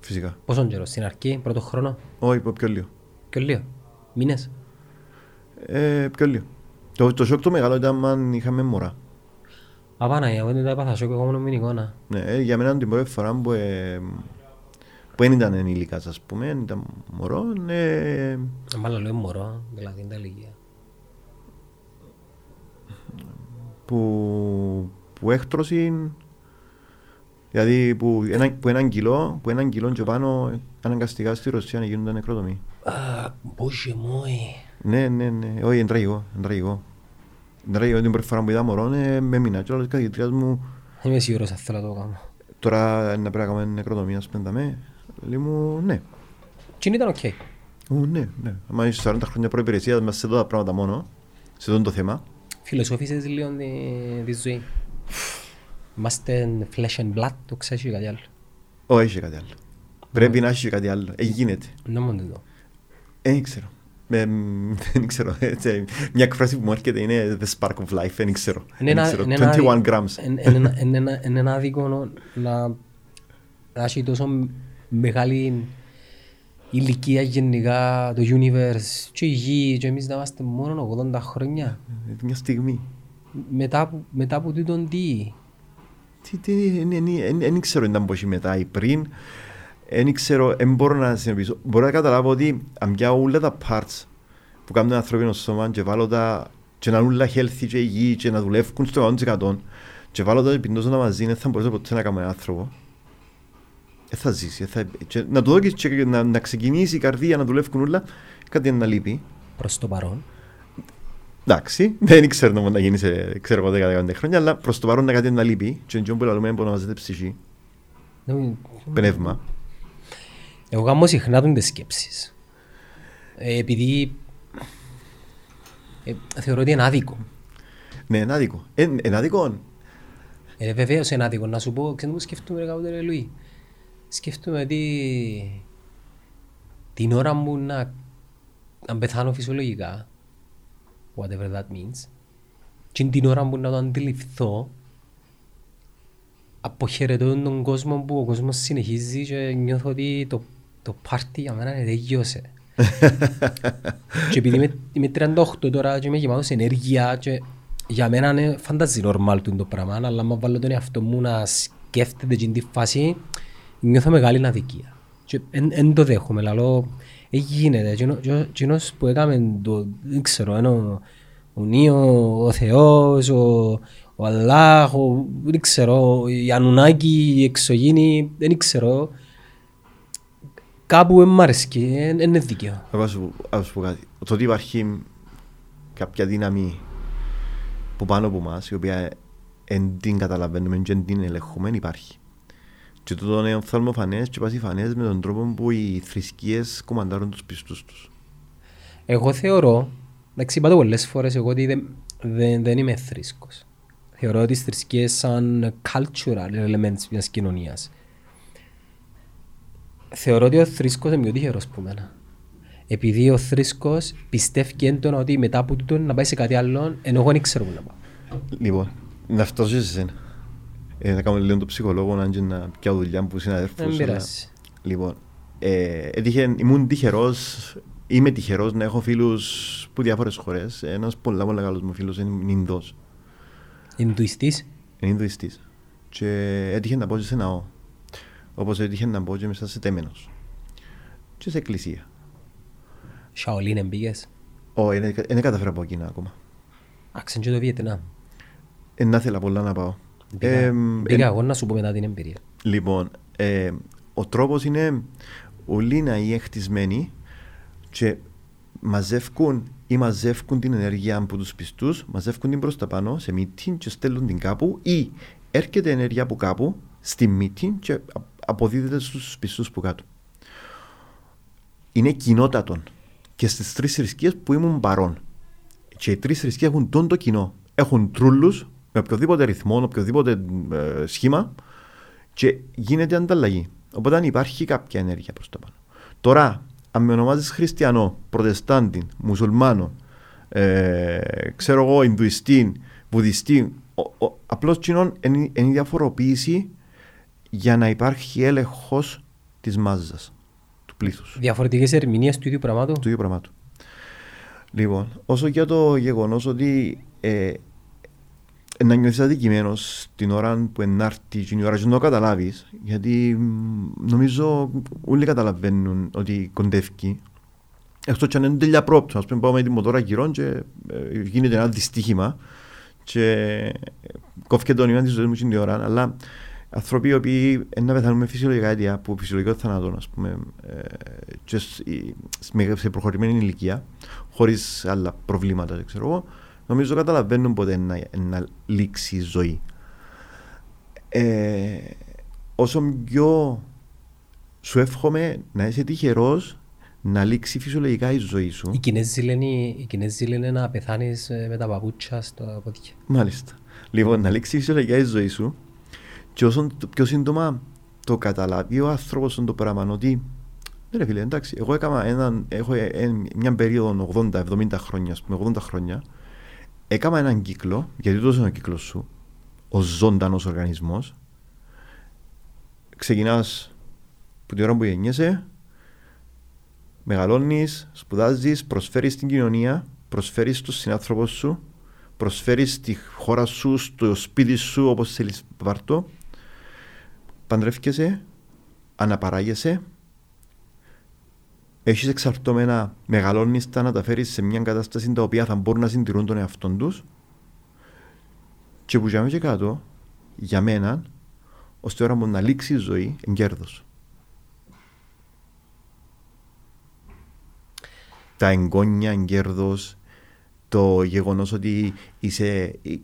φυσικά. πόσον καιρό στην αρχή, πρώτο χρόνο, Όχι, πιο λίγο. και λίγο, μήνες; Ε, πιο λίγο. Το, το σοκ το μεγάλο ήταν αν είχαμε μωρά. Απάνα, εγώ δεν τα έπαθα σοκ, εγώ μόνο με την εικόνα. Ναι, ε, για μένα την πρώτη φορά που, ε, που δεν ήταν ενήλικας ας πούμε, ήταν μωρό, ε, Μάλλον λέω μωρό, δηλαδή είναι τα ηλικία. που, που έκτρωση, δηλαδή που, ένα, που έναν κιλό, που έναν κιλό και πάνω αναγκαστικά στη Ρωσία να γίνονται νεκροτομοί. Α, μπούχε μου, Ναι, ναι, ναι, όχι, είναι τραγικό, είναι τραγικό. Είναι τραγικό, την πρώτη φορά που είδα μωρόν, ναι, ε, με μείνα και όλα τις καθηγητρίας μου... Δεν είμαι σίγουρος θέλω να το κάνω. Τώρα να πρέπει να κάνουμε ας να σπένταμε, λέει μου, ναι. Τι ήταν οκ. Okay. Ναι, ναι. Αν είσαι 40 χρόνια προϋπηρεσίας, μέσα σε εδώ πράγματα μόνο, σε αυτό το θέμα, Φιλοσόφησες λίγο τη, τη ζωή. Είμαστε flesh and blood, το ξέρεις και κάτι άλλο. όχι, έχει κάτι άλλο. Πρέπει να έχει κάτι άλλο. Ε, γίνεται. Δεν μόνο το. Ε, δεν ξέρω. Ε, μ, δεν ξέρω. έτσι, Μια εκφράση που μου έρχεται είναι the spark of life. Δεν ξέρω. Είναι Δεν ένα- ξέρω. είναι ένα- 21 grams. είναι- είναι ένα- είναι ένα- Είναι ένα άδικο να να έχει τόσο μεγάλη ηλικία γενικά το universe και η γη και εμείς να είμαστε μόνο 80 χρόνια. Ε, Μια στιγμή. Μετά, που- μετά από τούτον τι; Τι, τι, εν- εν- εν- εν ξέρω αν ήταν πώς μετά ή πριν. Δεν ξέρω, δεν μπορώ να συνειδητοποιήσω. Μπορώ να καταλάβω ότι αν πιάω όλα τα parts που κάνουν ένα ανθρώπινο σώμα και βάλω τα και να είναι όλα healthy και υγιή και να δουλεύουν στο 100% και βάλω τα και πιντώσω τα μαζί, δεν θα μπορέσω ποτέ να κάνω έναν άνθρωπο. Δεν θα ζήσει. δεν Θα... Και να το δω και, και να, να ξεκινήσει η καρδία να δουλεύουν όλα, κάτι να λείπει. Προς το παρόν. Εντάξει, δεν ξέρω να να γίνει σε ξέρω εγώ 10-15 χρόνια, αλλά προς το παρόν να κάτι να λείπει και εντός που λέμε που ονομάζεται ψυχή, Δεν- πνεύμα. Εγώ κάνω συχνά τις σκέψεις. Ε, επειδή ε, θεωρώ ότι είναι άδικο. Ναι, είναι άδικο. Ε, Είναι άδικο. Ε, βεβαίως είναι άδικο. Να σου πω, ξέρετε που σκέφτομαι ρε κάποτε ρε Λουί. Σκέφτομαι ότι την ώρα μου να, να πεθάνω φυσιολογικά, whatever that means, και την ώρα μου να το αντιληφθώ, αποχαιρετώ τον κόσμο που ο κόσμος συνεχίζει και νιώθω ότι το, το πάρτι για μένα τελειώσε. και επειδή είμαι, είμαι 38 τώρα και είμαι γεμάτος ενέργεια και για μένα είναι φανταζή normal του το πράγμα αλλά άμα βάλω τον εαυτό μου να σκέφτεται την τη φάση νιώθω μεγάλη αδικία. Και εν το δέχομαι, λαλό, ε, γίνεται. Εκείνο- εκείνο- Εκείνος που έκαμε το, δεν ξέρω, ενώ ο Νίος, ο Θεός, ο, ο Αλλάχ, ο, δεν ξέρω, η Ανουνάκη, η εξωγήινη, δεν ξέρω. Κάπου δεν μ' αρέσκει, δεν είναι δίκαιο. Εγώ ας σου, ας σου πω κάτι. Το ότι υπάρχει κάποια δύναμη που πάνω από μας, η οποία δεν την καταλαβαίνουμε και δεν την ελεγχούμε, υπάρχει. Και τούτο είναι οφθαλμοφανές και πασιφανές με τον τρόπο που οι θρησκείες κομμαντάρουν τους πιστούς τους. Εγώ θεωρώ, εντάξει είπα το πολλές φορές εγώ ότι δεν, δεν, δεν είμαι θρήσκος. Θεωρώ τις θρησκείες σαν cultural elements μιας κοινωνίας. Θεωρώ ότι ο θρήσκος είναι πιο τυχερός που μένα. Επειδή ο θρήσκος πιστεύει έντονα ότι μετά από τούτο να πάει σε κάτι άλλο, ενώ εγώ δεν ξέρω που να πάω. Λοιπόν, να φτάσω και σε σένα. Ε, να κάνουμε λίγο το ψυχολόγο, αν και να πιάω δουλειά που συναδέρφους. Δεν αλλά- πειράζει. Λοιπόν, ε, έτυχε, ήμουν τυχερός, είμαι τυχερός να έχω φίλους που διάφορες χώρες. Ένας πολλά πολλά καλός μου φίλος είναι Ινδός. Ινδουιστής; Είναι Ινδουιστής. Και έτυχε να πω και σε ναό. Όπως έτυχε να πω και μέσα σε τέμενος. Και σε εκκλησία. Shaolin εμπήγες. Ω, δεν καταφέρα από εκείνα ακόμα. Άξεν και το Βιετνάμ. Ε, να ήθελα πολλά να πάω. Μπήκα- Ε, Μπήκα εγώ να σου πω μετά την εμπειρία. Λοιπόν, ε, ο τρόπος είναι όλοι να είναι χτισμένοι και μαζεύκουν ή μαζεύκουν την ενέργεια από τους πιστούς, μαζεύκουν την προς τα πάνω σε meeting και στέλνουν την κάπου ή έρχεται ενέργεια από κάπου στη meeting και α- αποδίδεται στους πιστούς που κάτω. Είναι κοινότατον και στις τρεις θρησκείες που ήμουν παρόν. Και οι τρεις θρησκείες έχουν τον το κοινό. Έχουν τρούλους με οποιοδήποτε ρυθμό, οποιοδήποτε ε, σχήμα και γίνεται ανταλλαγή. Οπότε αν υπάρχει κάποια ενέργεια προς τα πάνω. Τώρα, αν με ονομάζεις χριστιανό, προτεστάντη, μουσουλμάνο, ε, ξέρω εγώ, Ινδουιστή, Βουδιστή, ο- ο- απλώς κοινών είναι είναι η διαφοροποίηση για να υπάρχει έλεγχος της μάζας, του πλήθους Διαφορετικές ερμηνείες του ίδιου πραγμάτου; του ίδιου πραγμάτου. Λοιπόν, όσο για το γεγονός ότι ε, να νιώθεις αδικημένος την ώρα που ενάρτη, την ώρα και να το καταλάβεις, γιατί μ, νομίζω όλοι καταλαβαίνουν ότι κοντεύει. Εκτό και αν είναι τέλεια πρόπτω, ας πούμε, πάω με τη μοτόρα γύρω και ε, γίνεται ένα δυστύχημα και ε, κόφηκε το νόημα της ζωής μου την ώρα. Αλλά άνθρωποι οι οποίοι ε, να πεθάνουν με φυσιολογικά αίτια, που φυσιολογικό θάνατο, ας πούμε, ε, και σ- η- σ- με- σε προχωρημένη ηλικία, χωρίς άλλα προβλήματα, δεν ξέρω εγώ, νομίζω καταλαβαίνουν ποτέ να, να λήξει η ζωή. Ε, όσο πιο σου εύχομαι να είσαι τυχερός να λήξει φυσιολογικά η ζωή σου. Οι Κινέζοι λένε, οι Κινέζοι λένε να πεθάνεις ε, με τα παπούτσια στο πόδια. Μάλιστα. Λοιπόν, να λήξει φυσιολογικά η ζωή σου και όσο το πιο σύντομα το καταλάβει ο άνθρωπος το πράγμα ότι ναι, ρε φίλε, εντάξει, εγώ έκανα έναν, έχω ε, ε, μια περίοδο 80-70 χρόνια, ας πούμε, 80 χρόνια, έκανα έναν κύκλο, γιατί τόσο είναι ο κύκλος σου, ο ζωντανός οργανισμός. Ξεκινάς που την ώρα που γεννιέσαι, μεγαλώνεις, σπουδάζεις, προσφέρεις στην κοινωνία, προσφέρεις στον συνάνθρωπο σου, προσφέρεις στη χώρα σου, στο σπίτι σου, όπως θέλεις βαρτό. Παντρεύκεσαι, αναπαράγεσαι, έχεις εξαρτώμενα, μεγαλώνεις τα να τα φέρεις σε μια κατάσταση τα οποία θα μπορούν να συντηρούν τον εαυτό τους. Και που για και κάτω, για μένα, ώστε ώρα μου να λήξει η ζωή, είναι κέρδος. Τα εγγόνια, είναι κέρδος, το γεγονός ότι είσαι ε,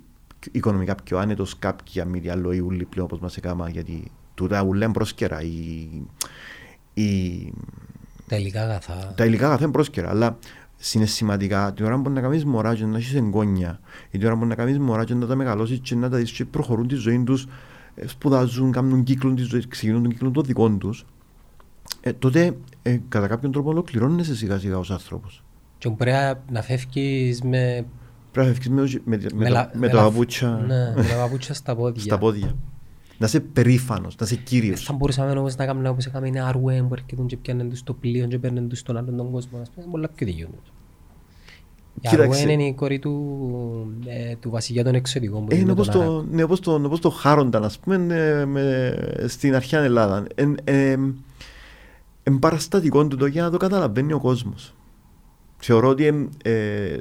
οικονομικά πιο άνετος, κάποια μη άλλο ή ούλοι πλέον όπως μας έκανα, γιατί τούτα ούλα είναι πρόσκαιρα. Η, η, Τα υλικά αγαθά. τα υλικά αγαθά είναι πρόσκαιρα, αλλά συναισθηματικά την ώρα που να κάνεις μωρά και να έχεις εγγόνια ή την ώρα που να κάνεις μωρά και να τα μεγαλώσεις και να τα δεις και προχωρούν τη ζωή τους ε, σπουδάζουν, κάνουν κύκλο της ζωής, ξεκινούν τον κύκλο των δικών τους ε, τότε ε, κατά κάποιον τρόπο ολοκληρώνεσαι σιγά σιγά ως άνθρωπος. Και πρέπει να φεύγεις με, Πρέπει να φεύγεις με, με, με, με, λα- τα- με με τα λα- παπούτσια Ναι, με τα παπούτσια στα πόδια. στα πόδια. Να είσαι περήφανος, να είσαι Δεν κύριος. θα μπορούσαμε όμως να κάνουμε όπως έκαμε ένα Αρουέν που έρχεται και πιάνε τους στο πλοίο και παίρνουν τους στον άλλον τον κόσμο. Ας πούμε, πολλά πιο δικαιούνται. Η Κοίταξε. Αρουέν είναι η κόρη του, ε, του βασιλιά των εξωτικών που Ε, είναι είναι με όπως τον το, Άραβ. ναι, όπως το, όπως το Χάρονταν, ας πούμε, ε, με, στην αρχαία Ελλάδα. Εν, ε, εν παραστατικό του το για να το καταλαβαίνει ο κόσμος. Θεωρώ ότι εμ, ε,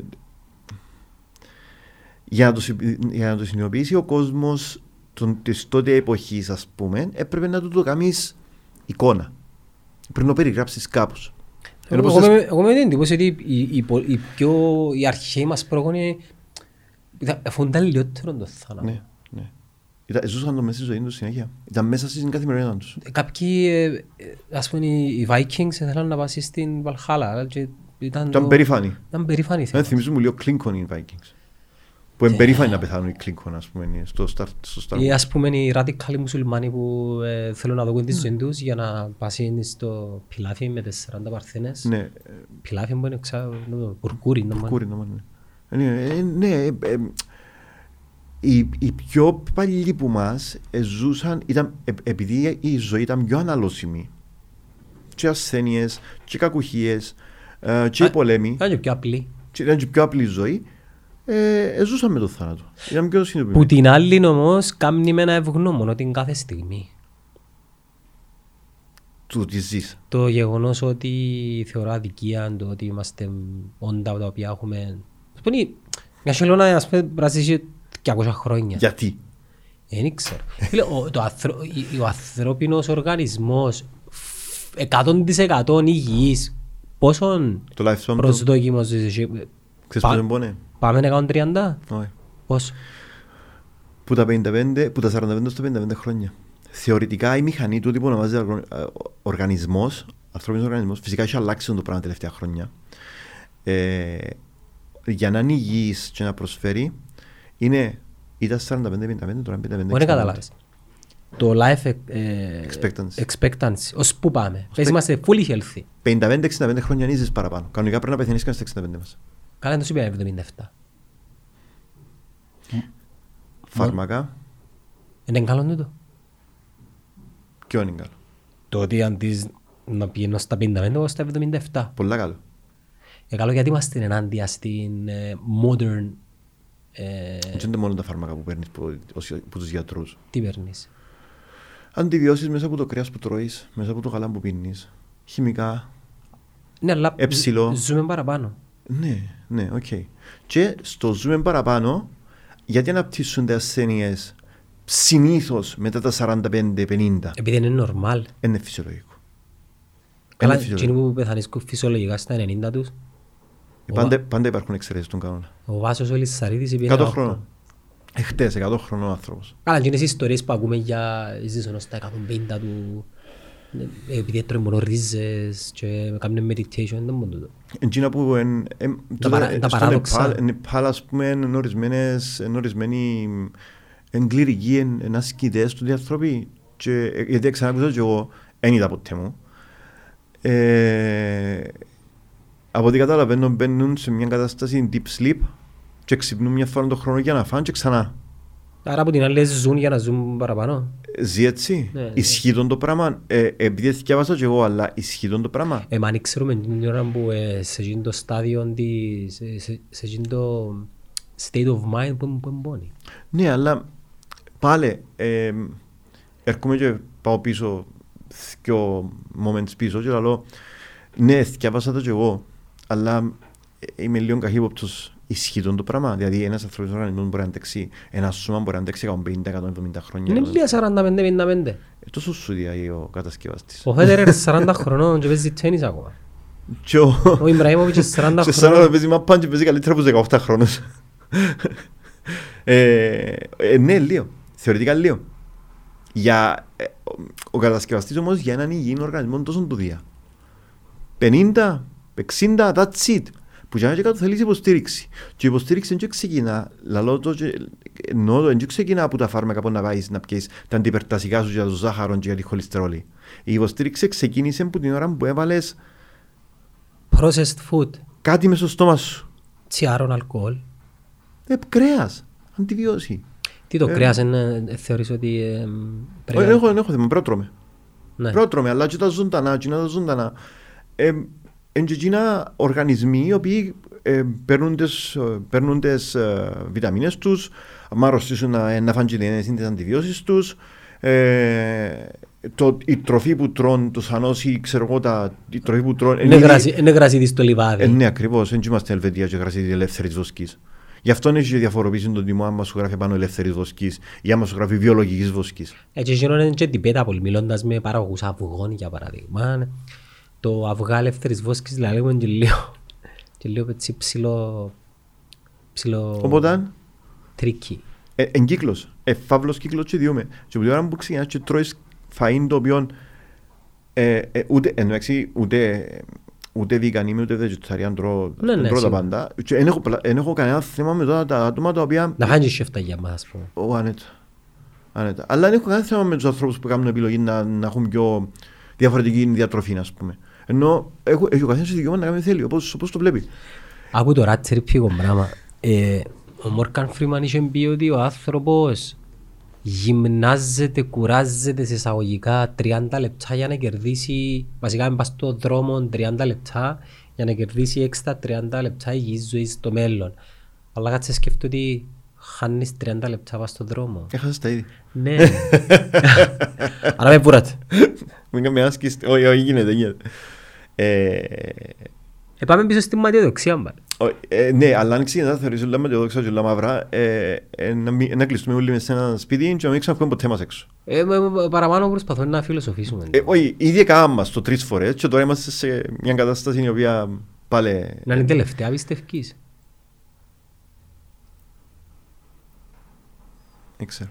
για, να το, συ- για να το συνειδητοποιήσει ο κόσμος των, της τότε εποχής, ας πούμε, έπρεπε να του το κάνεις εικόνα. Πρέπει να το περιγράψεις κάπως. Ενώ Εγώ, πως εγώ, θες- με- εγώ με την εντύπωση ότι οι, οι, πο- οι πιο οι αρχαίοι μας πρόγονοι ήταν- φοβούνταν λιγότερο το θάνατο. Ναι, ναι. Ήταν, ζούσαν το μέσα στη ζωή τους συνέχεια. Ήταν μέσα στην καθημερινότητα τους. Κάποιοι, ε, ε, ας πούμε, οι οι Vikings ήθελαν να πάσει στην Βαλχάλα. και Ήταν, Ήταν το- περήφανοι. Ήταν περήφανοι. Δεν θέμα. θυμίζουν μου λίγο Κλίνκον οι Vikings. Που είναι περήφανοι να πεθάνουν οι Κλίνκον, ας πούμε, στο Star, στο Star Ή Wars. ας πούμε οι ραδικάλοι μουσουλμάνοι που ε, θέλουν να δουν τη ζωή τους για να πάσουν στο πιλάφι με τις 40 παρθένες. Ναι, Πιλάφι που είναι ξέρω, νομίζω, μπουρκούρι. νομίζω. κούρι να μάθουν. Ναι, ε, ναι, ε, ε, οι, οι πιο παλιοί που μας ε, ζούσαν, ήταν, ε, επειδή η ζωή ήταν πιο αναλώσιμη, και ασθένειες, και κακουχίες, ε, και Α, πολέμοι, Ήταν και πιο απλή. και ήταν και πιο απλή ζωή, ε, ε, ζούσαν με το θάνατο. Ήταν πιο Που συνειδητοποιημένοι. την άλλη όμως κάνει με ένα ευγνώμονο την κάθε στιγμή. Του τη ζεις. Το γεγονός ότι θεωρώ αδικία το ότι είμαστε όντα τα οποία έχουμε... Ας πούμε, μια χελώνα ας πούμε πρέπει να ζήσει 200 χρόνια. Γιατί; Δεν ξέρω. Φίλε, ο, το ανθρω, η- ο ανθρώπινος οργανισμός φ- 100% υγιής πόσον Το lifespan του, προσδόκιμος ζεις εσύ; Ξέρεις Πα- πόσο πόνε. Πάμε 130. Όχι. Πώς; Που τα, 55, που τα 45 στο 55 χρόνια. Θεωρητικά η μηχανή του που ονομάζεται οργανισμός, ανθρώπινος οργανισμός, φυσικά έχει αλλάξει το πράγμα τα τελευταία χρόνια. Ε, για να είναι υγιής και να προσφέρει, είναι ήταν 45-55, τώρα 55. Μπορεί να καταλάβεις. Το life ε, Expectancy. expectancy. Ως πού πάμε. Πες είμαστε fully healthy. 55-65 χρόνια νίζεις παραπάνω. Κανονικά πρέπει να πεθαίνεις και στα 65 μας. Καλά δεν το σου είπε 77. Φάρμακα, Είναι καλό τούτο. ποιο είναι καλό; Το ότι αντί να πηγαίνω στα 55 εγώ στα 77. Πολλά καλό. Ε, καλό γιατί είμαστε ενάντια στην ε, modern ε, Δεν είναι μόνο τα φάρμακα που παίρνεις που, ως- που τους γιατρούς. τι παίρνεις; Αντιβιώσεις μέσα από το κρέας που τρώεις, μέσα από το γάλα που πίνεις, χημικά. Ναι, αλλά Εψιλό. ζ- ζούμε παραπάνω. Ναι, ναι, οκ. Και στο ζούμε παραπάνω, γιατί αναπτύσσονται ασθένειες συνήθως μετά τα 45-50. Επειδή είναι normal. Είναι φυσιολογικό. Καλά, Είναι εκείνοι φυσιολογικό. που πεθανίσκουν φυσιολογικά στα 90 τους, Πάντα, πάντα υπάρχουν εξαιρέσεις στον κανόνα. ο Βάσος ο Λισσαρίδης είπε 100 ένα χρόνων. Εχθές, 100 χρονών άνθρωπος. Καλά, και είναι οι ιστορίες που ακούμε για ζήσουν στα 150 του, ε, επειδή έτρωε μόνο ρίζες και κάνουν meditation, δεν μόνο τούτο. Εκείνα που εν, εν, Τα παρα- τα στο παράδοξα. Νεπάλ, εν Νεπάλ, ας πούμε, εν ορισμένες, εν ορισμένοι εν κληρικοί, εν, εν ασκητές του διαθρώποι και, ε, γιατί ξανακούσα και εγώ, εν είδα ποτέ μου. Ε, από ό,τι καταλαβαίνω μπαίνουν σε μια κατάσταση deep sleep και ξυπνούν μια φορά το χρόνο για να φάνε και ξανά. Άρα από την άλλη ζουν για να ζουν παραπάνω. Ζει έτσι. Ναι, ναι. Ισχύει τον το πράγμα. Ε, επειδή θυκιάβασα και εγώ, αλλά ισχύει τον το πράγμα. Ε, μα αν ξέρουμε την ώρα που ε, σε εκείνο το στάδιο, της- σε, σε, σε εκείνο το state of mind που που εμπώνει. Ναι, αλλά πάλι ε, έρχομαι και πάω πίσω δυο moments πίσω και λέω ναι, θυκιάβασα το και εγώ αλλά ε, είμαι λίγο καχύποπτος ισχύει τον το πράγμα δηλαδή ένας ανθρώπινος οργανισμός μπορεί να αντέξει ένα σώμα μπορεί να αντέξει 150-170 χρόνια Είναι λίγα 45-55. Ε, τόσο σου διάει ο κατασκευαστής Ο Φέτερερ 40 χρονών και παίζει τέννις ακόμα. και ο Ο Ιμπραήμοβιτς 40 σε 40 χρονών. παίζει μαπάν και παίζει καλύτερα από 18 χρόνους ε, ε, ναι, λίγο. Θεωρητικά λίγο. Για, ε, ο, ο κατασκευαστής όμως για έναν υγιεινό οργανισμό τόσο του δία. 50, 60, that's it. Που για να και κάτω θέλεις υποστήριξη. Και η υποστήριξη δεν ξεκινά, λαλό το, και- εννοώ το, δεν ξεκινά από τα φάρμακα που να πάεις να πιέσεις τα αντιπερτασικά σου για το ζάχαρο και για τη χολυστερόλη. Η υποστήριξη ξεκίνησε από την ώρα που έβαλες Processed food. κάτι μες στο στόμα σου. Τσιάρων αλκοόλ. Ε, κρέας, αντιβιώση. Τι το Ε, κρέας είναι, ε, θεωρείς ότι ε, πρέπει Όχι, να- έχω, έχω θέμα, πρότρομε. Ναι. Πρότρομε, αλλά και τα ζωντανά, και τα ζωντανά. Ε, Εν και εκείνα οργανισμοί οι οποίοι ε, παίρνουν τις, ε, παίρνουν τις ε, βιταμίνες τους, άμα αρρωστήσουν να, να φάνε και τις αντιβιώσεις τους, ε, το, η τροφή που τρώνε το σανός ή ξέρω εγώ τα, η τροφή που τρώνε... Είναι γρασί- Είναι γρασίδι στο λιβάδι. Ε, ναι, ακριβώς, δεν είμαστε Ελβετία και γρασίδι ελεύθερης βοσκής. Γι' αυτό έχει και διαφοροποίηση τον τιμό άμα σου γράφει πάνω ελεύθερης βοσκής ή άμα σου γράφει βιολογικής βοσκής. Έτσι γίνονται και την πέτα πολύ, μιλώντας με παραγωγούς αυγών για παράδειγμα. Το αυγά ελεύθερης βόσκης δηλαδή είναι και λίγο, και λίγο έτσι ψιλο, ψιλο Οπότε, tricky. ε, εν κύκλος, ε, φαύλος κύκλος και διούμε. Και από την ώρα που ξεκινάς και τρώεις φαΐν το οποίο ε, ε, ούτε, εντάξει, ούτε, ούτε vegan είμαι, ούτε vegetarian τρώω, Ναι, ναι, τρώω τα σίγουρα. πάντα. Και δεν έχω, πλα- εν έχω κανένα θέμα με τώρα τα άτομα τα οποία Να φάνε και σεφτα για μας, ας πούμε. Ω, άνετα. άνετα. Αλλά δεν έχω κανένα θέμα με τους ανθρώπους που κάνουν επιλογή να, να έχουν πιο διαφορετική διατροφή, ας πούμε. Ενώ έχω, έχει ο καθένας δικαίωμα να κάνει ό,τι θέλει, όπω το βλέπει. Άκου τώρα τσιρπίγο πράγμα. Ε, ο Μόρκαν Φρήμαν είχε πει ότι ο άνθρωπος γυμνάζεται, κουράζεται σε εισαγωγικά 30 λεπτά για να κερδίσει, βασικά με πας στον δρόμο 30 λεπτά για να κερδίσει έξτρα 30 λεπτά υγιής ζωής στο μέλλον. Αλλά κάτσε σκέφτομαι ότι χάνεις 30 λεπτά πας στον δρόμο. Έχασες τα ήδη. ναι. Άρα με πουράτε. Μην κάνει άσκηση. Όχι, όχι, γίνεται, γίνεται. Ε, Ε, πάμε πίσω στη ματιοδοξία μας. ο- ε, ναι, αλλά αν ξεκινάς να θεωρείς όλα ματιοδόξα και όλα μαύρα, ε, ε, να, μην- να κλειστούμε όλοι μες σε ένα σπίτι και να μην ξαναβγούμε ποτέ μας έξω. Ε, με- με- παραπάνω προσπαθούμε να φιλοσοφήσουμε. Ε, όχι, ήδη έκαναμε μας το τρεις φορές και τώρα είμαστε σε μια κατάσταση η οποία πάλι... Να είναι η τελευταία πιστεύκης. Δεν ξέρω.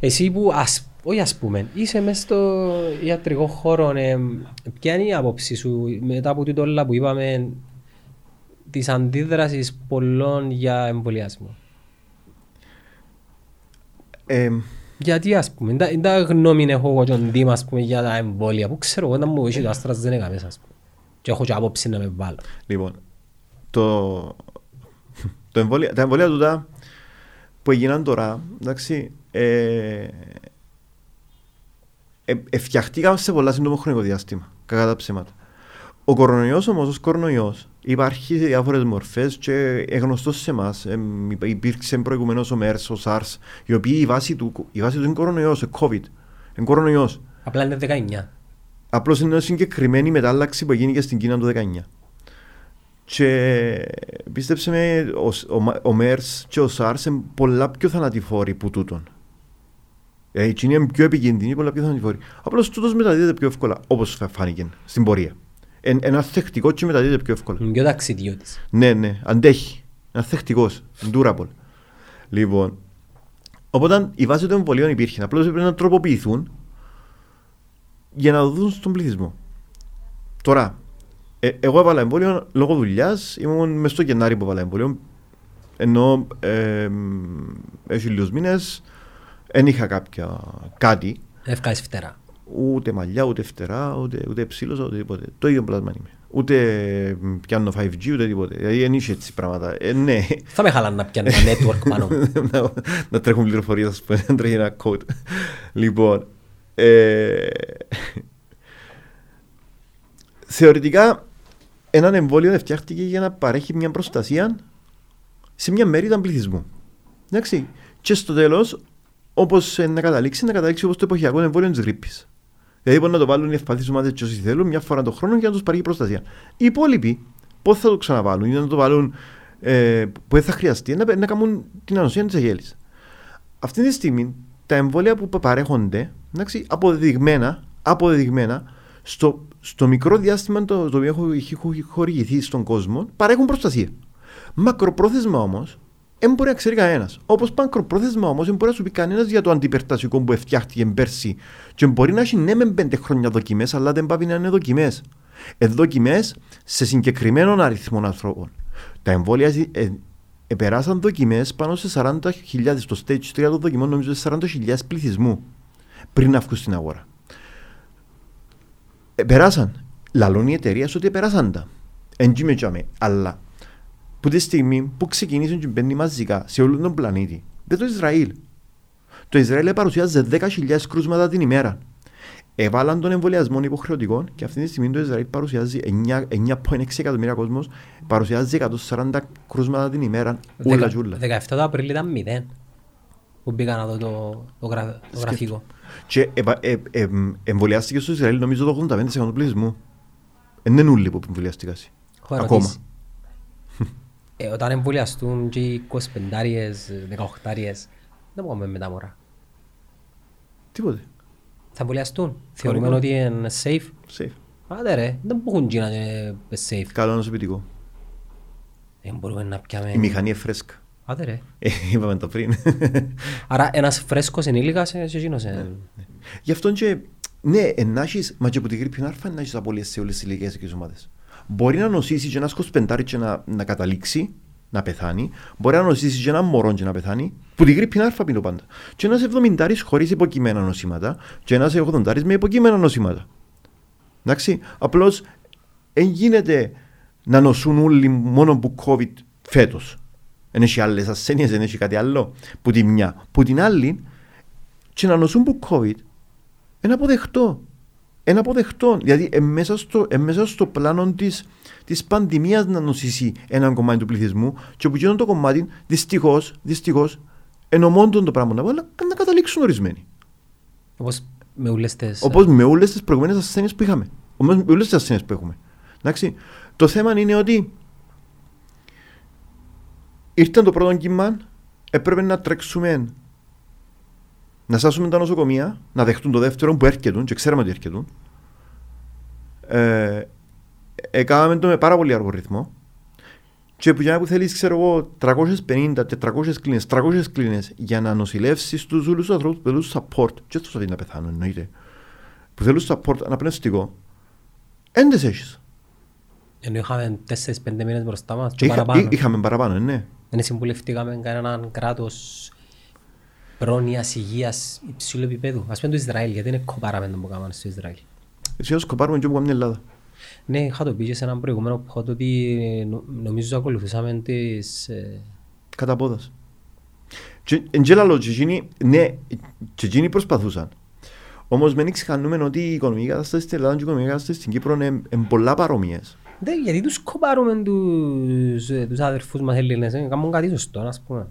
Εσύ που, ας, όχι ας πούμε, είσαι μέσα στο ιατρικό χώρο, ε, ποια είναι η άποψη σου μετά από τούτο όλα που είπαμε της αντίδρασης πολλών για εμβολιασμό; Ε, Γιατί ας πούμε, είναι τα- είναι τα γνώμη έχω εγώ και ο Ντίμ, ας πούμε για τα εμβόλια που ξέρω εγώ όταν μου έχει το AstraZeneca μέσα ας πούμε. Και έχω και άποψη να με βάλω. Λοιπόν, το, το εμβόλια, τα εμβόλια τούτα που έγιναν τώρα, εντάξει, ε, ε, εφτιαχτήκαν σε πολλά σύντομο χρονικό διάστημα, κατά τα ψέματα. Ο κορονοϊός όμως, ως κορονοϊός, υπάρχει σε διάφορες μορφές και γνωστός σε εμάς. Ε, υπήρξε προηγουμένως ο MERS, ο SARS, η οποία η βάση του, η βάση του είναι κορονοϊός, ο COVID. Είναι κορονοϊός. Απλά είναι 19. Απλώς είναι μια συγκεκριμένη μετάλλαξη που έγινε και στην Κίνα το 19. Και πίστεψε με, ο, ο, Μα- ο MERS και ο SARS είναι πολλά πιο θανατηφόροι που τούτον. Ε, εκείνοι είναι πιο επικίνδυνοι, πολλά πιο θανατηφόροι. Απλώς τούτος μεταδίδεται πιο εύκολα, όπως φάνηκε στην πορεία. Ε, ένα θεκτικό και μεταδίδεται πιο εύκολα. Είναι πιο ταξιδιώτης. Ναι, ναι, αντέχει. Ένα θεκτικός. Durable. Λοιπόν, οπότε η βάση των εμβολίων υπήρχε. Απλώς πρέπει να τροποποιηθούν για να δοθούν στον πληθυσμό. Τώρα, ε, εγώ έβαλα εμβόλιο λόγω δουλειάς. Ήμουν μέσα στο Γενάρη που έβαλα εμβόλιο. Ενώ ε, μ, έχει λίγους μήνες, δεν είχα κάποια κάτι. Ευκάλεις φτερά. Ούτε μαλλιά, ούτε φτερά, ούτε, ούτε ψήλωσα, ούτε τίποτε. Το ίδιο πλάσμα είμαι. Ούτε μ, πιάνω 5G, ούτε τίποτε. Δηλαδή δεν είχε έτσι πράγματα. Ε, ναι, Θα με χαλάνε να πιάνε ένα network πάνω μου. να, να τρέχουν πληροφορίες, ας πούμε, να τρέχει ένα code. λοιπόν, ε, θεωρητικά έναν εμβόλιο φτιάχτηκε για να παρέχει μια προστασία σε μια μερίδα πληθυσμού. Εντάξει. Και στο τέλος, όπως να καταλήξει, να καταλήξει όπως το εποχιακό εμβόλιο της γρήπης. Δηλαδή μπορεί να το βάλουν οι ευπαθεί ομάδε και όσοι θέλουν μια φορά το χρόνο για να τους παρέχει προστασία. Οι υπόλοιποι, πώς θα το ξαναβάλουν ή να το βάλουν ε, που δεν θα χρειαστεί να, να κάνουν την ανοσία της αγέλης. Αυτή τη στιγμή τα εμβόλια που παρέχονται, εντάξει, αποδεδειγμένα, αποδεδειγμένα στο, στο μικρό διάστημα το, το οποίο έχω, έχει χορηγηθεί στον κόσμο, παρέχουν προστασία. Μακροπρόθεσμα όμως, δεν μπορεί να ξέρει κανένας. Όπως μακροπρόθεσμα όμως, δεν μπορεί να σου πει κανένας για το αντιπερτασικό που φτιάχτηκε πέρσι. Και μπορεί να έχει ναι με πέντε χρόνια δοκιμές, αλλά δεν πάει να είναι δοκιμές. Ε, δοκιμές σε συγκεκριμένων αριθμών ανθρώπων. Τα εμβόλια ε, ε, περάσαν δοκιμές πάνω σε 40.000. Στο stage 3 των δοκιμών νομίζω σε 40.000 πληθυσμού πριν να βγουν στην αγορά. Ε, περάσαν. Λαλούν οι εταιρείες ότι περάσαν τα. Εν τζι με τζάμε. Αλλά που τη στιγμή που ξεκινήσουν και μπαίνει μαζικά σε όλο τον πλανήτη, δεν το Ισραήλ. Το Ισραήλ παρουσιάζει 10.000 κρούσματα την ημέρα. έβαλαν τον εμβολιασμό υποχρεωτικό και αυτή τη στιγμή το Ισραήλ παρουσιάζει 9 9,6 εκατομμύρια κόσμος, παρουσιάζει 140 κρούσματα την ημέρα, ούλα Δεκα- και ούλα. 17 το Απρίλιο ήταν μηδέν. Που μπήκα να δω το, το, γρα- το γραφικό. Και επα- ε, ε, εμβολιάστηκε στο Ισραήλ νομίζω το 85% του πληθυσμού. Δεν είναι όλοι που εμβολιάστηκαν. Έχω Ακόμα. ερωτήσει. Ε, όταν εμβολιαστούν και οι 25-άριες, 18-άριες, δεν μπορούμε με τα μωρά. Τίποτε. Θα εμβολιαστούν. Θεωρούμε Κανονικά. ότι είναι safe. Safe. Άντε ρε, δεν μπορούν και να είναι safe. Καλό νοσοποιητικό. Δεν μπορούμε να πιάμε... Η μηχανή είναι φρέσκα. Άντε ρε. Ε, Είπαμε το πριν. Άρα ένας φρέσκος ενήλικας είναι και εκείνος. Ναι. ε. Γι' αυτό και, ναι, ενάχεις, μα και από την γρήπη άρφα ενάχεις απολύες σε όλες τις ηλικίες και τις ομάδες. Μπορεί να νοσήσει και ένας 25 και να, να καταλήξει, να πεθάνει. Μπορεί να νοσήσει και ένα μωρό και να πεθάνει. Που την γρήπη άρφα πίνω πάντα. Και ένας 70 χωρίς υποκειμένα νοσήματα και ένας 80 με υποκειμένα νοσήματα. Εντάξει, απλώς δεν γίνεται να νοσούν όλοι μόνο που COVID φέτος. Δεν έχει άλλες ασθένειες, δεν έχει κάτι άλλο. Που τη μια. Που την άλλη, και να νοσούν που COVID, είναι αποδεκτό. Είναι αποδεκτό. Δηλαδή, ε, μέσα στο, ε, μέσα στο πλάνο της, της πανδημίας να νοσήσει ένα κομμάτι του πληθυσμού και που γίνονται το κομμάτι, δυστυχώς, δυστυχώς, ενωμόντων το πράγμα να πω, αλλά να καταλήξουν ορισμένοι. Όπως με όλες τις... Όπως με όλες τις προηγούμενες ασθένειες που είχαμε. Όπως με όλες τις ασθένειες που έχουμε. Εντάξει. Το θέμα είναι ότι ήρθαν το πρώτο κύμα, έπρεπε να τρέξουμε να σάσουμε τα νοσοκομεία, να δεχτούν το δεύτερο που έρχεται και ξέραμε ότι έρχεται. Ε, έκαναμε το με πάρα πολύ αργό ρυθμό. Και που για να που θέλεις, ξέρω εγώ, 350, 400 κλίνες, 300 κλίνες για να νοσηλεύσεις τους όλους τους ανθρώπους που θέλουν support. Και αυτούς αυτοί να πεθάνουν, εννοείται. Που θέλουν support αναπνευστικό. Εν τις έχεις. Ενώ είχαμε 4-5 μήνες μπροστά μας και Είχα- παραπάνω. εί- Είχαμε παραπάνω, ναι. Δεν συμβουλευτήκαμε κανέναν κράτος πρόνοιας υγείας υψηλού επίπεδου. Ας πούμε το Ισραήλ, γιατί είναι κοπάραμε το που κάναμε στο Ισραήλ. Έτσι όσο σκοπάρουμε και όπου κάνουμε την Ελλάδα. Ναι, είχα το πει και σε έναν προηγούμενο pod ότι νο- νομίζω ακολουθούσαμε τις... ε, Κατά πόδας. Και εν και λαλό, και εκείνοι, ναι, και εκείνοι προσπαθούσαν. Όμως μην ξεχνούμε ότι η οικονομική κατάσταση στην Ελλάδα και η οικονομική κατάσταση στην Κύπρο είναι, είναι πολλά παρόμοιες. Ναι, γιατί τους κοπάρουμε τους, ε, τους αδερφούς μας Έλληνες, ε, κάνουν κάτι σωστό, ας πούμε.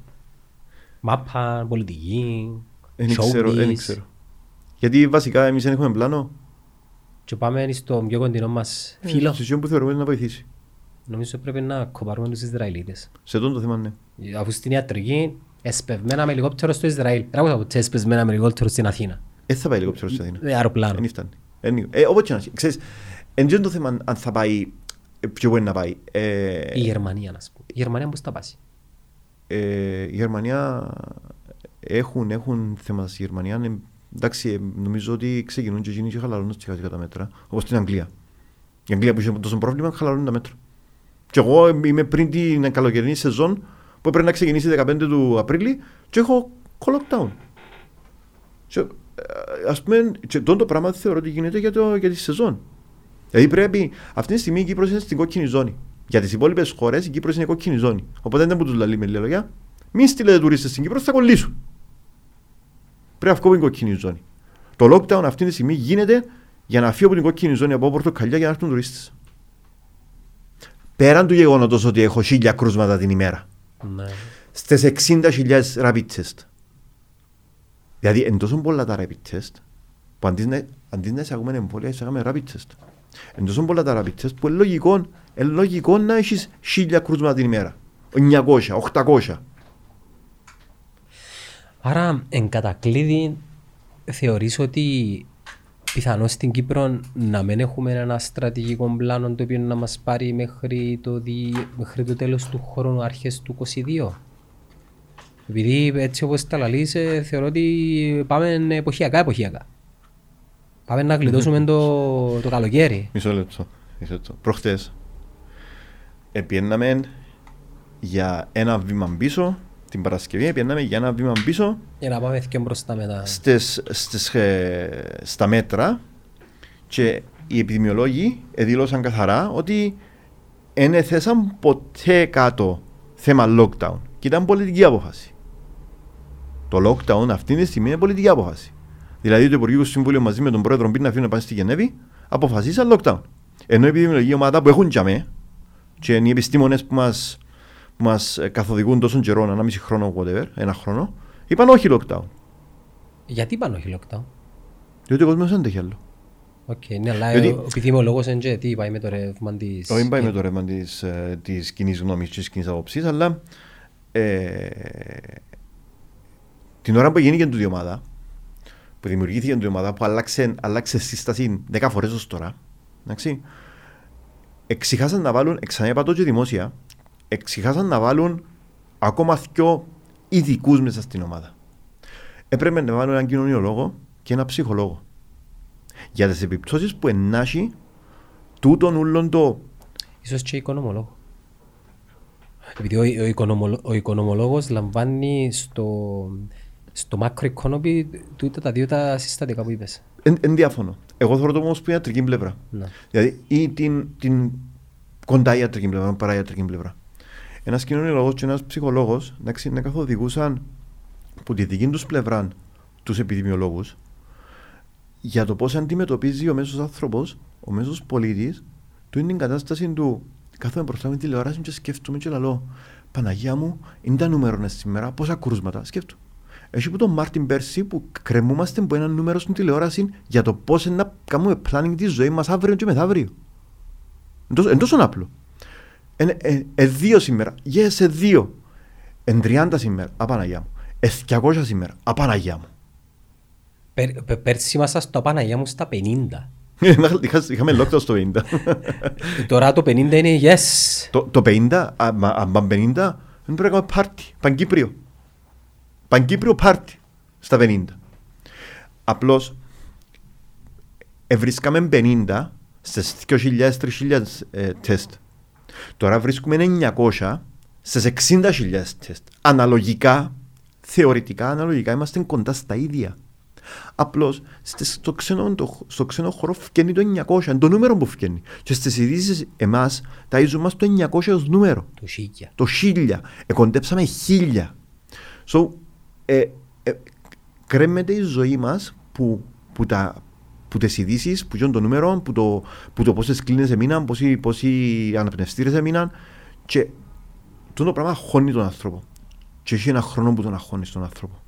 Μάπα, πολιτική, Δεν ξέρω, δεν showbiz. ξέρω. Γιατί βασικά εμείς δεν έχουμε πλάνο. Και πάμε στο πιο κοντινό μας φίλο. Σε εκείνον που θεωρούμε να βοηθήσει. Νομίζω πρέπει να κοπάρουμε τους Ισραηλίτες. Σε αυτό το θέμα, ναι. Αφού στην ιατρική εσπευμένα με ελικόπτερο στο Ισραήλ. Δεν άκουσα ποτέ εσπευμένα με ελικόπτερο στην Αθήνα. Έτσι θα πάει ελικόπτερο στην Αθήνα. Ε, αεροπλάνο. Δεν φτάνει. Εν- Ε, όπως και να έχει. Ξέρεις, εν και το θέμα αν θα πάει, ε, ποιο μπορεί να πάει. Ε, Η Γερμανία, να πούμε. Η Γερμανία πώς θα πάει. Ε, η Γερμανία έχουν, έχουν θέματα στη Γερμανία. Ε, εντάξει, ε, νομίζω ότι ξεκινούν και εκείνοι και χαλαρώνουν σιγά σιγά τα μέτρα. Όπως στην Αγγλία. Η Αγγλία που είχε τόσο πρόβλημα χαλαρώνουν τα μέτρα. Και εγώ ε, είμαι πριν την καλοκαιρινή σεζόν που έπρεπε να ξεκινήσει 15 του Απρίλη και έχω call lockdown. Και, ε, ας πούμε, και αυτό το πράγμα θεωρώ ότι γίνεται για, το, για τη σεζόν. Δηλαδή πρέπει, αυτή τη στιγμή η Κύπρος είναι στην κόκκινη ζώνη. Για τις υπόλοιπες χώρες η Κύπρος είναι κόκκινη ζώνη. Οπότε δεν μου τους λαλεί με λίγα λόγια. Μην στείλετε τουρίστες στην Κύπρο, θα κολλήσουν. Πρέπει να βγω από την κόκκινη ζώνη. Το lockdown αυτή τη στιγμή γίνεται για να φύγω από την κόκκινη ζώνη από πορτοκαλιά για να έρθουν τουρίστες. Πέραν του γεγονότος ότι έχω χίλια κρούσματα την ημέρα Ναι. στις 60.000 rapid test. Δηλαδή, εν τόσο πολλά τα rapid test, που αντί να, αντί να εισαγούμε εμβόλια, εισαγάμε rapid test. Εν τόσο πολλά τα rapid test, που είναι λογικό, είναι λογικό να έχεις 1.000 κρούσματα την ημέρα. 900, 800. Άρα, εν κατακλείδη, θεωρείς ότι πιθανώς στην Κύπρο να μην έχουμε ένα στρατηγικό πλάνο το οποίο να μας πάρει μέχρι το, δι... μέχρι το τέλος του χρόνου, αρχές του 22. Επειδή έτσι όπως τα λαλείς, ε, θεωρώ ότι πάμε εποχιακά εποχιακά. Πάμε να γλιτώσουμε το, το καλοκαίρι. Μισό λεπτό. Μισό λεπτό. Προχτές, επιέναμε για ένα βήμα πίσω, την Παρασκευή, επιέναμε για ένα βήμα πίσω Για να πάμε και μπροστά μετά. στις, στις, ε, στα μέτρα και οι επιδημιολόγοι δήλωσαν καθαρά ότι δεν έθεσαν ποτέ κάτω θέμα lockdown και ήταν πολιτική απόφαση. Το lockdown αυτή τη στιγμή είναι πολιτική απόφαση. Δηλαδή το Υπουργικό Συμβούλιο μαζί με τον πρόεδρο πριν να φύγουν να πάνε στη Γενέβη, αποφασίσαν lockdown. Ενώ η επιδημιολογική ομάδα που έχουν τζαμέ και είναι οι επιστήμονες που μας που μας ε, καθοδηγούν τόσο καιρό, ένα μισή χρόνο, whatever, ένα χρόνο, είπαν όχι lockdown. Γιατί είπαν όχι lockdown; Διότι ο κόσμος δεν αντέχει άλλο. Οκ, ναι, αλλά Γιατί- ο επιδημολόγος είναι και τι πάει με το ρεύμα της... Όχι, δεν πάει με το ρεύμα της, ε, της κοινής γνώμης και της κοινής άποψης, αλλά ε, την ώρα που γίνηκε τούτη η ομάδα, που δημιουργήθηκε τούτη η ομάδα, που άλλαξε, άλλαξε σύσταση 10 φορές ως τώρα, εντάξει, εξηχάσαν να βάλουν, ξαναείπα το και δημόσια, εξηχάσαν να βάλουν ακόμα πιο ειδικούς μέσα στην ομάδα. Έπρεπε να βάλουν έναν κοινωνιολόγο και έναν ψυχολόγο. Για τις επιπτώσεις που ενάχει τούτον ούλον το Ίσως και οικονομολόγο. Επειδή ο, ο, οικονομολο, ο οικονομολόγος λαμβάνει στο, στο macroeconomy τούτα τα δύο τα συστατικά που είπες. Εν, εν διαφωνώ. Εγώ θεωρώ το όμως που ιατρική πλευρά. Να. Δηλαδή ή την, την κοντά ιατρική πλευρά, παρά ιατρική πλευρά. Ένας κοινωνιολόγος και ένας ψυχολόγος εντάξει, να καθοδηγούσαν από τη δική τους πλευρά τους επιδημιολόγους για το πώς αντιμετωπίζει ο μέσος άνθρωπος, ο μέσος πολίτης, του είναι την κατάσταση του κάθομαι μπροστά με τηλεόραση και σκέφτομαι και λέω Παναγία μου, είναι τα νούμερα σήμερα, πόσα κρούσματα, σκέφτομαι. Έχει που τον Μάρτιν πέρσι που κρεμούμαστε από ένα νούμερο στην τηλεόραση για το πώς να κάνουμε planning της ζωής μας αύριο και μεθαύριο. Εν τόσο απλό. Εν, εν, εν δύο σήμερα, yes, σε δύο. Εν 30 σήμερα, απαναγιά μου. Εν 200 σήμερα, απαναγιά μου. Πέρ, πε- πέρσι ήμασταν στο Παναγιά μου στα 50. Είχα- Είχαμε lockdown στο 50. Τώρα το 50 είναι yes. το, το 50, άμα άμα 50, δεν πρέπει να κάνουμε πάρτι. Παγκύπριο. Παγκύπριο πάρτι στα 50. Απλώς, ευρίσκαμε 50 στις 2.000-3.000 ε, τεστ. Τώρα βρίσκουμε 900 στις 60.000 τεστ. Αναλογικά, θεωρητικά, αναλογικά είμαστε κοντά στα ίδια. Απλώς στο ξένο, το- στο ξένο χώρο φκένει το 900, είναι το νούμερο που φκένει. Και στις ειδήσεις εμάς ταΐζουν μας το 900 ως νούμερο. Το σίγια. Το 1000. Εκοντέψαμε 1000. So, ε, ε, κρέμεται η ζωή μας που, που, τα, που τις ειδήσεις, που είναι το νούμερο, που το, που το πόσες κλίνες έμειναν, πόσοι, πόσοι αναπνευστήρες έμειναν και το πράγμα χώνει τον άνθρωπο. Και έχει ένα χρόνο που τον αγχώνεις στον άνθρωπο.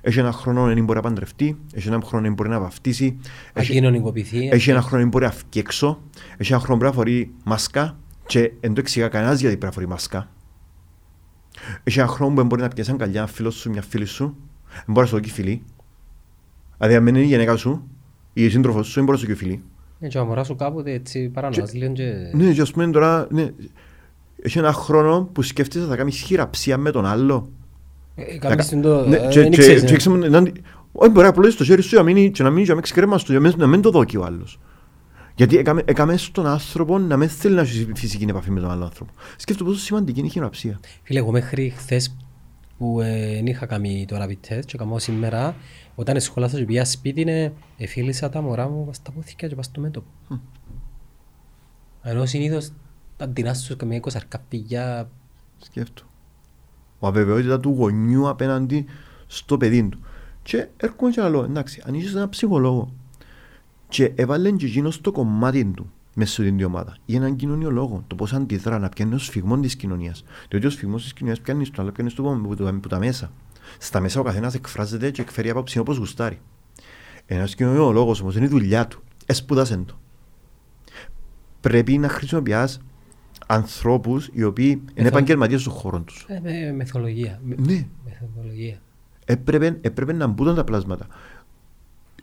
Έχει ένα χρόνο να μπορεί να παντρευτεί, έχει ένα χρόνο να μπορεί να βαφτίσει, Να έχει, κοινωνικοποιηθεί. έχει ένα χρόνο να μπορεί να φύγει έξω, έχει ένα χρόνο που πρέπει να φορεί μάσκα και δεν το εξηγά κανένας γιατί πρέπει να φορεί μάσκα. Έχει ένα χρόνο που μπορεί να πιέσει αγκαλιά ένα φίλο σου, μια φίλη σου, δεν μπορεί να σου δώσει φιλή. Δηλαδή αν είναι η γυναίκα σου ή η σύντροφος σου, δεν μπορεί να σου δώσει φιλή. Ε, και ο μωράς σου κάποτε έτσι παρανοάς λίγο και... Ναι, και ας πούμε τώρα, ναι, έχει ένα χρόνο που σκέφτεσαι θα κάνεις χειραψία με τον άλλο. Ε, Κάνεις την το... Ναι, ε, και- δεν και- ξέρεις, και ναι. ξέρουμε, να- Όχι, μπορεί να απλώσεις το χέρι σου να μείνει- και να μείνει και να μην ξεκρέμαστο, για να μην το δόκει ο άλλος. Γιατί έκαμε, έκαμε στον άνθρωπο να μην θέλει να έχει φυσική επαφή με τον άλλο άνθρωπο. Σκέφτομαι πόσο σημαντική είναι η χειραψία. Φίλε, εγώ μέχρι χθες που ε, δεν είχα κάνει το rapid test και κάνω σήμερα, όταν σχολάσα και πήγα σπίτι, είναι, εφίλησα τα μωρά μου πας στα πόθηκια και πας στο μέτωπο. Ενώ συνήθως τα αντινάσσους και μια εικοσαρκαπτηγιά Σκέφτομαι. Ο αβεβαιότητα του γονιού απέναντι στο παιδί του. Και έρχομαι και λέω, εντάξει, αν είσαι ένα ψυχολόγο και έβαλε και εκείνος το κομμάτι του μέσα στην ομάδα ή έναν κοινωνιολόγο, το πώς αντιδρά να πιάνει ο σφιγμό της κοινωνίας. Διότι ο σφιγμός της κοινωνίας πιάνεις στο άλλο, πιάνεις στο από, από, από τα μέσα. Στα μέσα ο καθένας εκφράζεται και εκφέρει άποψη όπως γουστάρει. Ένας κοινωνιολόγος όμως είναι η δουλειά του. Εσπουδάσεν το. Πρέπει να χρησιμοποιάς ανθρώπους οι οποίοι είναι Εθα- επαγγελματίες στον χώρο τους. ε, με μεθολογία. Με- Ναι, Μεθοδολογία. έπρεπε, έπρεπε να μπουν τα πλάσματα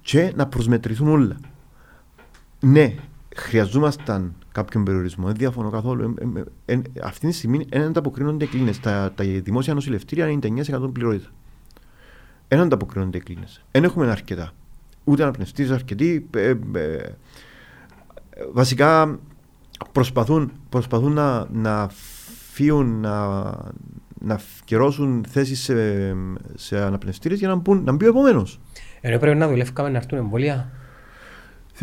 και να προσμετρηθούν όλα. Ναι, χρειαζόμασταν κάποιον περιορισμό, δεν διαφωνώ καθόλου. Ε, ε, ε, ε, αυτή τη στιγμή δεν ανταποκρίνονται κλίνες. Τα, τα δημόσια νοσηλευτήρια είναι 99% πληρότητα. Δεν ανταποκρίνονται κλίνες. Δεν έχουμε αρκετά. Ούτε αναπνευστήρες αρκετοί. ε, ε, ε, βασικά προσπαθούν, προσπαθούν να, να φύγουν, να, να καιρώσουν θέσεις σε, σε αναπνευστήρες για να, μπουν, να μπει ο επόμενος. Ενώ πρέπει να δουλεύκαμε να έρθουν εμβόλια.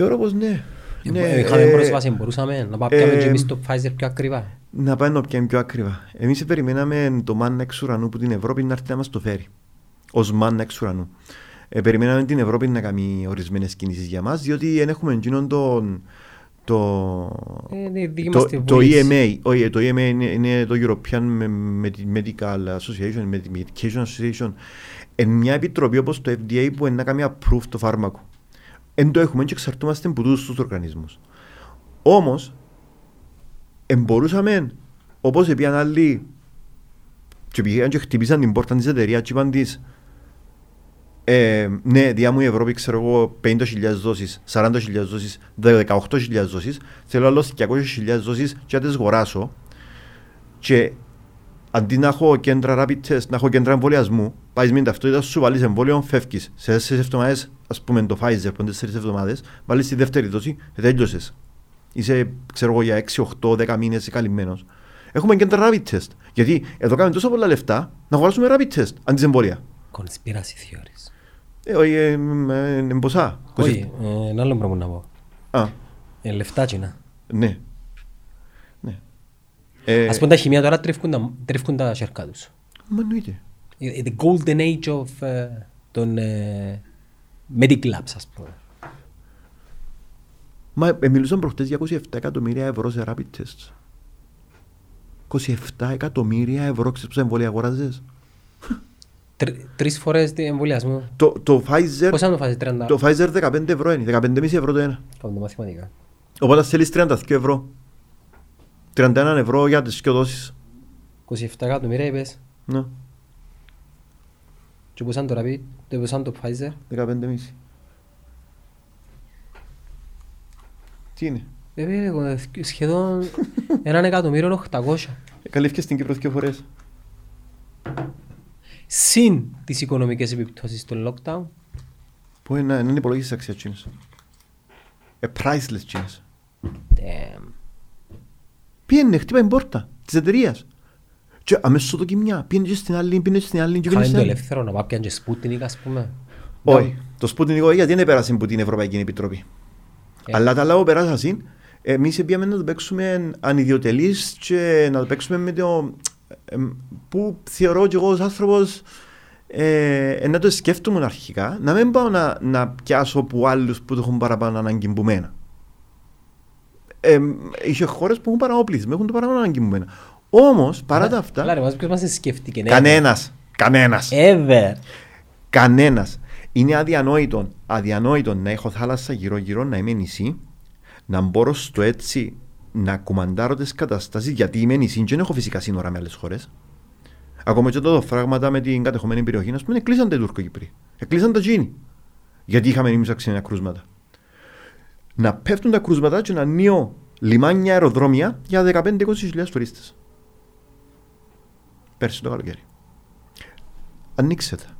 Θεωρώ πως ναι. ναι Ε, Είχαμε ε, πρόσβαση, μπορούσαμε να πάμε πιάμε ε, και εμείς το Pfizer πιο ακριβά. Να πάει να πιάνει πιο ακριβά. Εμείς περιμέναμε το μάνα εξ ουρανού που την Ευρώπη να έρθει να μας το φέρει. Ως μάνα εξ ουρανού. ε, περιμέναμε την Ευρώπη να κάνει ορισμένες κινήσεις για μας, διότι δεν έχουμε εκείνον τον, το, Ε, Είναι η δική το, μας τη το βούληση. EMA, όχι, το EMA είναι, είναι το European Medical Association, Medication Association. Είναι μια επιτροπή όπως το FDA που είναι να κάνει approve το φάρμακο. Εν το έχουμε και εξαρτούμαστε από τούτους τους οργανισμούς. Όμως, εν μπορούσαμε, όπως επίαν άλλοι, και πήγαν και χτυπήσαν την πόρτα της εταιρείας και είπαν της, ε, ναι, διά μου η Ευρώπη, ξέρω εγώ, 50.000 δόσεις, 40.000 δόσεις, 18.000 δόσεις, θέλω άλλος 200.000 δόσεις και να τις αγοράσω και αντί να έχω κέντρα rapid test, να έχω κέντρα εμβολιασμού, πάεις με την ταυτότητα σου, βάλεις εμβόλιο, φεύγεις. Σε τέσσερις εβδομάδες, ας πούμε το Pfizer, που είναι τέσσερις εβδομάδες, βάλεις τη δεύτερη δόση, ε, τέλειωσες. Είσαι, ξέρω εγώ, για 6, 8, 10 μήνες είσαι καλυμμένος. Έχουμε κέντρα rapid test. Γιατί εδώ κάνουμε τόσο πολλά λεφτά να αγοράσουμε rapid test, αντί τις εμβόλια. Conspiracy theories. Ε, όχι, ε, ε, ε, είναι ποσά. Όχι, ε, ένα άλλο πράγμα να πω. Α, Ε, λεφτά τσινά. ναι. ναι. Ε, Ας πούμε τα χημεία τώρα τρίφκουν τα, τρίφκουν τα σέρκα τους. Μα εννοείται. Ε, The golden age of ε, των ε, medical labs, ας πούμε. Μα ε, μιλούσαν προχτές για 27 εκατομμύρια ευρώ σε rapid tests. 27 εκατομμύρια ευρώ ξέρεις πόσα εμβόλια αγοράζες. Τρι- Τρεις φορές την εμβολιασμό. Το, το Pfizer, Πώς αν το φάσεις 30. το Pfizer 15 ευρώ είναι, 15,5 ευρώ το ένα. Κάνουμε μαθηματικά. Οπότε θέλεις 32 ευρώ. 31 ευρώ για τις δυο δόσεις. 27 εκατομμύρια είπες. Ναι, Και πώς αν το rapid, το πώς αν το Pfizer. 15,5. Τι είναι; Βέβαια, εγώ, ε, σχεδόν έναν εκατομμύριο 800. Ε, Καλύφθηκες στην Κύπρο δύο φορές. Συν τις οικονομικές επιπτώσεις του lockdown. Που είναι, να- να είναι υπολογίσεις αξίας τσίνες. Ε, priceless τσίνες. Damn. Πήγαινε, χτύπα την πόρτα της εταιρείας. Και αμέσως δοκιμιά. Πήγαινε και στην άλλη, πήγαινε και στην άλλη. και πήγαινε Είχαμε το στην άλλη. ελεύθερο να πάει πιάνε και Sputnik, ας πούμε. Όχι. Το Sputnik γιατί δεν πέρασε από την Ευρωπαϊκή Επιτροπή. Ε. Αλλά τα άλλα που περάσαν, εμείς πήγαμε να το παίξουμε ανιδιοτελείς και να το παίξουμε με το... ε, που θεωρώ και εγώ ως άνθρωπος ε, να το σκέφτομαι αρχικά, να μην πάω να, να πιάσω από άλλους που το έχουν παραπάνω ανάγκη που μένα. Ε, είχε χώρες που έχουν παραόπλισμα, έχουν το παραπάνω ανάγκη που μένα. Όμως, παρά τα αυτά, Καλά ρε, μας ποιος μας σκέφτηκε. ναι. κανένας, κανένας. Ever. Κανένας. Είναι αδιανόητο, αδιανόητο να έχω θάλασσα γύρω-γύρω, να είμαι νησί, να μπορώ στο έτσι να κουμαντάρω τις καταστάσεις γιατί είμαι νησί και δεν έχω φυσικά σύνορα με άλλες χώρες. Ακόμα και τότε φράγματα με την κατεχομένη περιοχή, ας πούμε, κλείσαν τα Τούρκο-Κυπροί. Εκλείσαν τα Τζίνι. Γιατί είχαμε εμεί ξένα κρούσματα. Να πέφτουν τα κρούσματα και να ανοίγω λιμάνια, αεροδρόμια για 15-20 χιλιάδες τουρίστες. Πέρσι το καλοκαίρι. Ανοίξτε τα.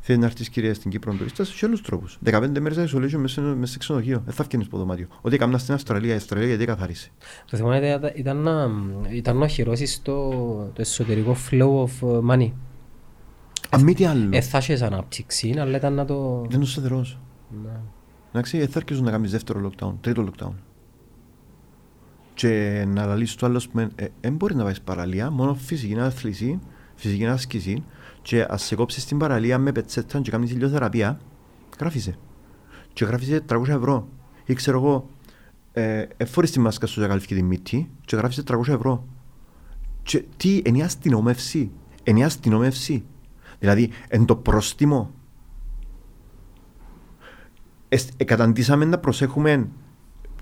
Θέλει να έρθει κυρία στην Κύπρο τουρίστα σε άλλου τρόπους. 15 μέρες isolation μέσα μέσα σε ξενοδοχείο. Δεν θα φτιάξει από δωμάτιο. Ό,τι έκανα στην Αυστραλία, η Αυστραλία γιατί καθάρισε. Το θέμα ήταν, ήταν, να, ήταν να οχυρώσεις το, το εσωτερικό flow of uh, money. Αν μη τι άλλο. Ε, θα έχεις ανάπτυξη, αλλά ήταν να το... Δεν είναι σταθερός. Ναι. Εντάξει, δεν θα αρχίσουν να κάνεις δεύτερο lockdown, τρίτο lockdown. Και να λαλήσει το άλλο, δεν μπορεί να πάει παραλία, μόνο φυσική αθλησή, φυσική άσκηση. Και ας σε κόψεις την παραλία με πετσέτα και κάνεις ηλιοθεραπεία, γράφησε. Και γράφησε 300 ευρώ. Ή ξέρω εγώ, ε, εφόρεις τη μάσκα σου για καλύφθηκε τη μύτη και γράφησε 300 ευρώ. Και τι, ενιαία αστυνομεύση. Ενιαία αστυνομεύση. Δηλαδή, εν το πρόστιμο εσ- εκαταντήσαμε να προσέχουμε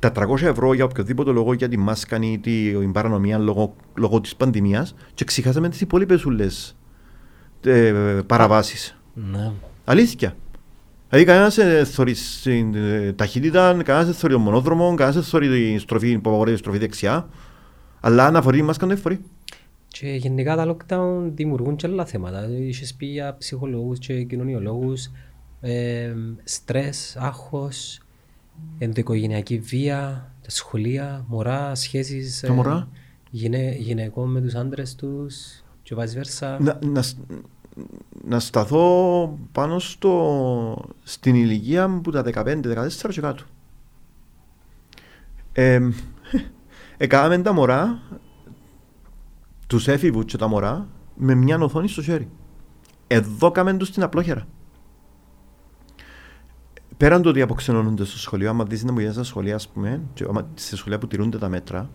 τα 300 ευρώ για οποιοδήποτε λόγο για τη μάσκα ή την παρανομία λόγω, λόγω της πανδημίας και ξεχάσαμε τις υπόλοιπες ούλες ε, παραβάσεις. Ναι. Αλήθεια. Δηλαδή κανένας δεν θωρεί την ε, ταχύτητα, κανένας δεν θωρεί τον μονόδρομο, κανένας δεν θωρεί την στροφή που απαγορεύει στροφή δεξιά. Αλλά να φορεί μάσκα δεν φορεί. Και γενικά τα lockdown δημιουργούν και άλλα θέματα. Είχες πει για ψυχολόγους και κοινωνιολόγους, ε, στρες, άγχος, ενδοοικογενειακή βία, τα σχολεία, μωρά, σχέσεις Τα μωρά; γυναί, γυναικών με τους άντρες τους και vice versa. να, να, σ- να σταθώ πάνω στο, στην ηλικία που τα 15-14 και κάτω. Ε, έκαναμε τα μωρά, τους έφηβους και τα μωρά, με μια οθόνη στο χέρι. Εδώ κάμεν τους την απλόχερα. Πέραν το ότι αποξενώνονται στο σχολείο, άμα δεις να μου στα σχολεία, ας πούμε, και άμα, σε σχολεία που τηρούνται τα μέτρα,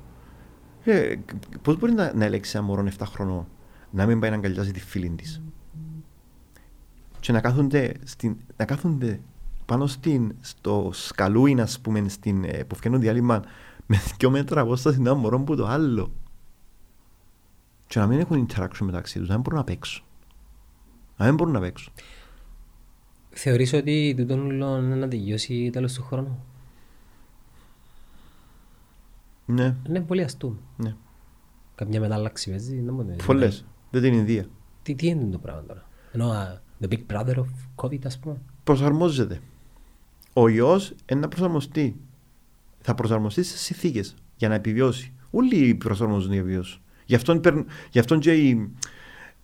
ε, πώς μπορεί να, να ελέγξει ένα μωρό 7 χρονών να μην πάει να αγκαλιάζει τη φίλη της; Και να κάθονται, στην, να κάθονται πάνω στην, στο σκαλούιν, ας πούμε, στην, ε, που φτιάχνουν διάλειμμα με δυο μέτρα απόσταση ένα μωρό που το άλλο. Και να μην έχουν interaction μεταξύ τους, να μην μπορούν να παίξουν. Να μην μπορούν να παίξουν. Θεωρείς ότι τούτο όλο είναι να τελειώσει τέλος του χρόνου; Ναι, Είναι πολύ αστούμε. ναι. Καμιά μετάλλαξη παίζει. δεν μπορεί να- Πολλές. Δεν την Ινδία. Τι, τι είναι το πράγμα τώρα; Ενώ α, the big brother of COVID ας πούμε. Προσαρμόζεται. Ο ιός είναι να προσαρμοστεί. Θα προσαρμοστεί στις συνθήκες για να επιβιώσει. Όλοι προσαρμόζονται για να επιβιώσουν. Γι' αυτόν, παίρνουν- γι αυτόν και οι,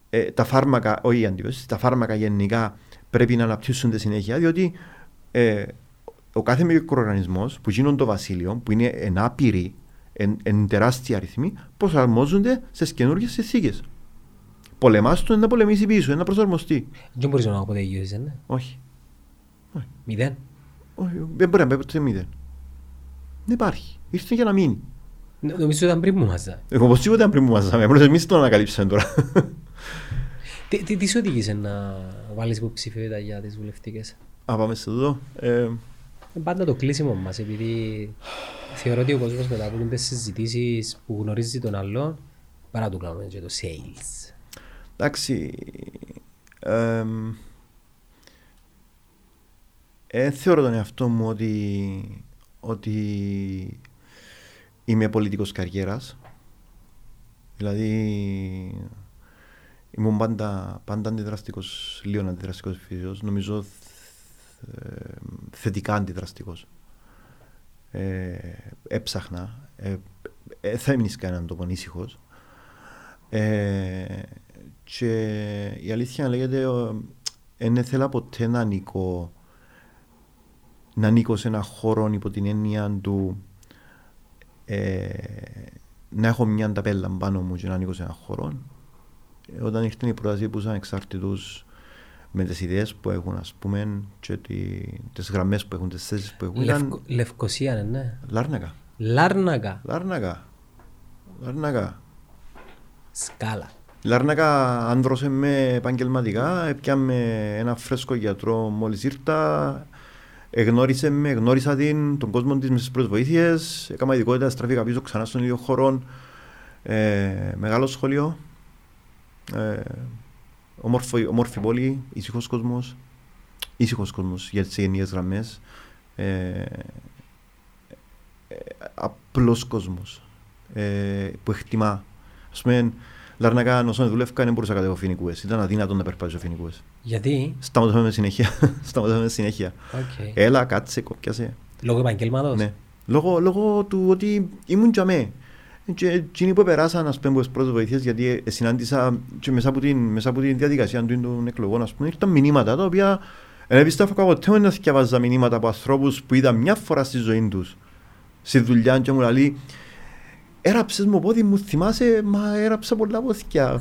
ε, τα φάρμακα, όχι οι αντιβιώσεις, τα φάρμακα γενικά πρέπει να αναπτύσσονται συνέχεια, διότι ε, ο κάθε μικροοργανισμός που γίνονται το βασίλειο, που είναι ενάπηροι, εν, εν τεράστια αριθμοί, προσαρμόζονται στις καινούργιες συνθήκες. Πολεμά του είναι να πολεμήσει πίσω, είναι να προσαρμοστεί. Δεν μπορείς να ποτέ γύρεις, ναι. Όχι. Μηδέν. Όχι, δεν μπορεί να πάει ποτέ μηδέν. Δεν υπάρχει. Ήρθε για να μείνει. Νο- Νομίζω ήταν πριν μου μαζά. Εγώ οπωσδήποτε ήταν πριν που μαζάμε, απλώς εμείς το ανακαλύψαμε τώρα. Τι, τι, τι σου οδήγησε να βάλεις υποψηφιότητα για τις βουλευτικές; Α, πάμε σε εδώ. Ε, Είναι πάντα το κλείσιμο μας, επειδή θεωρώ ότι ο κόσμος μετά από τις συζητήσεις που γνωρίζει τον άλλον, παρά του κάνουμε και το sales. εντάξει. εμ, ε, θεωρώ τον εαυτό μου ότι, ότι είμαι πολιτικός καριέρας. Δηλαδή ήμουν πάντα, πάντα αντιδραστικός, λίγο αντιδραστικός φυσικός. Νομίζω ε, θετικά αντιδραστικός. Ε, έψαχνα. Ε, ε, θα έμεινες κανέναν τόπο ήσυχος. Ε, και η αλήθεια λέγεται δεν ήθελα ποτέ να ανήκω να ανήκω σε ένα χώρο υπό την έννοια του ε, να έχω μια ταπέλα πάνω μου και να ανήκω σε ένα χώρο. Ε, όταν ήρθε η πρόταση που σαν εξάρτητους με τις ιδέες που έχουν ας πούμε και τη, τις γραμμές που έχουν, τις θέσεις που έχουν ήταν Λευκο, Λευκοσία, ναι, ναι. Λάρνακα. Λάρνακα. Λάρνακα. Λάρνακα. Σκάλα. Λάρνακα άνδρωσε με επαγγελματικά, έπιαμε ένα φρέσκο γιατρό μόλις ήρθα, εγνώρισε με, γνώρισα την, τον κόσμο της μες στις πρώτες βοήθειες, έκανα ειδικότητα, στραφήκα πίσω ξανά στον ίδιο χώρο, ε, μεγάλο σχολείο, ε, ομόρφη, ομόρφη πόλη, ήσυχος κόσμος, ήσυχος κόσμος για τις γενικές γραμμές, ε, ε, απλός κόσμος ε, που εκτιμά. Ας πούμε, Λαρνακά, όσο δουλεύκα, δεν μπορούσα να κατέβω φοινικούες. Ήταν αδύνατο να περπάτησω φοινικούες. Γιατί; Σταματάμε συνέχεια. Σταματάμε συνέχεια. Okay. Έλα, κάτσε, κόπιασε. Λόγω επαγγέλματος; Ναι. Λόγω, λόγω του ότι ήμουν για μέ. Και εκείνοι που περάσαν, ας πούμε, τις πρώτες βοήθειες, γιατί ε, συνάντησα και μέσα από την, μέσα από την διαδικασία του των εκλογών, ας πούμε, ήρθαν μηνύματα τα οποία δεν πιστεύω ποτέ να διαβάζα μηνύματα από ανθρώπους που είδα μια φορά στη ζωή τους στη δουλειά και μου λέει έραψες μου πόδι μου, θυμάσαι, μα έραψα πολλά πόθηκια.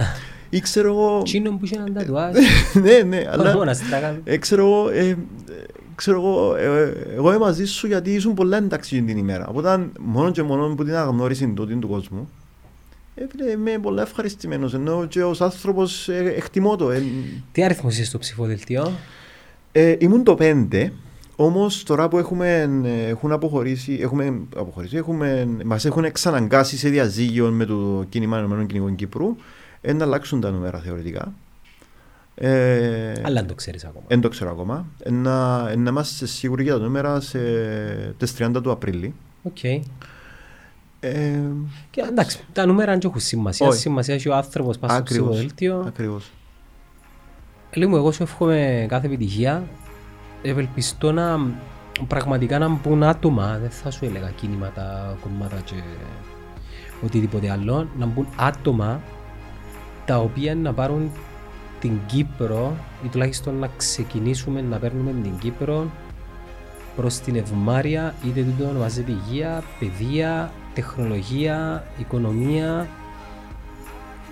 Ή ξέρω εγώ... Τσίνο που είχε έναν τατουάζ. ναι, ναι, αλλά... Μόνος να στράγαμε. Ε, ξέρω εγώ, ε, ε, ξέρω εγώ, ε, εγώ είμαι μαζί σου γιατί ήσουν πολλά εντάξει την ημέρα. Οπότε μόνο και μόνο που την αγνώριση τότε του κόσμου, ε, φίλε, είμαι πολλά ευχαριστημένος, ενώ και ως άνθρωπος ε, εκτιμώ το. Ε, Τι αριθμός είσαι στο ψηφοδελτίο; ε, ήμουν το 5, όμως τώρα που έχουμε, ε, έχουν αποχωρήσει, έχουμε, αποχωρήσει έχουμε, μας έχουν εξαναγκάσει σε διαζύγιο με το κίνημα Ενωμένων Κυνηγών Κύπρου, ε, να αλλάξουν τα νούμερα θεωρητικά. Ε, Αλλά δεν το ξέρεις ακόμα. δεν το ξέρω ακόμα. Ε, Να, ε, να είμαστε σίγουροι για τα νούμερα σε τις 30 του Απρίλη. Οκ. Ε, Και εντάξει, τα νούμερα δεν έχουν σημασία. Όχι. Σημασία έχει ο άνθρωπος πάνω στο ακριβώς. ψηφοδέλτιο. Ακριβώς. Λίγο μου, εγώ σου εύχομαι κάθε επιτυχία. Ευελπιστώ να πραγματικά να μπουν άτομα, δεν θα σου έλεγα κίνηματα, κομμάτα και οτιδήποτε άλλο, να μπουν άτομα τα οποία να πάρουν την Κύπρο ή τουλάχιστον να ξεκινήσουμε να παίρνουμε την Κύπρο προς την ευμάρεια είτε τούτο ονομάζεται υγεία, παιδεία, τεχνολογία, οικονομία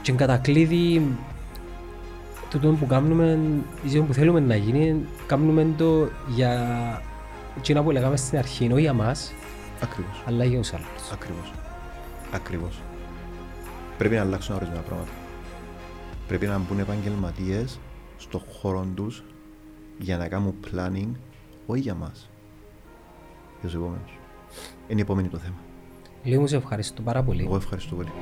και εν κατακλείδη τούτο που κάνουμε ή τούτο που θέλουμε να γίνει κάνουμε το για εκείνα που λέγαμε στην αρχή είναι όχι για μας, Ακριβώς. αλλά για τους άλλους. Ακριβώς. Ακριβώς. Πρέπει να αλλάξουν ορισμένα πράγματα. Πρέπει να μπουν επαγγελματίες στον χώρο τους για να κάνουν planning, όχι για μας. Για τους επόμενους. Είναι η επόμενη το θέμα. Λίγο σε ευχαριστώ πάρα πολύ. Εγώ ευχαριστώ πολύ.